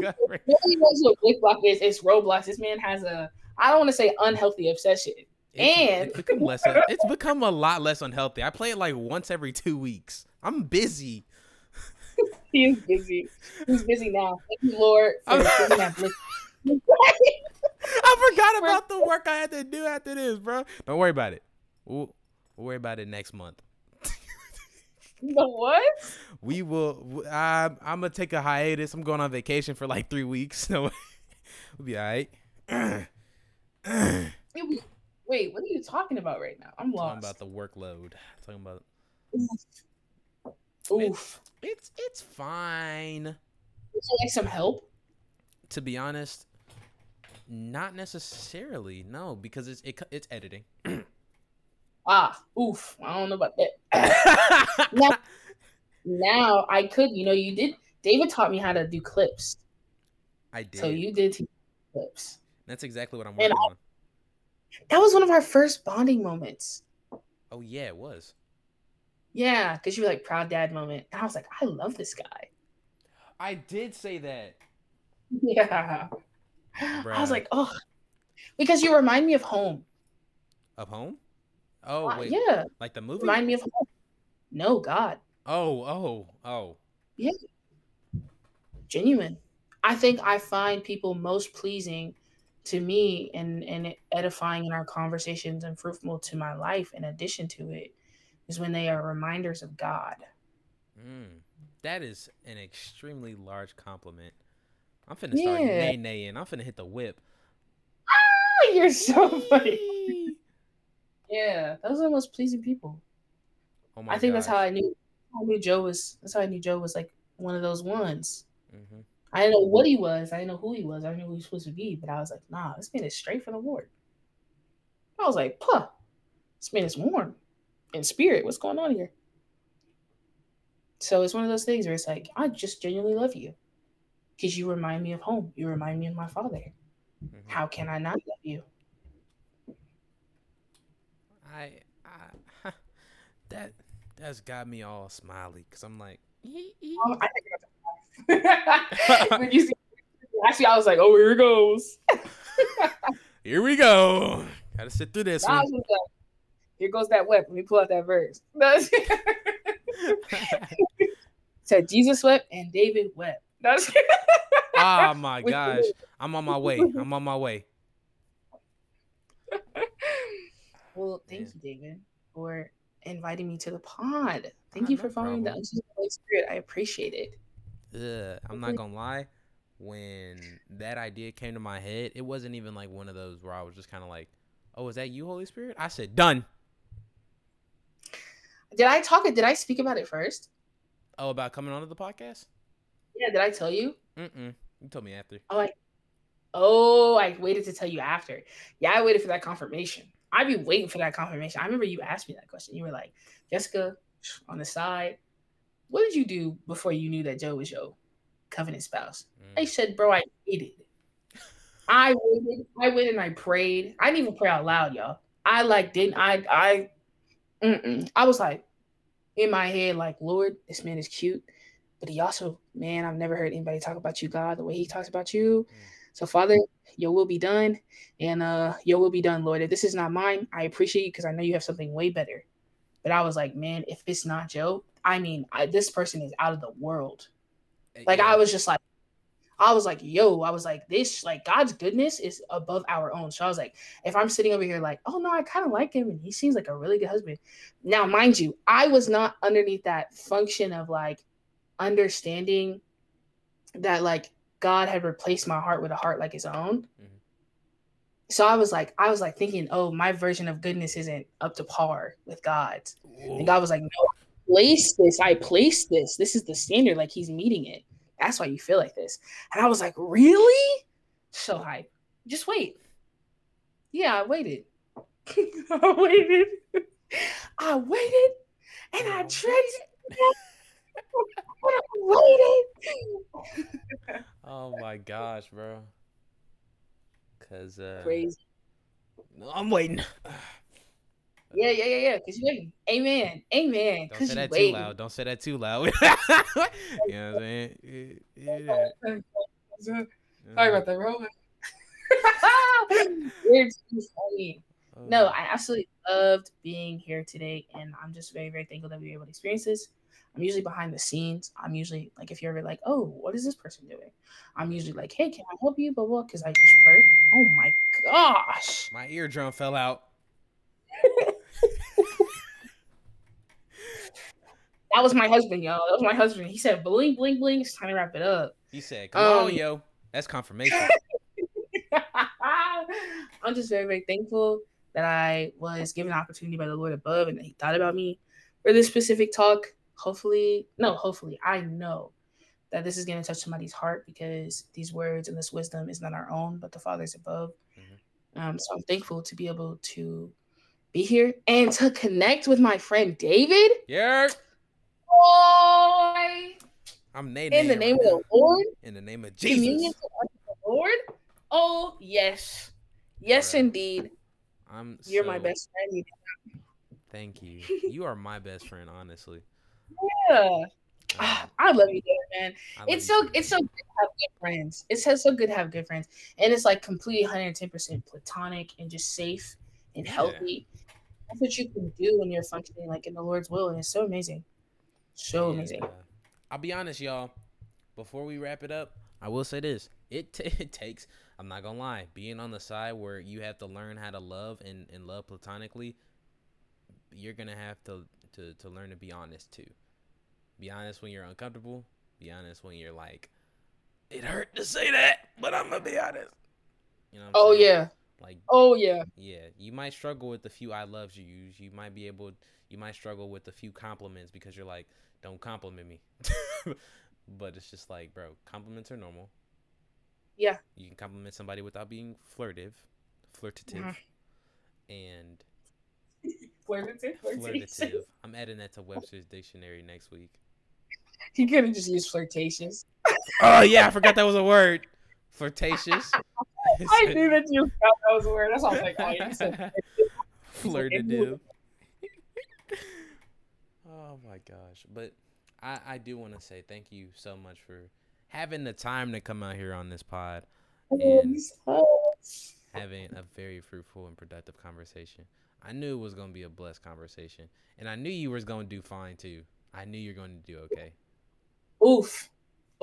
knows what blick block is. It's Roblox. This man has a I don't want to say unhealthy obsession. It's, and it's become less. Uh, it's become a lot less unhealthy. I play it like once every two weeks. I'm busy. He's busy. He's busy now. Thank you, Lord, I forgot about the work I had to do after this, bro. Don't worry about it. We'll, we'll worry about it next month. the what? We will. I, I'm gonna take a hiatus. I'm going on vacation for like three weeks. So we'll be all right. Wait, what are you talking about right now? I'm lost. Talking about the workload. Talking about. Oof. It's it's fine. Would you like some help? To be honest, not necessarily. No, because it's it, it's editing. ah, oof. I don't know about that. now, now I could. You know, you did. David taught me how to do clips. I did. So you did clips. That's exactly what I'm working I, on. That was one of our first bonding moments. Oh yeah, it was. Yeah, because you were like proud dad moment. And I was like, I love this guy. I did say that. Yeah. Bruh. I was like, oh, because you remind me of home. Of home? Oh uh, wait, yeah, like the movie. Remind me of home. No, God. Oh, oh, oh. Yeah. Genuine. I think I find people most pleasing to me and and edifying in our conversations and fruitful to my life. In addition to it, is when they are reminders of God. Mm, that is an extremely large compliment. I'm finna yeah. start nay naying. I'm finna hit the whip. Ah, you're so funny. yeah, those are the most pleasing people. Oh my I think gosh. that's how I knew. I knew Joe was. That's how I knew Joe was like one of those ones. Mm-hmm. I didn't know what he was. I didn't know who he was. I didn't know who he was supposed to be. But I was like, nah, this man is straight from the Lord. I was like, puh, this man is warm in spirit. What's going on here? So it's one of those things where it's like, I just genuinely love you because you remind me of home. You remind me of my father. Mm-hmm. How can I not love you? I, I that that's got me all smiley because I'm like, oh, when you see, actually, I was like, oh, here it goes. here we go. Got to sit through this one. Here goes that weapon. Let me pull out that verse. said Jesus wept and David wept. That's oh my gosh. I'm on my way. I'm on my way. Well, thank Man. you, David, for inviting me to the pod. Thank you for following the Holy Spirit. I appreciate it. Ugh, I'm not gonna lie. when that idea came to my head, it wasn't even like one of those where I was just kind of like, "Oh, is that you, Holy Spirit?" I said, "Done." Did I talk it? Did I speak about it first? Oh, about coming onto the podcast? Yeah, did I tell you? Mm-mm. You told me after. Oh, I, oh, I waited to tell you after. Yeah, I waited for that confirmation. I'd be waiting for that confirmation. I remember you asked me that question. You were like, Jessica, on the side, what did you do before you knew that Joe was your covenant spouse? Mm. I said, bro, I waited. I waited. I went and I prayed. I didn't even pray out loud, y'all. I like didn't. I I. Mm-mm. I was like in my head, like, Lord, this man is cute, but he also, man, I've never heard anybody talk about you, God, the way he talks about you. Mm. So, Father, your will be done, and uh, your will be done, Lord. If this is not mine, I appreciate you because I know you have something way better. But I was like, man, if it's not Joe, I mean, I, this person is out of the world. Like Yeah. I was just like, I was like, yo, I was like, this, like God's goodness is above our own. So I was like, if I'm sitting over here like, oh no, I kind of like him and he seems like a really good husband. Now, mind you, I was not underneath that function of like understanding that like God had replaced my heart with a heart like his own. Mhm. So I was like, I was like thinking, oh, my version of goodness isn't up to par with God's. And God was like, no, place this. I place this. This is the standard. Like he's meeting it. That's why you feel like this. And I was like, really? So hype. Just wait. Yeah, I waited. I waited. I waited and I treasured. Oh my gosh, bro. Cause uh, Crazy. no, I'm waiting. Yeah, yeah, yeah, yeah. Cause you waiting. Amen. Amen. Don't say that too loud. Don't say that too loud. you know what I'm saying? Yeah, yeah. Sorry about that, bro. Too funny. Oh, No, I absolutely loved being here today, and I'm just very, very thankful that we were able to experience this. I'm usually behind the scenes. I'm usually like, if you're ever like, oh, what is this person doing? I'm usually like, hey, can I help you? Blah blah, because I just heard. Oh my gosh! my eardrum fell out. That was my husband, y'all. That was my husband. He said, bling, bling, bling. It's time to wrap it up. He said, "Come on, Um, yo." That's confirmation. I'm just very, very thankful that I was given an opportunity by the Lord above and that He thought about me for this specific talk. Hopefully, no, hopefully, I know that this is going to touch somebody's heart because these words and this wisdom is not our own, but the Father's above. Um, so I'm thankful to be able to be here and to connect with my friend David. yeah. Boy, I'm Nate. in the name of the Lord. In the name of communion Jesus. to the Lord. Oh yes, yes Bruh. indeed. I'm. You're my best friend. Thank you. You are my best friend, honestly. Yeah, I love you, David, man. It's so it's so good to have good friends. It's so good to have good friends, and it's like completely 110 percent platonic and just safe and Yeah. healthy. That's what you can do when you're functioning like in the Lord's will, and it's so amazing, so And, amazing. I'll be honest, y'all. Before we wrap it up, I will say this: it, t- it takes. I'm not gonna lie. Being on the side where you have to learn how to love and, and love platonically, you're gonna have to, to to learn to be honest too. Be honest when you're uncomfortable. Be honest when you're like, it hurt to say that, but I'm gonna be honest. You know. Oh saying? yeah, Like oh yeah. yeah, you might struggle with the few I loves you. You you might be able you might struggle with the few compliments because you're like, don't compliment me. but it's just like, bro, compliments are normal. Yeah. You can compliment somebody without being flirtive, flirtative, Mhm. and Flirtative, flirtative. I'm adding that to Webster's dictionary next week. He could have just used flirtatious. Oh yeah, I forgot that was a word. Flirtatious. I knew that you thought that was a word. That's all I was like, oh, you said flirtative. oh my gosh. But I, I do want to say thank you so much for having the time to come out here on this pod oh, and having a very fruitful and productive conversation. I knew it was going to be a blessed conversation. And I knew you was going to do fine too. I knew you're going to do okay. Oof.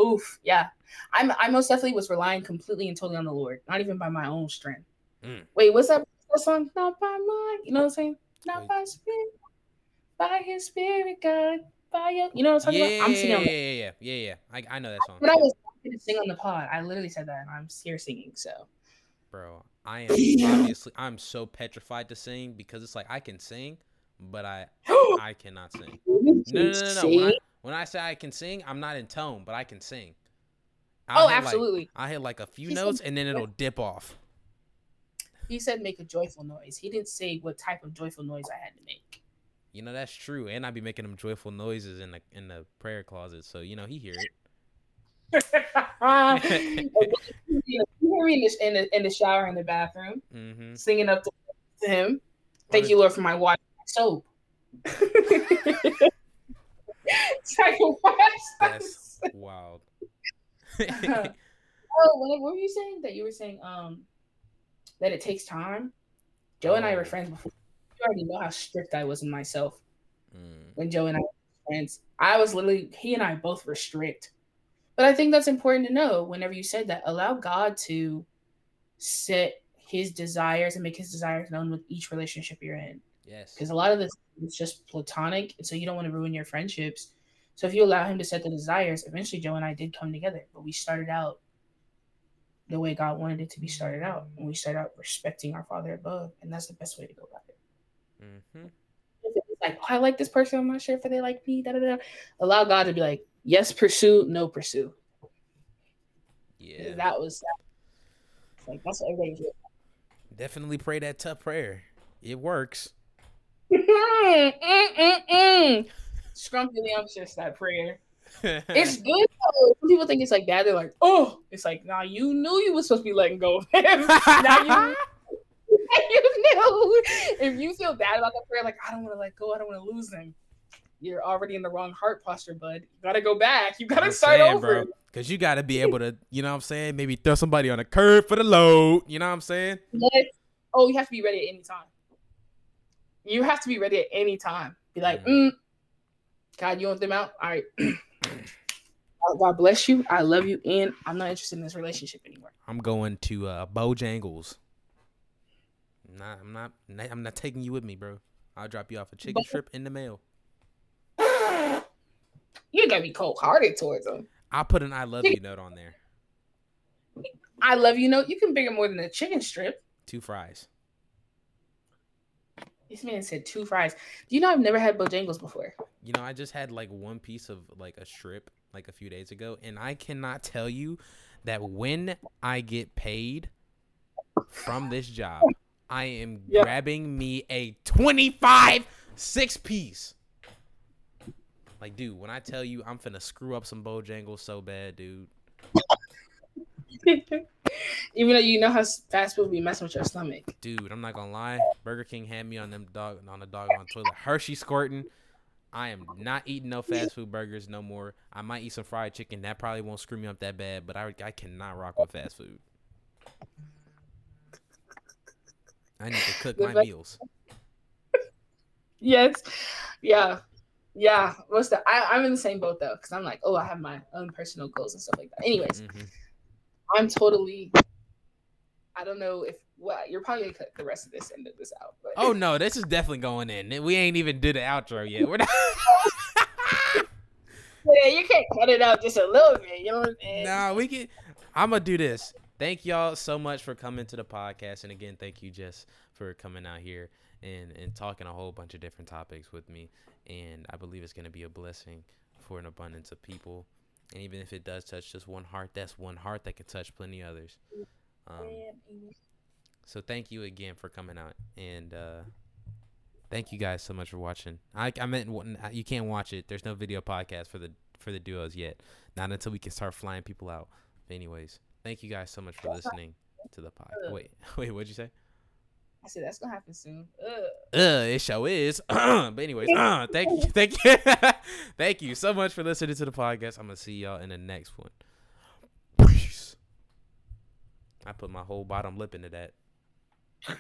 Oof. Yeah. I'm I most definitely was relying completely and totally on the Lord, not even by my own strength. Mm. Wait, what's that, that song? Not by mine. You know what I'm saying? Not Wait. by spirit. By his spirit, God. By your you know what I'm talking Yeah, about? I'm singing yeah, yeah, yeah, yeah, yeah. I, I know that song. but I was can sing on the pod. I literally said that, and I'm here singing. So, bro, I am obviously I'm so petrified to sing because it's like I can sing, but I I cannot sing. No, no, no, no. When I, when I say I can sing, I'm not in tone, but I can sing. I'll oh, absolutely. Like, I hit like a few notes and then it'll dip off. He said make a joyful noise. He didn't say what type of joyful noise I had to make. You know that's true, and I'd be making them joyful noises in the in the prayer closet, so you know he hear it. in the, in the, shower in the bathroom, mm-hmm. singing up to, to him. Thank you, Lord, for my water soap. That's wild. uh, oh, what, what were you saying? That you were saying um that it takes time. Joe oh. and I were oh. friends before. You already know how strict I was in myself. Mm. When Joe and I were friends, I was literally he and I both were strict. But I think that's important to know whenever you said that. Allow God to set his desires and make his desires known with each relationship you're in. Yes. Because a lot of this is just platonic. And so you don't want to ruin your friendships. So if you allow him to set the desires, eventually Joe and I did come together. But we started out the way God wanted it to be started out. And we started out respecting our father above. And that's the best way to go about it. Mm-hmm. If it's like, oh, I like this person, I'm not sure if they like me, da da da. Allow God to be like, yes, pursue, no pursue. Yeah. That was like that's what everybody did. Definitely pray that tough prayer. It works. Scrumptious that prayer. it's good though. Some people think it's like bad. They're like, oh, it's like, nah, you knew you were supposed to be letting go of him. now you, you knew. If you feel bad about that prayer, like I don't want to let go, I don't want to lose him. You're already in the wrong heart posture, bud. You gotta go back. You gotta I'm start saying, over. Bro, Cause you gotta be able to, you know what I'm saying? Maybe throw somebody on a curve for the load. You know what I'm saying? Yes. Oh, you have to be ready at any time. You have to be ready at any time. Be like, mm. Mm, God, you want them out? All right. God bless you. I love you, and I'm not interested in this relationship anymore. I'm going to uh, Bojangles. I'm not, I'm not. I'm not taking you with me, bro. I'll drop you off a chicken strip in the mail. You gotta be cold hearted towards them. I'll put an "I love you" note on there. I love you note. You can bigger more than a chicken strip. Two fries. This man said two fries. Do you know I've never had Bojangles before? You know, I just had like one piece of like a strip like a few days ago, and I cannot tell you that when I get paid from this job, I am yep. grabbing me a 25 six piece. Like, dude, when I tell you I'm finna screw up some Bojangles so bad, dude. Even though you know how fast food be messing with your stomach. Dude, I'm not gonna lie. Burger King had me on them dog on the dog on toilet. Hershey squirting. I am not eating no fast food burgers no more. I might eat some fried chicken. That probably won't screw me up that bad, but I I cannot rock with fast food. I need to cook my meals. Yes. Yeah. Yeah. What's the I, I'm in the same boat though, because I'm like, oh, I have my own personal goals and stuff like that. Anyways, mm-hmm. I'm totally I don't know if well, you're probably gonna cut the rest of this end of this out. But. Oh no, this is definitely going in. We ain't even did the outro yet. We're not. yeah, you can't cut it out just a little bit. You know what I'm saying? Nah, we can. I'm gonna do this. Thank y'all so much for coming to the podcast, and again, thank you Jess for coming out here and and talking a whole bunch of different topics with me. And I believe it's gonna be a blessing for an abundance of people. And even if it does touch just one heart, that's one heart that can touch plenty others. Um, so thank you again for coming out, and uh, thank you guys so much for watching. I I meant you can't watch it. There's no video podcast for the for the duos yet. Not until we can start flying people out. But anyways, thank you guys so much for listening to the podcast. Wait, wait, what'd you say? I said that's gonna happen soon. Ugh. Uh, it show is. but anyways, uh, thank you, thank you, thank you so much for listening to the podcast. I'm gonna see y'all in the next one. Peace. I put my whole bottom lip into that.